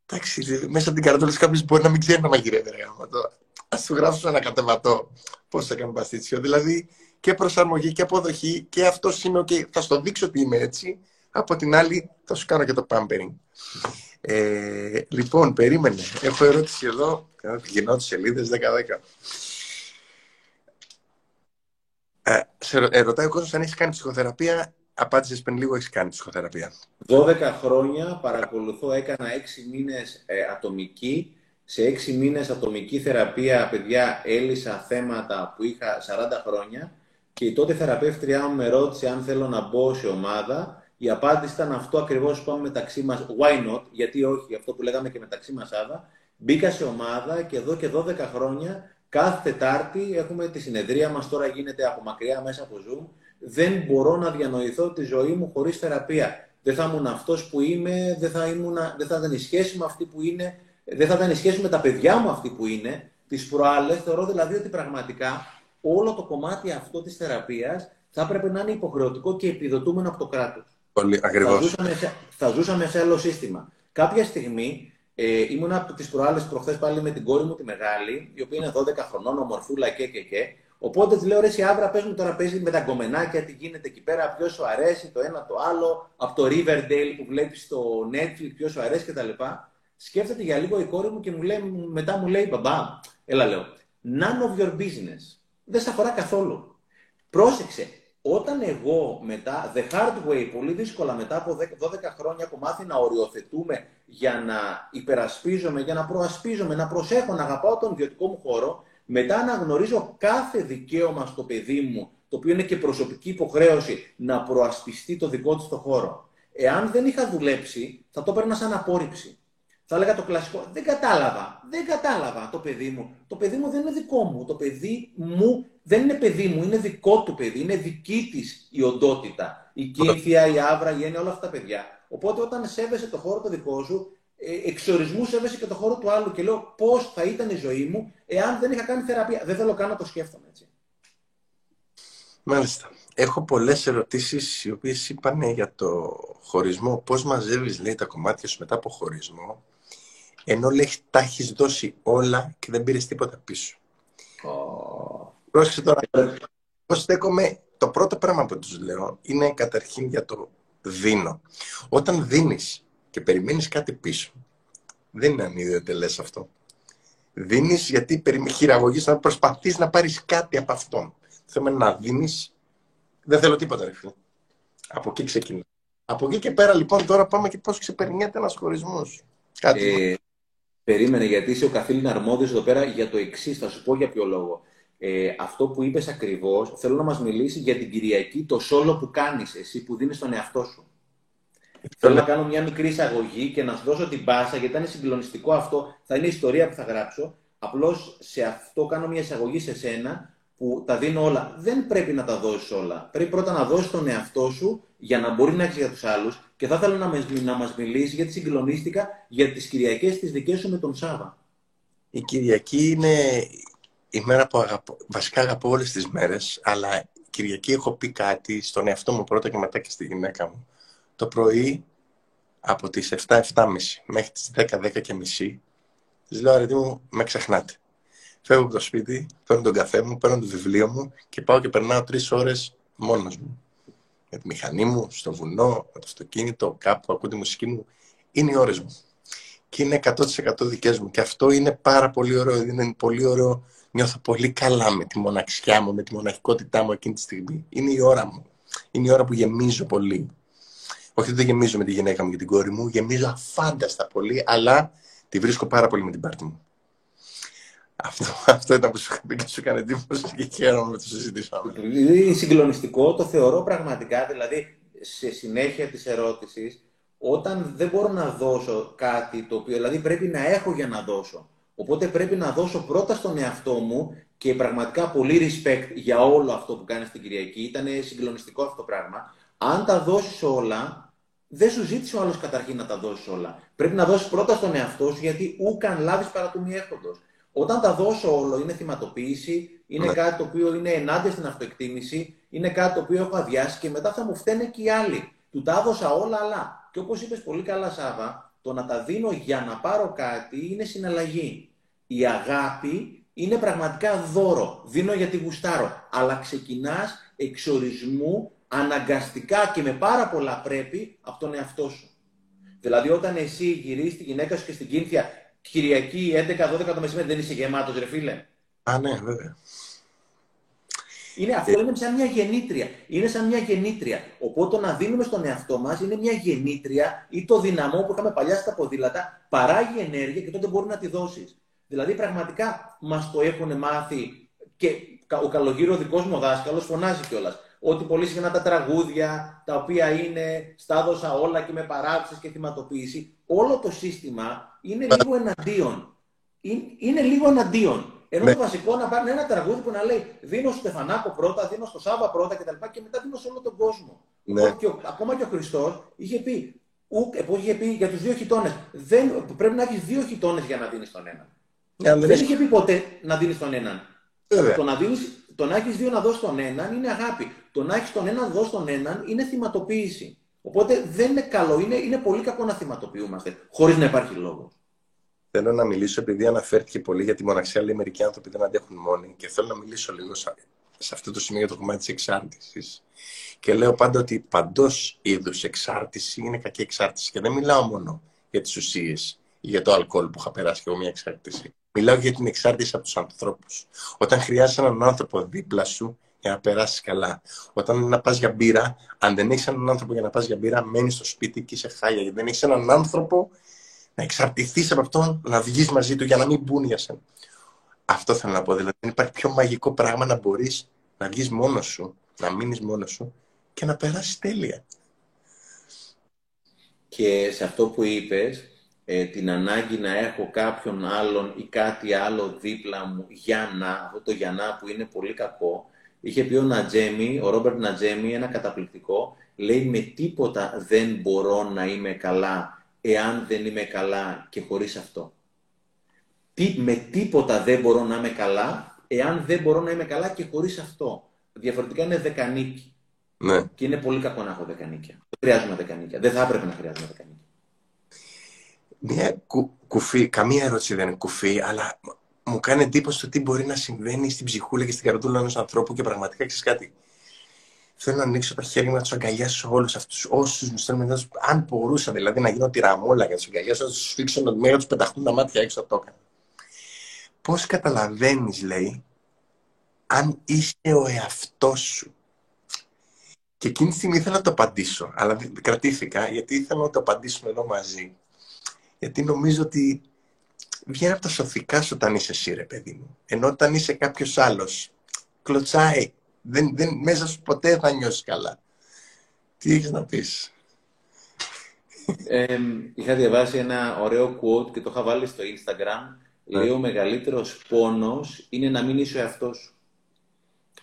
Εντάξει, μέσα από την καρδόλα κάποιο μπορεί να μην ξέρει να μαγειρεύει. Α του γράψω ένα κατεβατό πώς θα κάνω παστίτσιο. Δηλαδή και προσαρμογή και αποδοχή και αυτό είμαι OK. Θα στο δείξω ότι είμαι έτσι. Από την άλλη, θα σου κάνω και το pampering. Ε, λοιπόν, περίμενε. Έχω ερώτηση εδώ. Γυρνάω τι σελίδες 10-10. Ε, σε ε, ρωτάει ο κόσμος αν έχεις κάνει ψυχοθεραπεία. Απάντησε πριν λίγο, έχεις κάνει ψυχοθεραπεία. 12 χρόνια παρακολουθώ, έκανα 6 μήνες ε, ατομική. Σε 6 μήνες ατομική θεραπεία, παιδιά, έλυσα θέματα που είχα 40 χρόνια. Και η τότε θεραπεύτριά μου με ρώτησε αν θέλω να μπω σε ομάδα. Η απάντηση ήταν αυτό ακριβώς που είπαμε μεταξύ μας. Why not, γιατί όχι, αυτό που λέγαμε και μεταξύ μας, Άβα. Μπήκα σε ομάδα και εδώ και 12 χρόνια Κάθε Τετάρτη έχουμε τη συνεδρία μας, τώρα γίνεται από μακριά μέσα από Zoom. Δεν μπορώ να διανοηθώ τη ζωή μου χωρίς θεραπεία. Δεν θα ήμουν αυτός που είμαι, δεν θα, ήμουν, δεν θα ήταν η σχέση με αυτή που είναι, δεν θα ήταν η σχέση με τα παιδιά μου αυτή που είναι. Τις προάλλες θεωρώ δηλαδή ότι πραγματικά όλο το κομμάτι αυτό της θεραπείας θα έπρεπε να είναι υποχρεωτικό και επιδοτούμενο από το κράτος. Πολύ ακριβώς. Θα ζούσαμε, θα ζούσαμε σε άλλο σύστημα. Κάποια στιγμή ε, ήμουν από τις προάλλες προχθές πάλι με την κόρη μου τη μεγάλη, η οποία είναι 12 χρονών, ομορφούλα και και και. Οπότε της λέω: Ρε, η Άβρα, πες μου τώρα παίζει με τα γκομενάκια, τι γίνεται εκεί πέρα, ποιος σου αρέσει, το ένα το άλλο, από το Riverdale που βλέπεις στο Netflix, ποιος σου αρέσει κτλ. Σκέφτεται για λίγο η κόρη μου και μου λέει, μετά μου λέει: Μπαμπά, Έλα λέω. None of your business. Δεν σε αφορά καθόλου. Πρόσεξε. Όταν εγώ μετά, the hard way, πολύ δύσκολα μετά από 12 χρόνια έχω μάθει να οριοθετούμε για να υπερασπίζομαι, για να προασπίζομαι, να προσέχω, να αγαπάω τον ιδιωτικό μου χώρο, μετά να γνωρίζω κάθε δικαίωμα στο παιδί μου, το οποίο είναι και προσωπική υποχρέωση, να προασπιστεί το δικό του το χώρο. Εάν δεν είχα δουλέψει, θα το έπαιρνα σαν απόρριψη. Θα έλεγα το κλασικό, δεν κατάλαβα, δεν κατάλαβα το παιδί μου. Το παιδί μου δεν είναι δικό μου. Το παιδί μου δεν είναι παιδί μου, είναι δικό του παιδί. Είναι δική της η οντότητα. Η Κίνθια, η Άβρα, η Έννοια, όλα αυτά τα παιδιά. Οπότε όταν σέβεσαι το χώρο το δικό σου, ε, εξορισμούς σέβεσαι και το χώρο του άλλου. Και λέω πώς θα ήταν η ζωή μου εάν δεν είχα κάνει θεραπεία. Δεν θέλω καν να το σκέφτομαι έτσι. Μάλιστα. Έχω πολλές ερωτήσεις οι οποίες είπαν για το χωρισμό. Πώς μαζεύεις, λέει, τα κομμάτια σου μετά από χωρισμό, ενώ λέει, τα έχεις δώσει όλα και δεν πήρες τίποτα πίσω. Oh. Πρόσεξε τώρα. Πώς στέκομαι, το πρώτο πράγμα που τους λέω είναι καταρχήν για το δίνω. Όταν δίνεις και περιμένεις κάτι πίσω, δεν είναι ανίδιοτελές αυτό. Δίνεις γιατί χειραγωγείς να προσπαθείς να πάρεις κάτι από αυτόν. Θέλουμε να δίνεις δεν θέλω τίποτα, ρε φίλε. Από εκεί ξεκινά. Από εκεί και πέρα, λοιπόν, τώρα πάμε και πώς ξεπερνιέται ένας χωρισμός. Κάτι. Ε, περίμενε, γιατί είσαι ο καθήλυνα αρμόδιος εδώ πέρα για το εξής. Θα σου πω για ποιο λόγο. Ε, αυτό που είπες ακριβώς, θέλω να μας μιλήσει για την Κυριακή, το σόλο που κάνεις εσύ, που δίνεις τον εαυτό σου. Θέλω να κάνω μια μικρή εισαγωγή και να σου δώσω την πάσα, γιατί είναι συγκλονιστικό αυτό. Θα είναι η ιστορία που θα γράψω. Απλώς σε αυτό κάνω μια εισαγωγή σε σένα που τα δίνω όλα. Δεν πρέπει να τα δώσεις όλα. Πρέπει πρώτα να δώσεις τον εαυτό σου για να μπορεί να έχεις για τους άλλους. Και θα ήθελα να, να μας μιλήσει, γιατί συγκλονίστηκα, για τις Κυριακές τις δικές σου με τον Σάβα. Η Κυριακή είναι η μέρα που αγαπώ. Βασικά αγαπώ όλες τις μέρες, αλλά Κυριακή έχω πει κάτι στον εαυτό μου πρώτα και μετά και στη γυναίκα μου. Το πρωί από τις 7-7.30 μέχρι τις 10-10.30 της λέω αρετή μου με ξεχνάτε. Φεύγω από το σπίτι, παίρνω τον καφέ μου, παίρνω το βιβλίο μου και πάω και περνάω τρεις ώρες μόνος μου. Με τη μηχανή μου, στο βουνό, με το αυτοκίνητο, κάπου ακούω τη μουσική μου. Είναι οι ώρες μου. Και είναι 100% δικές μου. Και αυτό είναι πάρα πολύ ωραίο. Είναι πολύ ωραίο. Νιώθω πολύ καλά με τη μοναξιά μου, με τη μοναχικότητά μου εκείνη τη στιγμή. Είναι η ώρα μου. Είναι η ώρα που γεμίζω πολύ. Όχι ότι δεν γεμίζω με τη γυναίκα μου και την κόρη μου, γεμίζω αφάνταστα πολύ, αλλά τη βρίσκω πάρα πολύ με την πάρτη μου. Αυτό, αυτό ήταν που σου είχα πει και σου έκανε εντύπωση και χαίρομαι που το συζητήσαμε. Είναι συγκλονιστικό, το θεωρώ πραγματικά, δηλαδή σε συνέχεια της ερώτησης, όταν δεν μπορώ να δώσω κάτι το οποίο, δηλαδή πρέπει να έχω για να δώσω. Οπότε πρέπει να δώσω πρώτα στον εαυτό μου και πραγματικά πολύ respect για όλο αυτό που κάνει στην Κυριακή. Ήταν συγκλονιστικό αυτό το πράγμα. Αν τα δώσεις όλα, δεν σου ζήτησε ο άλλος καταρχήν να τα δώσεις όλα. Πρέπει να δώσεις πρώτα στον εαυτό σου, γιατί ούκαν λάβεις παρά του μη έχοντος. Όταν τα δώσω όλο, είναι θυματοποίηση, είναι ναι. κάτι το οποίο είναι ενάντια στην αυτοεκτίμηση, είναι κάτι το οποίο έχω αδειάσει και μετά θα μου φταίνε και οι άλλοι. Του τα έδωσα όλα, αλλά. Και όπως είπες πολύ καλά, Σάβα, το να τα δίνω για να πάρω κάτι είναι συναλλαγή. Η αγάπη είναι πραγματικά δώρο. Δίνω γιατί γουστάρω. Αλλά ξεκινάς εξορισμού αναγκαστικά και με πάρα πολλά πρέπει από τον εαυτό σου. Δηλαδή, όταν εσύ γυρίσεις τη γυναίκα σου και στην κίνθια Κυριακή 11-12 το μεσημέρι δεν είσαι γεμάτος, ρε φίλε. Α, ναι, βέβαια. Είναι, αυτό είναι σαν μια γεννήτρια. Είναι σαν μια γεννήτρια. Οπότε να δίνουμε στον εαυτό μας είναι μια γεννήτρια ή το δυναμό που είχαμε παλιά στα ποδήλατα, παράγει ενέργεια και τότε μπορεί να τη δώσεις. Δηλαδή πραγματικά μας το έχουν μάθει και ο καλογύρο δικός μου δάσκαλος φωνάζει κιόλας. Ότι πολύ συχνά τα τραγούδια τα οποία είναι στάδωσα όλα και με παράξεις και θυματοποίηση, όλο το σύστημα είναι λίγο εναντίον. Είναι, λίγο εναντίον. Ενώ το βασικό να πάρει ένα τραγούδι που να λέει Δίνω στο Στεφανάκο πρώτα, δίνω στο Σάβα πρώτα κτλ. Και, και μετά δίνω σε όλο τον κόσμο. Ναι. Και ο, ακόμα και ο Χριστός είχε πει, ουκ, είχε πει για τους δύο χιτώνες. Πρέπει να έχεις δύο χιτώνες για να δίνεις τον έναν. Yeah, δεν είχε πει ποτέ να δίνεις τον έναν. Το να, δίνεις, το να έχεις δύο να δώσεις τον έναν είναι αγάπη. Το να έχεις τον έναν να δώσει τον έναν είναι θυματοποίηση. Οπότε δεν είναι καλό, είναι, είναι πολύ κακό να θυματοποιούμαστε, χωρίς να υπάρχει λόγος. Θέλω να μιλήσω, επειδή αναφέρθηκε πολύ για τη μοναξιά, λέει μερικοί άνθρωποι δεν αντέχουν μόνοι, και θέλω να μιλήσω λίγο σε αυτό το σημείο για το κομμάτι της εξάρτησης. Και λέω πάντα ότι παντός είδους εξάρτηση είναι κακή εξάρτηση. Και δεν μιλάω μόνο για τις ουσίες ή για το αλκοόλ που είχα περάσει και εγώ μια εξάρτηση. Μιλάω για την εξάρτηση από τους ανθρώπους. Όταν χρειάζεσαι έναν άνθρωπο δίπλα σου για να περάσεις καλά. Όταν να πας για μπύρα, αν δεν έχεις έναν άνθρωπο για να πας για μπύρα, μένεις στο σπίτι και είσαι χάλια. Γιατί δεν έχεις έναν άνθρωπο να εξαρτηθείς από αυτόν, να βγεις μαζί του για να μην μπουν για σένα. Αυτό θέλω να πω. Δηλαδή, δεν υπάρχει πιο μαγικό πράγμα να μπορείς να βγεις μόνος σου, να μείνεις μόνος σου και να περάσεις τέλεια. Και σε αυτό που είπες, ε, την ανάγκη να έχω κάποιον άλλον ή κάτι άλλο δίπλα μου για να, αυτό το για να που είναι πολύ κακό, είχε πει ο Νατζέμι, ο Ρόμπερτ Νατζέμι, ένα καταπληκτικό, λέει με τίποτα δεν μπορώ να είμαι καλά εάν δεν είμαι καλά και χωρίς αυτό. Τι, με τίποτα δεν μπορώ να είμαι καλά εάν δεν μπορώ να είμαι καλά και χωρίς αυτό. Διαφορετικά είναι δεκανίκη. Ναι. Και είναι πολύ κακό να έχω δεκανίκια. Δεν χρειάζομαι δεκανίκια. Δεν θα έπρεπε να χρειάζομαι δεκανίκια. Μια κου, κουφή, καμία ερώτηση δεν είναι κουφή, αλλά μου κάνει εντύπωση το τι μπορεί να συμβαίνει στην ψυχούλα και στην καρδούλα ενός ανθρώπου και πραγματικά ξέρεις κάτι. Θέλω να ανοίξω τα χέρια μου να τους αγκαλιάσω όλους αυτούς όσους μου στέλνουν μετά. Αν μπορούσα δηλαδή να γίνω τυραμόλα για τους αγκαλιάσω, να τους σφίξω να τους του πεταχτούν τα μάτια έξω, το έκανα. Πώς καταλαβαίνεις, λέει, αν είσαι ο εαυτός σου; Και εκείνη τη στιγμή ήθελα να το απαντήσω, αλλά κρατήθηκα γιατί ήθελα να το απαντήσουμε εδώ μαζί. Γιατί νομίζω ότι βγαίνει από τα σωθικά σου όταν είσαι εσύ, ρε παιδί μου. Ενώ όταν είσαι κάποιος άλλος, κλωτσάει. Δεν, δεν, μέσα σου ποτέ θα νιώσεις καλά. Τι έχεις να πεις; Ε, είχα διαβάσει ένα ωραίο quote και το είχα βάλει στο Instagram. Ναι. Λέει ο μεγαλύτερος πόνος είναι να μην είσαι ο εαυτός σου.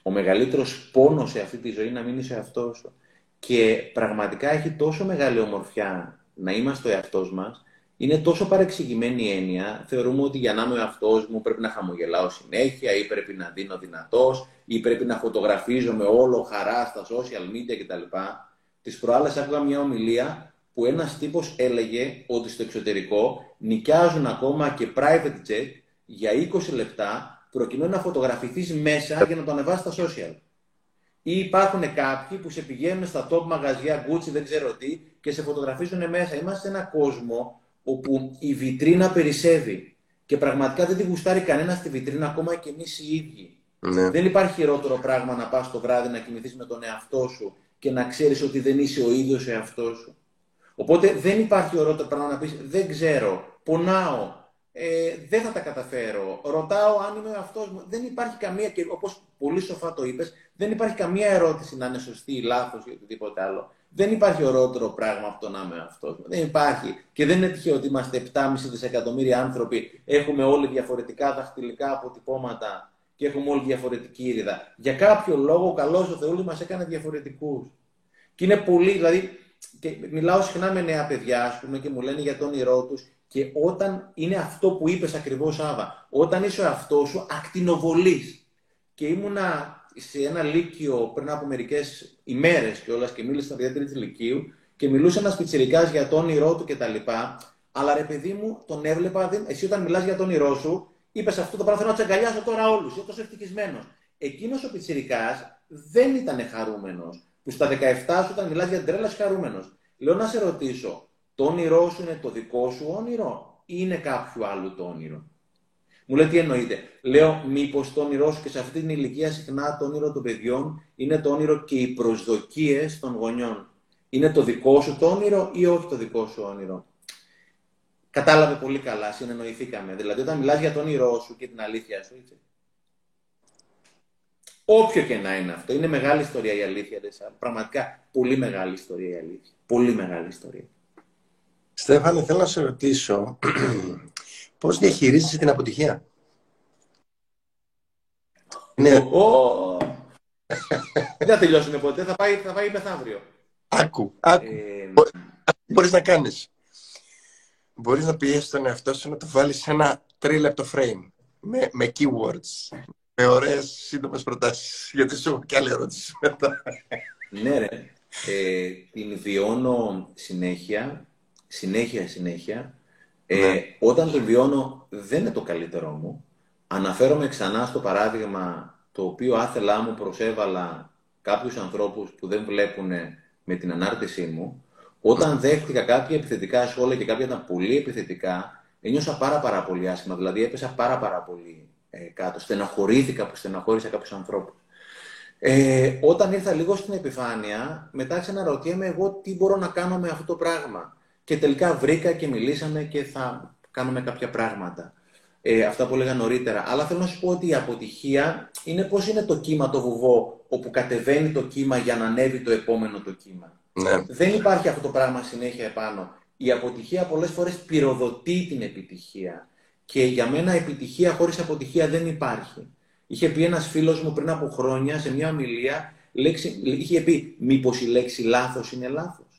Ο μεγαλύτερος πόνος σε αυτή τη ζωή είναι να μην είσαι ο εαυτός σου. Και πραγματικά έχει τόσο μεγάλη ομορφιά να είμαστε ο εαυτός μας, είναι τόσο παρεξηγημένη η έννοια. Θεωρούμε ότι για να είμαι ο εαυτός μου πρέπει να χαμογελάω συνέχεια ή πρέπει να δίνω δυνατός ή πρέπει να φωτογραφίζομαι όλο χαρά στα social media κτλ. Τις προάλλες άκουγα μια ομιλία που ένας τύπος έλεγε ότι στο εξωτερικό νοικιάζουν ακόμα και private jet για 20 λεπτά προκειμένου να φωτογραφηθείς μέσα για να το ανεβάσεις στα social. Ή υπάρχουν κάποιοι που σε πηγαίνουν στα top μαγαζιά, Gucci, δεν ξέρω τι, και σε φωτογραφίζουν μέσα. Είμαστε σε ένα κόσμο όπου η βιτρίνα περισσεύει και πραγματικά δεν τη γουστάρει κανένα στη βιτρίνα, ακόμα και εμείς οι ίδιοι. Ναι. Δεν υπάρχει χειρότερο πράγμα να πας το βράδυ να κοιμηθείς με τον εαυτό σου και να ξέρεις ότι δεν είσαι ο ίδιος εαυτός σου. Οπότε δεν υπάρχει ωραίο πράγμα να πεις: Δεν ξέρω, πονάω, ε, δεν θα τα καταφέρω. Ρωτάω αν είμαι ο εαυτός μου. Δεν υπάρχει καμία, και όπως πολύ σοφά το είπες, δεν υπάρχει καμία ερώτηση να είναι σωστή ή λάθος ή οτιδήποτε άλλο. Δεν υπάρχει ωραιότερο πράγμα από το να είμαι αυτός. Δεν υπάρχει. Και δεν είναι τυχαίο ότι είμαστε 7,5 δισεκατομμύρια άνθρωποι, έχουμε όλοι διαφορετικά δαχτυλικά αποτυπώματα και έχουμε όλοι διαφορετική ήρυδα. Για κάποιο λόγο, καλός ο Θεούλη μας έκανε διαφορετικούς. Και είναι πολύ, δηλαδή, και μιλάω συχνά με νέα παιδιά, ας πούμε, και μου λένε για τον όνειρό τους. Και όταν είναι αυτό που είπες ακριβώς, Άβα, όταν είσαι ο αυτό σου, ακτινοβολεί. Και ήμουνα σε ένα λύκειο πριν από μερικές ημέρες κιόλας και μίλησα στα παιδιά τρίτη λυκείου και μιλούσε ένας πιτσυρικά για το όνειρό του κτλ. Αλλά ρε παιδί μου, τον έβλεπα, δεν... εσύ όταν μιλάς για το όνειρό σου, είπες αυτό το πράγμα θέλω να τσαγκαλιάσω τώρα όλους. Είσαι τόσο ευτυχισμένος. Εκείνος ο πιτσυρικά δεν ήταν χαρούμενος. Που στα 17 σου όταν μιλάς για την τρέλα χαρούμενος. Λέω να σε ρωτήσω, το όνειρό σου είναι το δικό σου όνειρο ή είναι κάποιου άλλου το όνειρο; Μου λέει τι εννοείται; Λέω, μήπως το όνειρό σου και σε αυτή την ηλικία συχνά το όνειρο των παιδιών είναι το όνειρο και οι προσδοκίες των γονιών. Είναι το δικό σου το όνειρο ή όχι το δικό σου όνειρο; Κατάλαβε πολύ καλά, συνεννοηθήκαμε. Δηλαδή, όταν μιλάς για το όνειρό σου και την αλήθεια σου, έτσι. Όποιο και να είναι αυτό. Είναι μεγάλη ιστορία η αλήθεια. Πραγματικά πολύ μεγάλη ιστορία η αλήθεια. Πολύ μεγάλη ιστορία. Στέφανε, θέλω να σε ρωτήσω Πώς διαχειρίζεσαι την αποτυχία; Ναι. Δεν θα τελειώσουμε ποτέ, θα πάει, θα πάει μεθαύριο. Άκου, άκου. Ε... Μπορείς να κάνεις; Μπορείς να πιέσεις τον εαυτό σου να το βάλεις σε ένα τρίλεπτο frame με, με keywords. Με ωραίες σύντομες προτάσεις. Γιατί σου έχω και άλλη ερώτηση μετά. Ναι ρε. Ε, την βιώνω συνέχεια, συνέχεια, συνέχεια. Ε, ναι. Όταν το βιώνω δεν είναι το καλύτερό μου. Αναφέρομαι ξανά στο παράδειγμα το οποίο άθελά μου προσέβαλα κάποιους ανθρώπους που δεν βλέπουν με την ανάρτησή μου. Όταν δέχτηκα κάποια επιθετικά σχόλια και κάποια ήταν πολύ επιθετικά, Ένιωσα πάρα πάρα πολύ άσχημα, δηλαδή έπεσα πάρα πάρα πολύ ε, κάτω. Στεναχωρήθηκα που στεναχώρησα κάποιους ανθρώπους. Ε, όταν ήρθα λίγο στην επιφάνεια, μετά ξαναρωτιέμαι εγώ τι μπορώ να κάνω με αυτό το πράγμα. Και τελικά βρήκα και μιλήσαμε και θα κάνουμε κάποια πράγματα. Ε, αυτά που έλεγα νωρίτερα. Αλλά θέλω να σου πω ότι η αποτυχία είναι πώς είναι το κύμα το βουβό, όπου κατεβαίνει το κύμα για να ανέβει το επόμενο το κύμα. Ναι. Δεν υπάρχει αυτό το πράγμα συνέχεια επάνω. Η αποτυχία πολλές φορές πυροδοτεί την επιτυχία. Και για μένα επιτυχία χωρίς αποτυχία δεν υπάρχει. Είχε πει ένας φίλος μου πριν από χρόνια σε μια ομιλία, λέξη, είχε πει μήπως η λέξη λάθος είναι λάθος.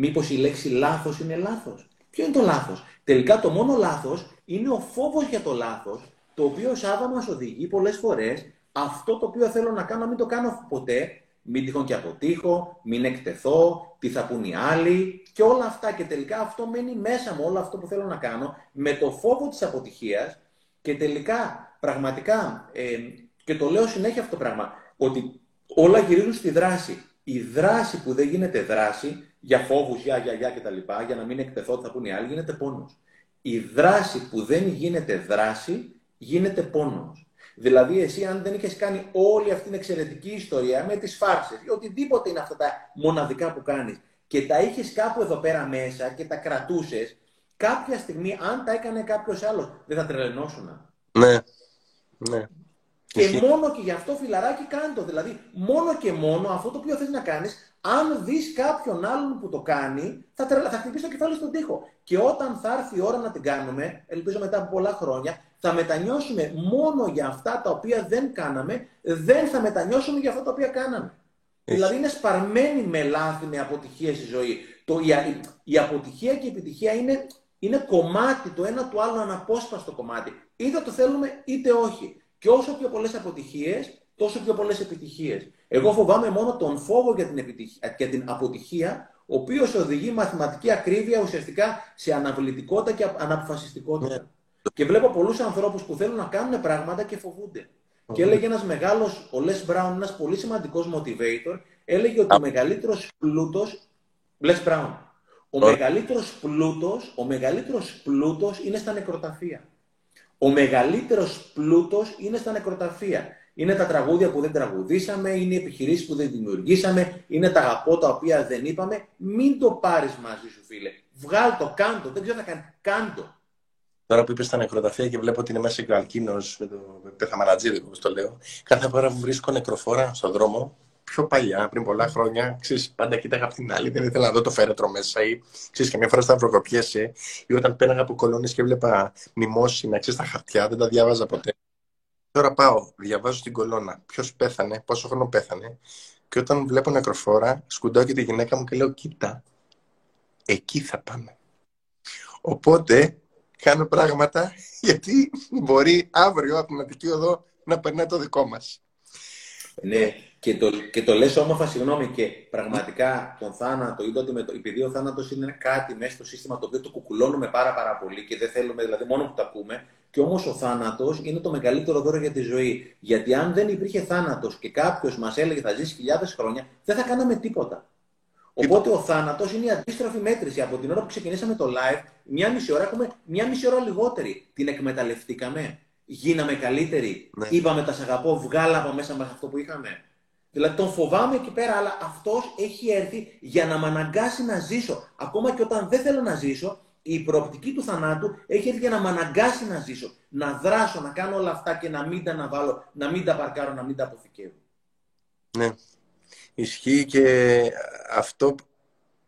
Μήπως η λέξη λάθος είναι λάθος; Ποιο είναι το λάθος; Τελικά το μόνο λάθος είναι ο φόβος για το λάθος, το οποίο Σάβα μας οδηγεί πολλές φορές αυτό το οποίο θέλω να κάνω, να μην το κάνω ποτέ, μην τυχόν και αποτύχω, μην εκτεθώ, τι θα πούν οι άλλοι και όλα αυτά. Και τελικά αυτό μένει μέσα μου, όλο αυτό που θέλω να κάνω, με το φόβο της αποτυχίας και τελικά πραγματικά, ε, και το λέω συνέχεια αυτό το πράγμα, ότι όλα γυρίζουν στη δράση. Η δράση που δεν γίνεται δράση, για φόβους, για, για, για κτλ, για να μην εκτεθώ, τι θα πούν οι άλλοι, γίνεται πόνος. Η δράση που δεν γίνεται δράση, γίνεται πόνος. Δηλαδή, εσύ, αν δεν είχες κάνει όλη αυτή την εξαιρετική ιστορία με τις φάρσες ή οτιδήποτε είναι αυτά τα μοναδικά που κάνεις και τα είχες κάπου εδώ πέρα μέσα και τα κρατούσες, κάποια στιγμή, αν τα έκανε κάποιος άλλος, δεν θα τρελαινόσουν. Ναι. ναι. Και μόνο και γι' αυτό φιλαράκι κάνει το. Δηλαδή, μόνο και μόνο αυτό το οποίο θες να κάνεις, αν δεις κάποιον άλλον που το κάνει, θα, τρελα... θα χτυπήσει το κεφάλι στον τοίχο. Και όταν θα έρθει η ώρα να την κάνουμε, ελπίζω μετά από πολλά χρόνια, θα μετανιώσουμε μόνο για αυτά τα οποία δεν κάναμε, δεν θα μετανιώσουμε για αυτά τα οποία κάναμε. Δηλαδή είναι σπαρμένη με λάθη, με αποτυχία στη ζωή. Το, η, η αποτυχία και η επιτυχία είναι, είναι κομμάτι το ένα του άλλου, αναπόσπαστο κομμάτι. Είτε το θέλουμε είτε όχι. Και όσο πιο πολλές αποτυχίες, τόσο πιο πολλές επιτυχίες. Εγώ φοβάμαι μόνο τον φόβο για την, επιτυχία, για την αποτυχία, ο οποίος οδηγεί μαθηματική ακρίβεια ουσιαστικά σε αναβλητικότητα και αναποφασιστικότητα. Ναι. Και βλέπω πολλούς ανθρώπους που θέλουν να κάνουν πράγματα και φοβούνται. Και έλεγε ένας μεγάλος, ο Les Brown, ένας πολύ σημαντικός motivator, έλεγε ότι ο μεγαλύτερος πλούτος. Les Brown. Ο μεγαλύτερος πλούτος, ο μεγαλύτερος πλούτος είναι στα νεκροταφεία. Ο μεγαλύτερος πλούτος είναι στα νεκροταφεία. Είναι τα τραγούδια που δεν τραγουδήσαμε, είναι οι επιχειρήσεις που δεν δημιουργήσαμε, είναι τα αγαπώ τα οποία δεν είπαμε. Μην το πάρεις μαζί σου, φίλε. Βγάλ το, κάντο. Δεν ξέρω τι θα κάνει. Κάντο. Τώρα που είπες στα νεκροταφεία και βλέπω ότι είναι μέσα και ο Αλκίνο με το πεθαμανατζίδικο, όπως το λέω. Κάθε φορά που βρίσκω νεκροφόρα στον δρόμο, πιο παλιά, πριν πολλά χρόνια, ξέρεις, πάντα κοίταγα από την άλλη, δεν ήθελα να δω το φέρετρο μέσα ή ξέρεις, καμιά φορά σταυροκοπιέσαι ή όταν πέναγα από κολόνες και βλέπα μνημόσυνα, ξέρεις, τα χαρτιά, δεν τα διάβαζα ποτέ. Τώρα πάω, διαβάζω την κολόνα, ποιος πέθανε, πόσο χρόνο πέθανε και όταν βλέπω νεκροφόρα, σκουντάω και τη γυναίκα μου και λέω, κοίτα, εκεί θα πάμε. Οπότε, κάνω πράγματα γιατί μπορεί αύριο από την Αττική Οδό να περνάει το δικό μας. Ναι, και το, και το λες όμορφα, συγγνώμη, και πραγματικά τον θάνατο, ή ότι με το, επειδή ο θάνατος είναι κάτι μέσα στο σύστημα το οποίο το κουκουλώνουμε πάρα, πάρα πολύ και δεν θέλουμε, δηλαδή μόνο που τα πούμε, και όμως ο θάνατος είναι το μεγαλύτερο δώρο για τη ζωή. Γιατί αν δεν υπήρχε θάνατος και κάποιος μας έλεγε θα ζήσει χιλιάδες χρόνια, δεν θα κάναμε τίποτα. Οπότε ο θάνατος είναι η αντίστροφη μέτρηση. Από την ώρα που ξεκινήσαμε το live, μια μισή ώρα έχουμε μια μισή ώρα λιγότερη. Την εκμεταλλευτήκαμε. Γίναμε καλύτεροι. Ναι. Είπαμε τα αγαπώ, βγάλαμε μέσα μας αυτό που είχαμε. Δηλαδή τον φοβάμαι εκεί πέρα, αλλά αυτός έχει έρθει για να με αναγκάσει να ζήσω. Ακόμα και όταν δεν θέλω να ζήσω, η προοπτική του θανάτου έχει έρθει για να με αναγκάσει να ζήσω. Να δράσω, να κάνω όλα αυτά και να μην τα αναβάλω, να μην τα παρκάρω, να μην τα αποθηκεύω. Ναι. Ισχύει και αυτό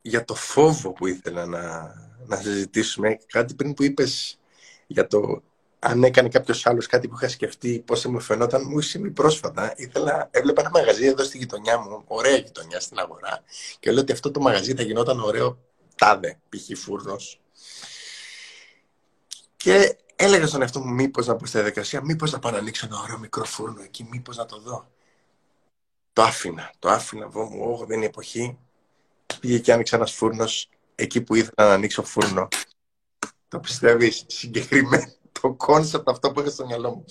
για το φόβο που ήθελα να, να συζητήσουμε. Κάτι πριν που είπες για το αν έκανε κάποιος άλλος κάτι που είχα σκεφτεί πώς θα μου φαινόταν, μου συμβεί πρόσφατα. Ήθελα, έβλεπα ένα μαγαζί εδώ στη γειτονιά μου, ωραία γειτονιά στην αγορά, και λέω ότι αυτό το μαγαζί θα γινόταν ωραίο τάδε, π.χ. φούρνος. Και έλεγα στον εαυτό μου, μήπως να πω στη διαδικασία, μήπως να πάω να ανοίξω ένα ωραίο μικρό φούρνο εκεί, μήπως να το δω. Το άφηνα, το άφηνα, βό μου, όχι, δεν είναι εποχή. Πήγε και άνοιξε ένας φούρνος εκεί που ήθελα να ανοίξω φούρνο. Το πιστεύεις συγκεκριμένα το concept αυτό που είχα στο μυαλό μου.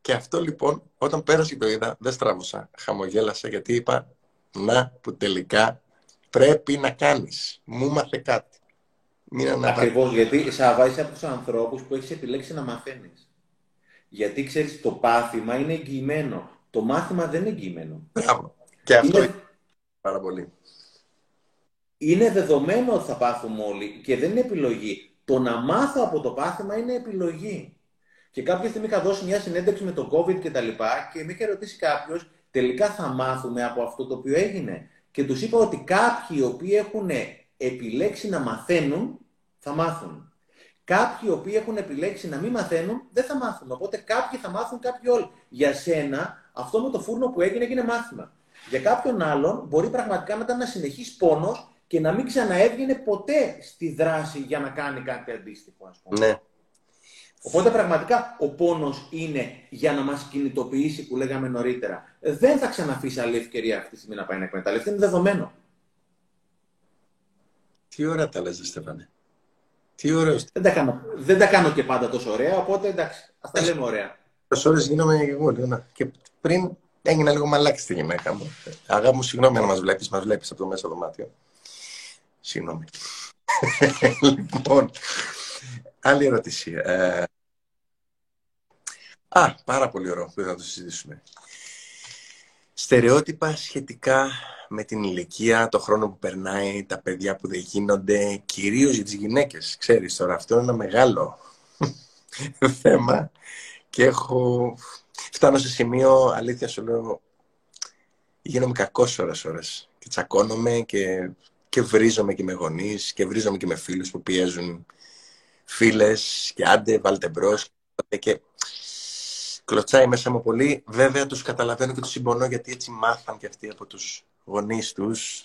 Και αυτό λοιπόν, όταν πέρασε και το είδα, δεν στράβωσα. Χαμογέλασα γιατί είπα, να που τελικά πρέπει να κάνεις. Μου 'μαθε κάτι. Μην Ακριβώς, γιατί Σάβα είσαι από τους ανθρώπους που έχεις επιλέξει να μαθαίνεις. Γιατί ξέρεις, το πάθημα είναι εγγυημένο. Το μάθημα δεν είναι εγγυημένο. Μπράβο. Και αυτό είναι πάρα πολύ. Είναι δεδομένο ότι θα πάθουμε όλοι και δεν είναι επιλογή. Το να μάθω από το πάθημα είναι επιλογή. Και κάποια στιγμή είχα δώσει μια συνέντευξη με το COVID και τα λοιπά και με είχε ρωτήσει κάποιος, τελικά θα μάθουμε από αυτό το οποίο έγινε. Και τους είπα ότι κάποιοι οι οποίοι έχουν επιλέξει να μαθαίνουν, θα μάθουν. Κάποιοι οι οποίοι έχουν επιλέξει να μην μαθαίνουν, δεν θα μάθουν. Οπότε κάποιοι θα μάθουν, κάποιοι όλοι. Για σένα, αυτό με το φούρνο που έγινε, έγινε μάθημα. Για κάποιον άλλον, μπορεί πραγματικά να ήταν ένα συνεχή πόνος και να μην ξαναέβγαινε ποτέ στη δράση για να κάνει κάτι αντίστοιχο, ας πούμε. Ναι. Οπότε πραγματικά ο πόνος είναι για να μας κινητοποιήσει που λέγαμε νωρίτερα. Δεν θα ξαναφύσει άλλη ευκαιρία αυτή τη στιγμή να πάει να εκμεταλλευτεί, είναι δεδομένο. Τι ωραία τα λες, Στέφανε. Τι ωραίος. Δεν τα, κάνω, δεν τα κάνω και πάντα τόσο ωραία, οπότε εντάξει, ας τα λέμε ωραία. Τόσες ώρες γίνομαι και εγώ λίγο. Και πριν έγινα λίγο μαλάκι στη γυναίκα μου. Αγάπη μου, συγγνώμη αν μας βλέπεις, μας βλέπεις από το μέσα δωμάτιο. Συγγνώμη. λοιπόν, άλλη ερώτηση. Ε, α, πάρα πολύ ωραίο που θα το συζητήσουμε. Στερεότυπα σχετικά με την ηλικία, το χρόνο που περνάει, τα παιδιά που δεν γίνονται, κυρίως για τις γυναίκες. Ξέρεις τώρα, αυτό είναι ένα μεγάλο θέμα και έχω... Φτάνω σε σημείο, αλήθεια σου λέω, γίνομαι κακός ώρες ώρες και τσακώνομαι και και βρίζομαι και με γονείς και βρίζομαι και με φίλους που πιέζουν φίλες και άντε, βάλτε μπρος. Και κλωτσάει μέσα μου πολύ. Βέβαια, τους καταλαβαίνω και τους συμπονώ γιατί έτσι μάθαν και αυτοί από τους γονείς τους.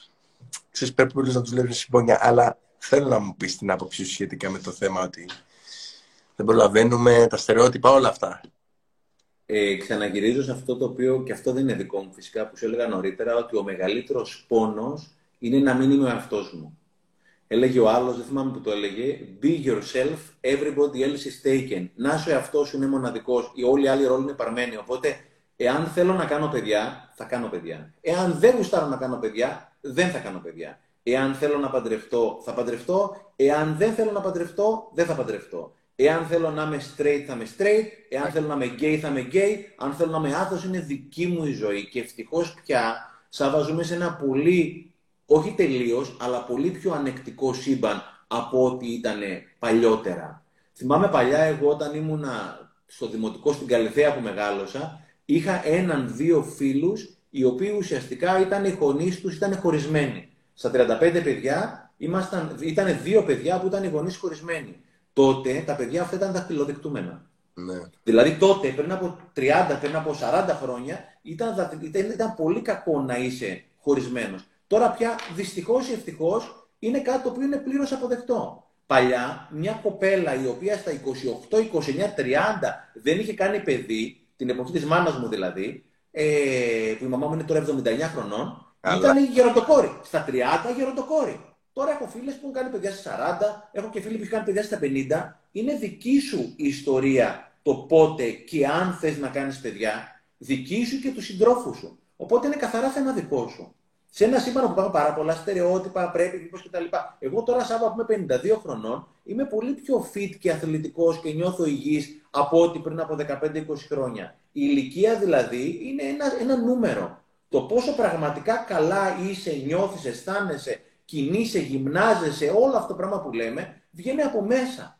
Ξέρεις, πρέπει πολύ να τους λέω συμπονιά, αλλά θέλω να μου πεις την άποψή σου σχετικά με το θέμα ότι δεν προλαβαίνουμε τα στερεότυπα, όλα αυτά. Ε, ξαναγυρίζω σε αυτό το οποίο, και αυτό δεν είναι δικό μου φυσικά, που σου έλεγα νωρίτερα, ότι ο μεγαλύτερος πόνος είναι να μην είμαι ο εαυτός μου. Έλεγε ο άλλος, δεν θυμάμαι που το έλεγε, Be yourself, everybody else is taken. Να είσαι ο εαυτός σου είναι μοναδικός, οι όλοι οι άλλοι ρόλοι είναι παρμένοι. Οπότε, εάν θέλω να κάνω παιδιά, θα κάνω παιδιά. Εάν δεν γουστάρω να κάνω παιδιά, δεν θα κάνω παιδιά. Εάν θέλω να παντρευτώ, θα παντρευτώ. Εάν δεν θέλω να παντρευτώ, δεν θα παντρευτώ. Εάν θέλω να είμαι straight, θα είμαι straight. Εάν θέλω να είμαι gay, θα είμαι gay. Αν θέλω να είμαι άθος, είναι δική μου η ζωή. Και ευτυχώς πια, σαν ζούμε σε ένα πολύ όχι τελείως, αλλά πολύ πιο ανεκτικό σύμπαν από ό,τι ήταν παλιότερα. Θυμάμαι παλιά, εγώ όταν ήμουνα στο δημοτικό στην Καλυθέα που μεγάλωσα, είχα έναν-δύο φίλους οι οποίοι ουσιαστικά ήταν οι γονείς τους ήταν χωρισμένοι. Στα 35 παιδιά ήμασταν, ήταν δύο παιδιά που ήταν οι γονείς χωρισμένοι. Τότε τα παιδιά αυτά ήταν δαχτυλοδεικτούμενα. Ναι. Δηλαδή τότε, πριν από 30, πριν από 40 χρόνια, ήταν, ήταν, ήταν πολύ κακό να είσαι χωρισμένος. Τώρα πια δυστυχώς ή ευτυχώς είναι κάτι το οποίο είναι πλήρως αποδεκτό. Παλιά, μια κοπέλα η οποία στα 28, 29, 30 δεν είχε κάνει παιδί, την εποχή της μάνας μου δηλαδή, ε, που η μαμά μου είναι τώρα 79 χρονών, Αλλά... ήταν γεροντοκόρη. Στα 30 γεροντοκόρη. Τώρα έχω φίλες που έχουν κάνει παιδιά στα 40, έχω και φίλοι που έχουν κάνει παιδιά στα 50. Είναι δική σου η ιστορία το πότε και αν θες να κάνεις παιδιά, δική σου και τους συντρόφους σου. Οπότε είναι καθαρά θέμα δικό σου σε ένα σύμπαν που υπάρχουν πάρα πολλά στερεότυπα, πρέπει, μήπω κτλ. Εγώ τώρα, Σάβα, που είμαι 52 χρονών, είμαι πολύ πιο fit και αθλητικός και νιώθω υγιής από ό,τι πριν από 15-20 χρόνια. Η ηλικία δηλαδή είναι ένα, ένα νούμερο. Το πόσο πραγματικά καλά είσαι, νιώθεις, αισθάνεσαι, κινείσαι, γυμνάζεσαι, όλο αυτό το πράγμα που λέμε, βγαίνει από μέσα.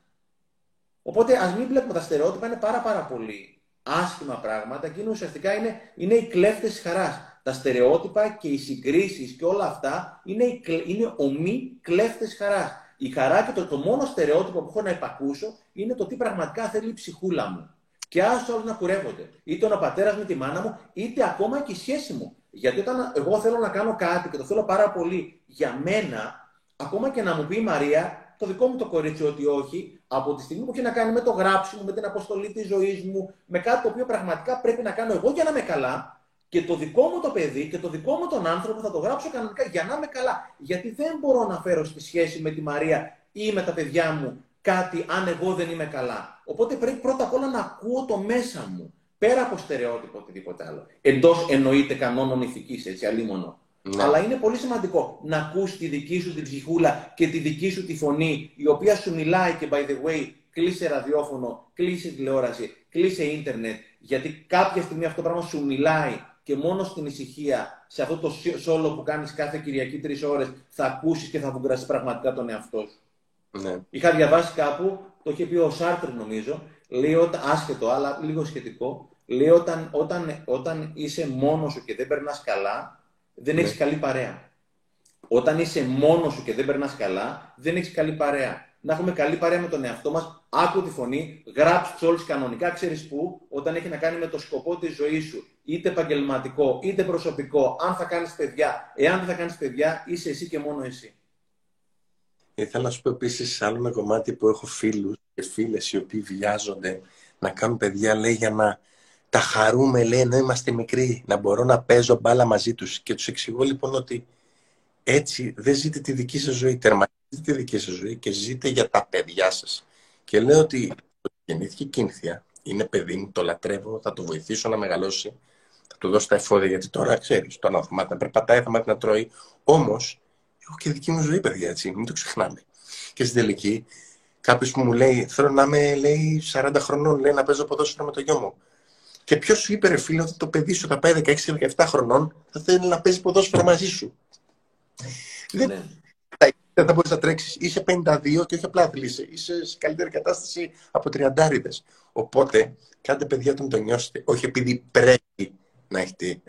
Οπότε ας μην βλέπουμε τα στερεότυπα, είναι πάρα πάρα πολύ άσχημα πράγματα και είναι ουσιαστικά είναι, είναι οι κλέφτες της χαράς τα στερεότυπα και οι συγκρίσεις και όλα αυτά είναι, είναι ομοί κλέφτε χαράς. Η χαρά και το, το μόνο στερεότυπο που έχω να υπακούσω είναι το τι πραγματικά θέλει η ψυχούλα μου. Και άσο όλου να κουρεύονται. Είτε ο πατέρας με τη μάνα μου, είτε ακόμα και η σχέση μου. Γιατί όταν εγώ θέλω να κάνω κάτι και το θέλω πάρα πολύ για μένα, ακόμα και να μου πει η Μαρία, το δικό μου το κορίτσι ότι όχι, από τη στιγμή που έχει να κάνει με το γράψιμο, με την αποστολή της ζωής μου, με κάτι το οποίο πραγματικά πρέπει να κάνω εγώ για να είμαι καλά, και το δικό μου το παιδί και το δικό μου τον άνθρωπο θα το γράψω κανονικά για να είμαι καλά. Γιατί δεν μπορώ να φέρω στη σχέση με τη Μαρία ή με τα παιδιά μου κάτι αν εγώ δεν είμαι καλά. Οπότε πρέπει πρώτα απ' όλα να ακούω το μέσα μου. Πέρα από στερεότυπο οτιδήποτε άλλο. Εντός εννοείται κανόνων ηθικής, έτσι, αλίμονο. Ναι. Αλλά είναι πολύ σημαντικό να ακούσει τη δική σου την ψυχούλα και τη δική σου τη φωνή, η οποία σου μιλάει και, by the way, κλείσε ραδιόφωνο, κλείσε τηλεόραση, κλείσε ίντερνετ, γιατί κάποια στιγμή αυτό το πράγμα σου μιλάει και μόνο στην ησυχία, σε αυτό το σόλο που κάνεις κάθε Κυριακή τρεις ώρες, θα ακούσεις και θα βουγκραστείς πραγματικά τον εαυτό σου. Ναι. Είχα διαβάσει κάπου, το είχε πει ο Σάρτρ νομίζω, λέει όταν, άσχετο, αλλά λίγο σχετικό, λέει όταν, όταν, όταν είσαι μόνος σου και δεν περνάς καλά, δεν ναι. έχεις καλή παρέα. Όταν είσαι μόνος σου και δεν περνάς καλά, δεν έχεις καλή παρέα. Να έχουμε καλή παρέα με τον εαυτό μας, άκου τη φωνή, γράψει τους όλους κανονικά, ξέρεις πού, όταν έχει να κάνει με το σκοπό της ζωής σου, είτε επαγγελματικό, είτε προσωπικό, αν θα κάνεις παιδιά, εάν δεν θα κάνεις παιδιά, είσαι εσύ και μόνο εσύ. Ήθελα να σου πω επίσης άλλο ένα κομμάτι που έχω φίλους και φίλες οι οποίοι βιάζονται να κάνουν παιδιά, λέει, για να τα χαρούμε, λέει, ενώ είμαστε μικροί, να μπορώ να παίζω μπάλα μαζί τους. Και τους εξηγώ λοιπόν ότι έτσι δεν ζείτε τη δική σας ζωή, τερματίζετε τη δική σας ζωή και ζείτε για τα παιδιά σας. Και λέω ότι γεννήθηκε κίνθια, είναι παιδί μου, το λατρεύω, θα το βοηθήσω να μεγαλώσει, θα του δώσω τα εφόδια, γιατί τώρα ξέρεις, το να να περπατάει, θα μάθει να τρώει. Όμως, έχω και δική μου ζωή, παιδιά, έτσι, μην το ξεχνάμε. Και στην τελική, κάποιος που μου λέει, θέλω να είμαι, λέει, 40 χρονών, λέει, να παίζω ποδόσφαιρο με το γιο μου. Και ποιος σου είπε, ρε φίλε, ότι το παιδί σου θα πάει 16-17 χρονών, θα θέλει να παίζει ποδόσφαιρο μαζί σου. Ναι. Δεν, δεν θα μπορείς να τρέξεις. Είσαι 52 και όχι απλά αθλείσαι. Είσαι σε καλύτερη κατάσταση από τριαντάριδες. Οπότε, κάντε παιδιά όταν το νιώσετε. Όχι επειδή πρέπει να έχετε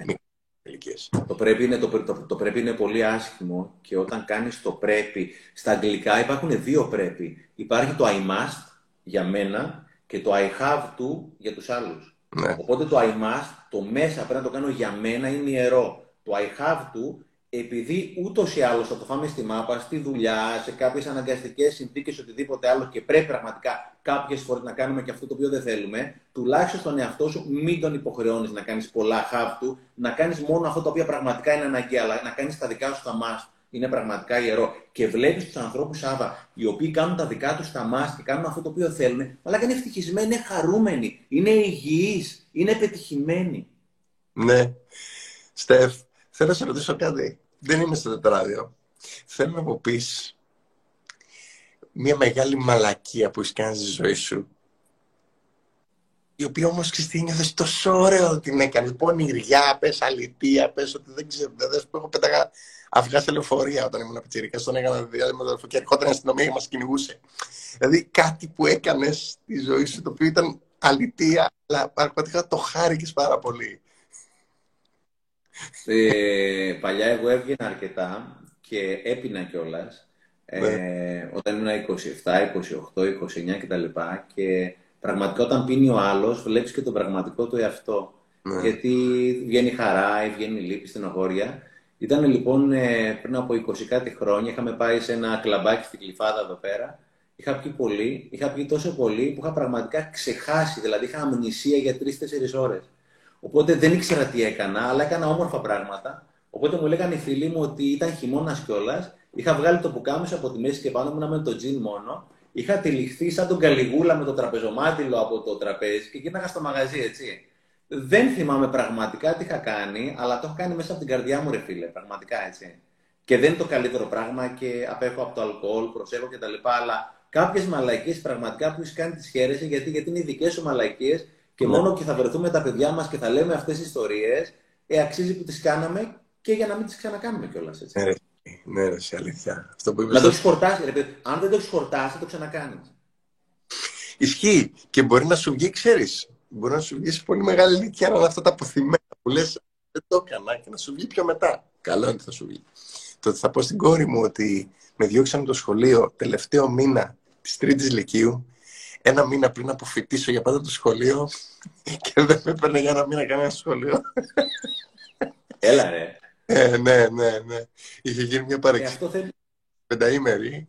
το πρέπει, είναι, το, το, το, πρέπει είναι πολύ άσχημο και όταν κάνεις το πρέπει, στα αγγλικά υπάρχουν δύο πρέπει. Υπάρχει το I must για μένα και το I have to για τους άλλους. Ναι. Οπότε το I must, το μέσα πρέπει να το κάνω για μένα είναι ιερό. Το I have to επειδή ούτως ή άλλως θα το φάμε στη μάπα, στη δουλειά, σε κάποιες αναγκαστικές συνθήκες, οτιδήποτε άλλο και πρέπει πραγματικά κάποιες φορές να κάνουμε και αυτό το οποίο δεν θέλουμε, τουλάχιστον στον εαυτό σου μην τον υποχρεώνεις να κάνεις πολλά χάβτου, να κάνεις μόνο αυτό το οποίο πραγματικά είναι αναγκαία, αλλά να κάνεις τα δικά σου τα μάστ. Είναι πραγματικά ιερό. Και βλέπεις τους ανθρώπους, Σάβα, οι οποίοι κάνουν τα δικά τους τα μάστ και κάνουν αυτό το οποίο θέλουν, αλλά είναι ευτυχισμένοι, είναι χαρούμενοι, είναι υγιείς, είναι πετυχημένοι. Ναι. Στεφ, Θέλω να σε ρωτήσω κάτι. Δεν είμαι στο τετράδιο. Θέλω να μου πεις μια μεγάλη μαλακία που έχεις κάνει στη ζωή σου. Η οποία όμως ξέρεις νιώθεις τόσο ωραίο ότι την έκανε. Πονηριά, πες αλητία, πες ότι δεν ξέρω. Δεν που έχω πέταγα αυγά σε λεωφορεία όταν ήμουν πιτσίρικα. Τον έκανα διάλειμμα το και ερχόταν στην αστυνομία και μας κυνηγούσε. Δηλαδή κάτι που έκανες στη ζωή σου το οποίο ήταν αλητία, αλλά πραγματικά το χάρηκες πάρα πολύ. Ε, παλιά εγώ έβγαινα αρκετά και έπινα κιόλας. Ε, ναι. όταν ήμουν 27, 28, 29 κτλ. Και πραγματικά όταν πίνει ο άλλος, βλέπεις και τον πραγματικό του εαυτό. Ναι. Γιατί βγαίνει χαρά ή βγαίνει λύπη στην αγόρια. Ήταν λοιπόν ε, πριν από 20 κάτι χρόνια, είχαμε πάει σε ένα κλαμπάκι στην κλειφάδα εδώ πέρα. Είχα πει πολύ, είχα πει τόσο πολύ που είχα πραγματικά ξεχάσει, δηλαδή είχα αμνησία για 3-4 ώρες. Οπότε δεν ήξερα τι έκανα, αλλά έκανα όμορφα πράγματα. Οπότε μου λέγανε οι φίλοι μου ότι ήταν χειμώνας κιόλας. Είχα βγάλει το πουκάμισο από τη μέση και πάνω μου με το τζιν μόνο. Είχα τυλιχθεί σαν τον καλιγούλα με το τραπεζομάτιλο από το τραπέζι και γύρναγα στο μαγαζί, έτσι. Δεν θυμάμαι πραγματικά τι είχα κάνει, αλλά το έχω κάνει μέσα από την καρδιά μου, ρε φίλε. Πραγματικά έτσι. Και δεν είναι το καλύτερο πράγμα και απέχω από το αλκοόλ, προσέχω κτλ. Αλλά κάποιες μαλακίες πραγματικά που έχεις κάνει τις χαίρεσαι γιατί, γιατί είναι οι δικές σου μαλακίες και ναι. μόνο και θα βρεθούμε τα παιδιά μας και θα λέμε αυτές τις ιστορίες, ε, αξίζει που τις κάναμε και για να μην τις ξανακάνουμε κιόλας. Ναι, ρε, ναι, ρε, σε αλήθεια. Αυτό που να το έχεις χορτάσει, ρε, Αν δεν το έχεις χορτάσει, θα το ξανακάνεις. Ισχύει. Και μπορεί να σου βγει, ξέρεις. Μπορεί να σου βγει σε πολύ μεγάλη ηλικία να είναι αυτά τα αποθυμένα που λες, δεν το έκανα και να σου βγει πιο μετά. Καλό είναι ότι θα σου βγει. Τότε θα πω στην κόρη μου ότι με διώξαν το σχολείο τελευταίο μήνα της τρίτης Λυκείου ένα μήνα πριν αποφυτίσω για πάντα το σχολείο και δεν με έπαιρνε για ένα μήνα κανένα σχολείο. Έλα ρε. Ε, ναι, ναι, ναι. Είχε γίνει μια παρεξήγηση. Ε, Πενταήμερη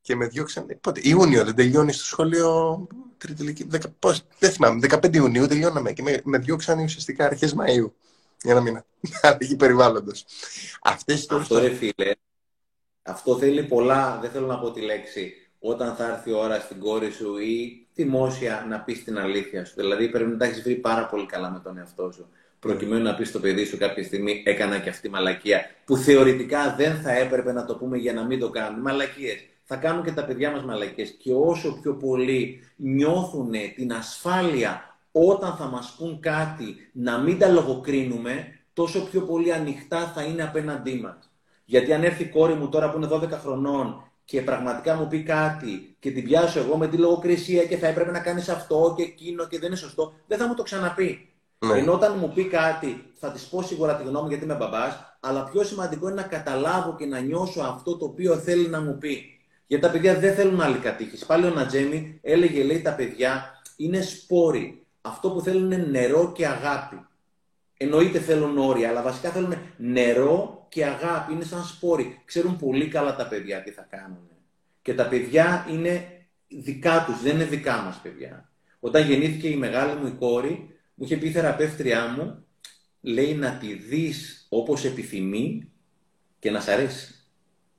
και με διώξαν. Πότε, Ιούνιο δεν τελειώνει στο σχολείο. Τρίτη δεκα, πώς, δεν θυμάμαι. 15 Ιουνίου τελειώναμε και με, με διώξαν ουσιαστικά αρχές Μαΐου. Για ένα μήνα. Αλλαγή περιβάλλοντος. Αυτό ρε φίλε. Αυτό θέλει πολλά. Δεν θέλω να πω τη λέξη όταν θα έρθει η ώρα στην κόρη σου ή δημόσια να πεις την αλήθεια σου. Δηλαδή πρέπει να τα έχεις βρει πάρα πολύ καλά με τον εαυτό σου. προκειμένου να πεις στο παιδί σου κάποια στιγμή έκανα και αυτή μαλακία, που θεωρητικά δεν θα έπρεπε να το πούμε για να μην το κάνουμε. Μαλακίες. Θα κάνουν και τα παιδιά μας μαλακίες. Και όσο πιο πολύ νιώθουν την ασφάλεια όταν θα μας πούν κάτι να μην τα λογοκρίνουμε, τόσο πιο πολύ ανοιχτά θα είναι απέναντί μας. Γιατί αν έρθει η κόρη μου τώρα που είναι 12 χρονών και πραγματικά μου πει κάτι και την πιάσω εγώ με τη λογοκρισία και θα έπρεπε να κάνεις αυτό και εκείνο και δεν είναι σωστό, δεν θα μου το ξαναπεί. Ναι. Ενώ όταν μου πει κάτι, θα της πω σίγουρα τη γνώμη γιατί είμαι μπαμπάς, αλλά πιο σημαντικό είναι να καταλάβω και να νιώσω αυτό το οποίο θέλει να μου πει. Γιατί τα παιδιά δεν θέλουν άλλη κατήχηση. Πάλι ο Νατζέμι έλεγε, λέει, τα παιδιά είναι σπόροι. Αυτό που θέλουν είναι νερό και αγάπη. Εννοείται θέλουν όρια, αλλά βασικά θέλουν νερό και αγάπη. Είναι σαν σπόροι. Ξέρουν πολύ καλά τα παιδιά τι θα κάνουν. Και τα παιδιά είναι δικά τους, δεν είναι δικά μας παιδιά. Όταν γεννήθηκε η μεγάλη μου η κόρη, μου είχε πει η θεραπεύτριά μου, λέει να τη δεις όπως επιθυμεί και να σ' αρέσει.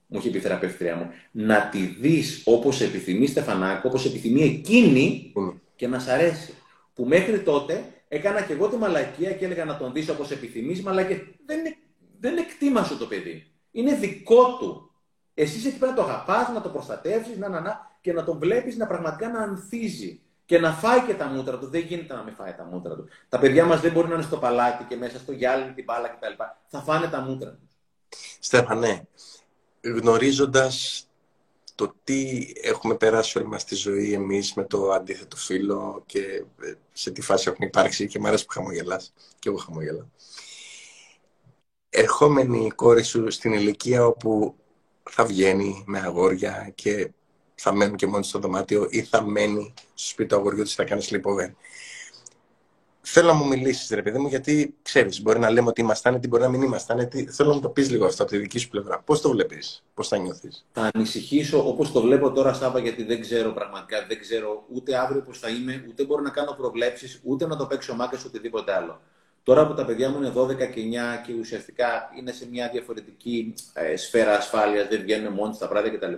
Μου είχε πει η θεραπεύτριά μου, να τη δεις όπως επιθυμεί Στεφανάκο, όπως επιθυμεί εκείνη και να σ' αρέσει. Που μέχρι τότε έκανα και εγώ τη μαλακία και έλεγα να τον δεις όπως επιθυμείς, μαλακία. Δεν, είναι, δεν εκτίμα σου το παιδί. Είναι δικό του. Εσύ εκεί πέρα να το αγαπάς, να το προστατεύσεις, να, να, να, και να τον βλέπεις να πραγματικά να ανθίζει και να φάει και τα μούτρα του. Δεν γίνεται να μην φάει τα μούτρα του. Τα παιδιά μας δεν μπορεί να είναι στο παλάτι και μέσα στο γυάλινο, την μπάλα κτλ. Θα φάνε τα μούτρα τους. Στέφανε, γνωρίζοντας το τι έχουμε περάσει όλη μας στη ζωή εμείς με το αντίθετο φίλο και ε, σε τι φάση έχουν υπάρξει και μου αρέσει που χαμογελάς και εγώ χαμογελάω. Ερχόμενη η κόρη σου στην ηλικία όπου θα βγαίνει με αγόρια και θα μένουν και μόνοι στο δωμάτιο ή θα μένει στο σπίτι του αγοριού της θα κάνει sleepover; Θέλω να μου μιλήσεις, ρε παιδί μου, γιατί ξέρεις, μπορεί να λέμε ότι ήμασταν, τι μπορεί να μην ήμασταν. Τι... Θέλω να μου το πεις λίγο αυτό από τη δική σου πλευρά. Πώς το βλέπεις, πώς θα νιώθεις; Θα ανησυχήσω όπως το βλέπω τώρα, Σάβα, γιατί δεν ξέρω πραγματικά, δεν ξέρω ούτε αύριο πώς θα είμαι, ούτε μπορώ να κάνω προβλέψεις, ούτε να το παίξω μάκα οτιδήποτε άλλο. Τώρα που τα παιδιά μου είναι 12 και 9 και ουσιαστικά είναι σε μια διαφορετική ε, σφαίρα ασφάλειας, δεν βγαίνουν μόνοι στα βράδια κτλ.,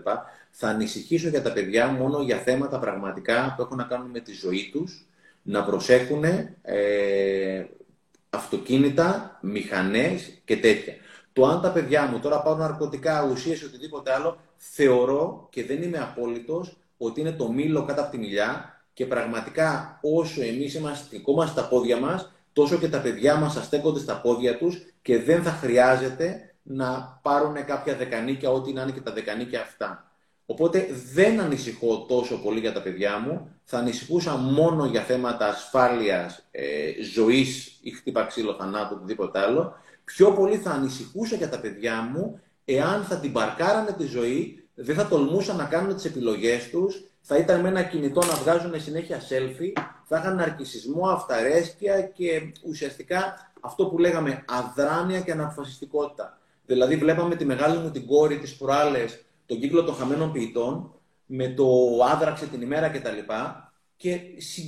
θα ανησυχήσω για τα παιδιά μόνο για θέματα πραγματικά που έχουν να κάνουν με τη ζωή τους, να προσέχουν ε, αυτοκίνητα, μηχανές και τέτοια. Το αν τα παιδιά μου τώρα πάρουν ναρκωτικά, ουσίες ή οτιδήποτε άλλο, θεωρώ και δεν είμαι απόλυτος ότι είναι το μήλο κάτω από τη μιλιά και πραγματικά όσο εμείς είμαστε ακόμα στα πόδια μας, τόσο και τα παιδιά μας θα στέκονται στα πόδια τους και δεν θα χρειάζεται να πάρουν κάποια δεκανίκια, ό,τι να είναι και τα δεκανίκια αυτά. Οπότε δεν ανησυχώ τόσο πολύ για τα παιδιά μου, θα ανησυχούσα μόνο για θέματα ασφάλειας, ε, ζωής ή χτύπα ξύλο θανάτου, οτιδήποτε άλλο. Πιο πολύ θα ανησυχούσα για τα παιδιά μου εάν θα την παρκάρανε τη ζωή, δεν θα τολμούσαν να κάνουν τις επιλογές τους, θα ήταν με ένα κινητό να βγάζουν συνέχεια selfie, θα είχαν ναρκισισμό, αυταρέσκεια και ουσιαστικά αυτό που λέγαμε αδράνεια και αναποφασιστικότητα. Δηλαδή βλέπαμε τη μεγάλη μου την κόρη τις προάλλες, τον κύκλο των χαμένων ποιητών, με το άδραξε την ημέρα κτλ. Και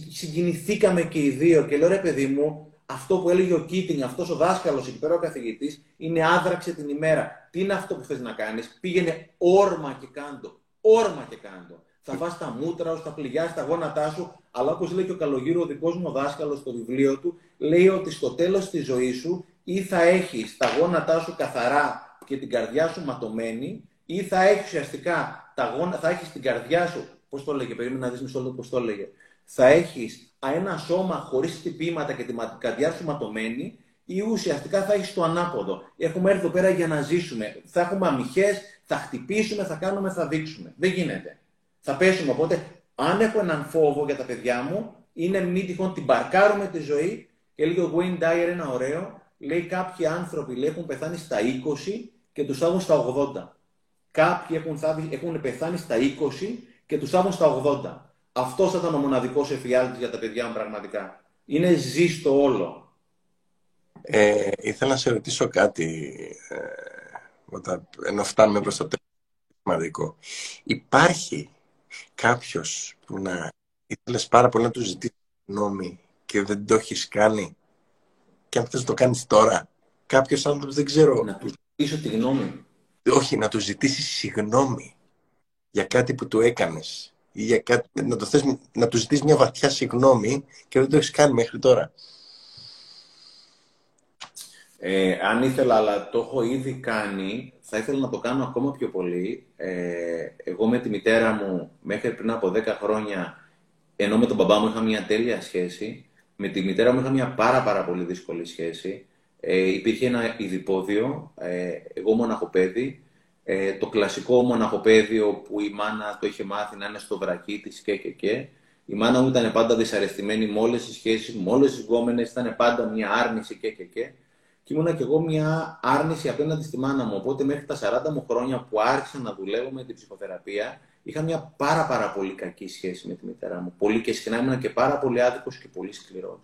συγκινηθήκαμε και οι δύο και λέω ρε παιδί μου, αυτό που έλεγε ο Κίτινγκ, αυτός ο δάσκαλος εκεί πέρα ο καθηγητής, είναι άδραξε την ημέρα. Τι είναι αυτό που θες να κάνεις, πήγαινε όρμα και κάντο. Όρμα και κάντο θα φας τα μούτρα σου, θα πληγιάσεις τα γόνατά σου. Αλλά όπως λέει και ο Καλογύρου, ο δικός μου δάσκαλος στο βιβλίο του, λέει ότι στο τέλος της ζωής σου ή θα έχεις τα γόνατά σου καθαρά και την καρδιά σου ματωμένη, ή θα έχεις ουσιαστικά τα γόνα, θα έχεις την καρδιά σου. Πώς το λέγε, περίμενα να δεις μισό λεπτό πώς το λέγε. Θα έχεις ένα σώμα χωρίς χτυπήματα και την καρδιά σου ματωμένη, ή ουσιαστικά θα έχεις το ανάποδο. Έχουμε έρθει εδώ πέρα για να ζήσουμε. Θα έχουμε αμυχέ, θα χτυπήσουμε, θα κάνουμε, θα δείξουμε. Δεν γίνεται θα πέσουμε. Οπότε, αν έχω έναν φόβο για τα παιδιά μου, είναι μη τυχόν την παρκάρουμε τη ζωή και λέει ο Wayne Dyer ένα ωραίο, λέει κάποιοι άνθρωποι λέει, έχουν πεθάνει στα 20 και τους θάβουν στα 80. Κάποιοι έχουν, θάβει, έχουν πεθάνει στα 20 και τους θάβουν στα 80. Αυτό θα ήταν ο μοναδικός εφιάλτης για τα παιδιά μου πραγματικά. Είναι ζήστο όλο. Ε, ήθελα να σε ρωτήσω κάτι, ε, όταν, ενώ φτάνουμε προς το τέλος σημαντικό. Υπάρχει κάποιος που να ήθελες πάρα πολύ να του ζητήσεις γνώμη και δεν το έχεις κάνει; Και αν θες να το κάνεις τώρα, κάποιος άνθρωπος δεν ξέρω... Να του ζητήσω τη γνώμη. Όχι, να του ζητήσεις συγγνώμη για κάτι που του έκανες ή για κάτι, να, το θες, να του ζητήσεις μια βαθιά συγγνώμη και δεν το έχεις κάνει μέχρι τώρα. Ε, αν ήθελα, αλλά το έχω ήδη κάνει, θα ήθελα να το κάνω ακόμα πιο πολύ. Ε, εγώ με τη μητέρα μου μέχρι πριν από 10 χρόνια, ενώ με τον μπαμπά μου είχα μια τέλεια σχέση, με τη μητέρα μου είχα μια πάρα πάρα πολύ δύσκολη σχέση. Ε, υπήρχε ένα ειδηπόδιο, ε, εγώ μοναχοπέδι, ε, το κλασικό μοναχοπέδιο που η μάνα το είχε μάθει να είναι στο βρακί της και και και. Η μάνα μου ήταν πάντα δυσαρεστημένη με όλες τις σχέσεις, με όλες τις γκόμενες, ήταν πάντα μια άρνηση και και και. Και ήμουνα κι εγώ μια άρνηση απέναντι στη μάνα μου. Οπότε μέχρι τα 40 μου χρόνια που άρχισα να δουλεύω με την ψυχοθεραπεία, είχα μια πάρα πάρα πολύ κακή σχέση με τη μητέρα μου. Πολύ και συχνά ήμουν και πάρα πολύ άδικος και πολύ σκληρός.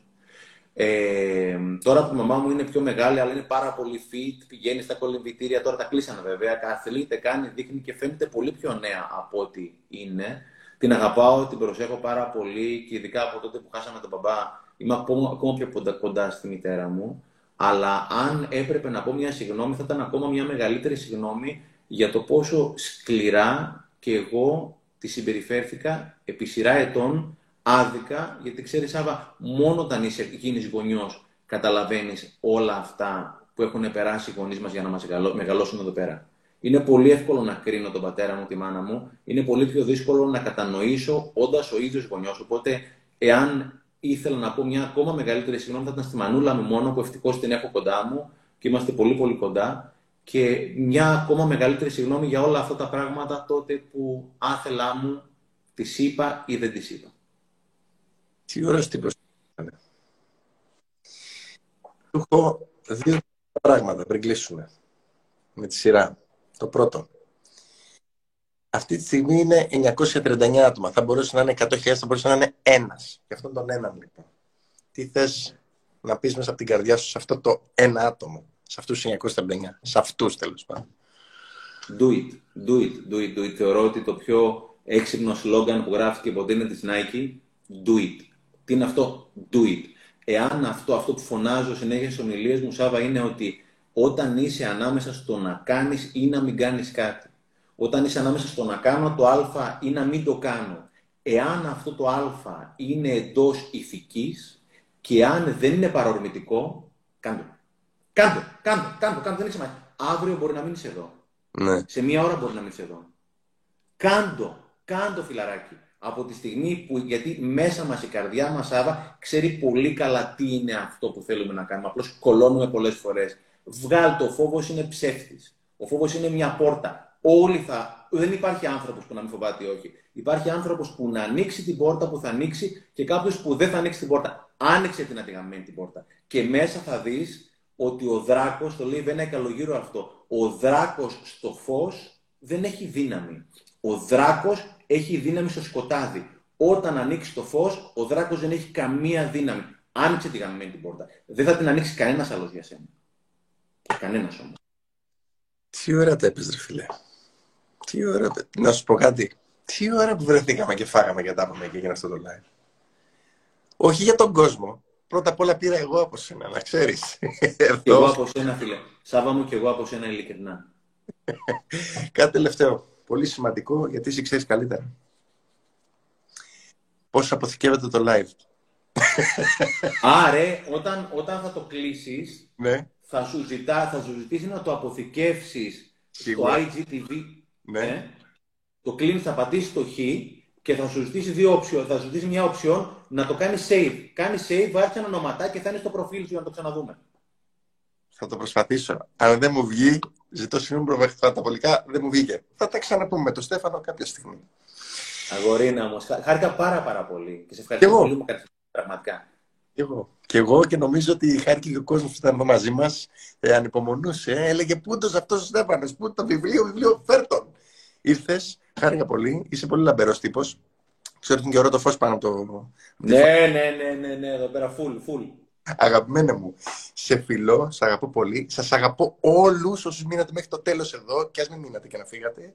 Ε, τώρα που η μαμά μου είναι πιο μεγάλη, αλλά είναι πάρα πολύ fit, πηγαίνει στα κολυμβητήρια, τώρα τα κλείσανε βέβαια, καθλείται, κάνει, δείχνει και φαίνεται πολύ πιο νέα από ό,τι είναι. Την αγαπάω, την προσέχω πάρα πολύ και ειδικά από τότε που χάσαμε τον μπαμπά, είμαι ακόμα, ακόμα πιο κοντά, κοντά στη μητέρα μου. Αλλά αν έπρεπε να πω μια συγγνώμη, θα ήταν ακόμα μια μεγαλύτερη συγγνώμη για το πόσο σκληρά και εγώ τη συμπεριφέρθηκα επί σειρά ετών άδικα, γιατί ξέρεις Άβα, μόνο όταν είσαι γίνεις γονιός καταλαβαίνεις όλα αυτά που έχουν περάσει οι γονείς μας για να μας μεγαλώσουν εδώ πέρα. Είναι πολύ εύκολο να κρίνω τον πατέρα μου, τη μάνα μου. Είναι πολύ πιο δύσκολο να κατανοήσω όντας ο ίδιος γονιός. Οπότε, εάν ήθελα να πω μια ακόμα μεγαλύτερη συγγνώμη, θα ήταν στη μανούλα μου μόνο, που ευτυχώς την έχω κοντά μου και είμαστε πολύ πολύ κοντά. Και μια ακόμα μεγαλύτερη συγγνώμη για όλα αυτά τα πράγματα τότε που άθελά μου τη είπα ή δεν τη είπα. Τι ώρα στην προσέγγιση. Του έχω δύο πράγματα πριν κλείσουμε με τη σειρά. Το πρώτο. Αυτή τη στιγμή είναι 939 άτομα. Θα μπορούσε να είναι 100.000, θα μπορούσε να είναι ένας. Και αυτόν τον έναν λοιπόν. Τι θες να πεις μέσα από την καρδιά σου σε αυτό το ένα άτομο. Σε αυτούς τους 939. Σε αυτούς τέλος πάντων. Do it. Do it. Do it. Do it. Θεωρώ ότι το πιο έξυπνο σλόγγαν που γράφτηκε ποτέ είναι της Nike. Do it. Τι είναι αυτό, do it. Εάν αυτό, αυτό που φωνάζω συνέχεια στις ομιλίες μου, Σάβα, είναι ότι όταν είσαι ανάμεσα στο να κάνεις ή να μην κάνεις κάτι, όταν είσαι ανάμεσα στο να κάνω το α ή να μην το κάνω, εάν αυτό το α είναι εντός ηθικής και αν δεν είναι παρορμητικό, κάντε. Κάντε, κάντε, κάντε, κάντε, δεν έχει σημασία. Αύριο μπορεί να μείνεις εδώ. Ναι. Σε μία ώρα μπορεί να μείνεις εδώ. Κάντο, κάντο φιλαράκι από τη στιγμή που, γιατί μέσα μας η καρδιά μας, Άβα, ξέρει πολύ καλά τι είναι αυτό που θέλουμε να κάνουμε. Απλώς κολώνουμε πολλές φορές. Βγάλ το, ο φόβος είναι ψεύτης. Ο φόβος είναι μια πόρτα. Όλοι θα... Δεν υπάρχει άνθρωπος που να μην φοβάται ή όχι. Υπάρχει άνθρωπος που να ανοίξει την πόρτα που θα ανοίξει και κάποιος που δεν θα ανοίξει την πόρτα. Άνοιξε την αδυγαμένη την πόρτα. Και μέσα θα δεις ότι ο δράκος, το λέει Βένα Καλογύρω αυτό, ο δράκος στο φως δεν έχει δύναμη. Ο δράκος έχει δύναμη στο σκοτάδι. Όταν ανοίξει το φως, ο δράκος δεν έχει καμία δύναμη. Άνοιξε τη γαμμένη την πόρτα. Δεν θα την ανοίξει κανένας άλλος για σένα. Κανένας όμως. Τι ώρα τα έπαιζε, ρε φίλε. Τι ώρα. Να σου πω κάτι. Τι ώρα που βρεθήκαμε και φάγαμε και τα είπαμε και έγινε αυτό το live. Όχι για τον κόσμο. Πρώτα απ' όλα πήρα εγώ από σένα, να ξέρεις. εγώ από σένα, φίλε. Σάβα μου και εγώ από σένα, ειλικρινά. Κάτι τελευταίο πολύ σημαντικό γιατί εσύ ξέρεις καλύτερα. Πώς αποθηκεύεται το live. Άρα, όταν, όταν θα το κλείσεις, ναι. θα, σου ζητά, θα σου ζητήσει να το αποθηκεύσεις στο IGTV. Ναι. Ε, το κλείνει, θα πατήσει το χ και θα σου ζητήσει δύο όψιο, θα σου ζητήσει μια όψιο να το κάνει save. Κάνει save, βάζεις ένα ονοματάκι και θα είναι στο προφίλ σου για να το ξαναδούμε. Θα το προσπαθήσω. Αν δεν μου βγει, Ζητώ συγγνώμη τα πολικά, δεν μου βγήκε. Θα τα ξαναπούμε με τον Στέφανο κάποια στιγμή. Αγορίνα όμω, χάρηκα πάρα πάρα πολύ και σε ευχαριστώ πολύ που πραγματικά. Και εγώ. Και εγώ και νομίζω ότι χάρηκε και ο κόσμος που ήταν εδώ μαζί μας, ε, ανυπομονούσε. Ε, έλεγε Πού είναι αυτός ο Στέφανος, Πού το βιβλίο, βιβλίο, φέρτον. Ήρθες, χάρηκα πολύ, είσαι πολύ λαμπερός τύπος. Ξέρω ότι είναι και ωραίο το φως πάνω από το. Ναι, ναι, ναι, ναι, ναι, εδώ πέρα, full, full. Αγαπημένα μου, σε φιλώ, σε αγαπώ πολύ. Σας αγαπώ όλους όσους μείνατε μέχρι το τέλος εδώ, και ας μην μείνατε και να φύγατε.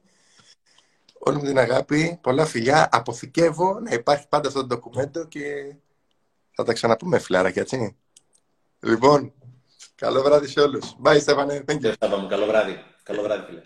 Όλη μου την αγάπη, πολλά φιλιά. Αποθηκεύω να υπάρχει πάντα αυτό το ντοκουμέντο και θα τα ξαναπούμε, φιλάρακια, έτσι. Λοιπόν, καλό βράδυ σε όλους. Bye, Στέφανε. Thank you. Καλό βράδυ. Καλό βράδυ, φίλε.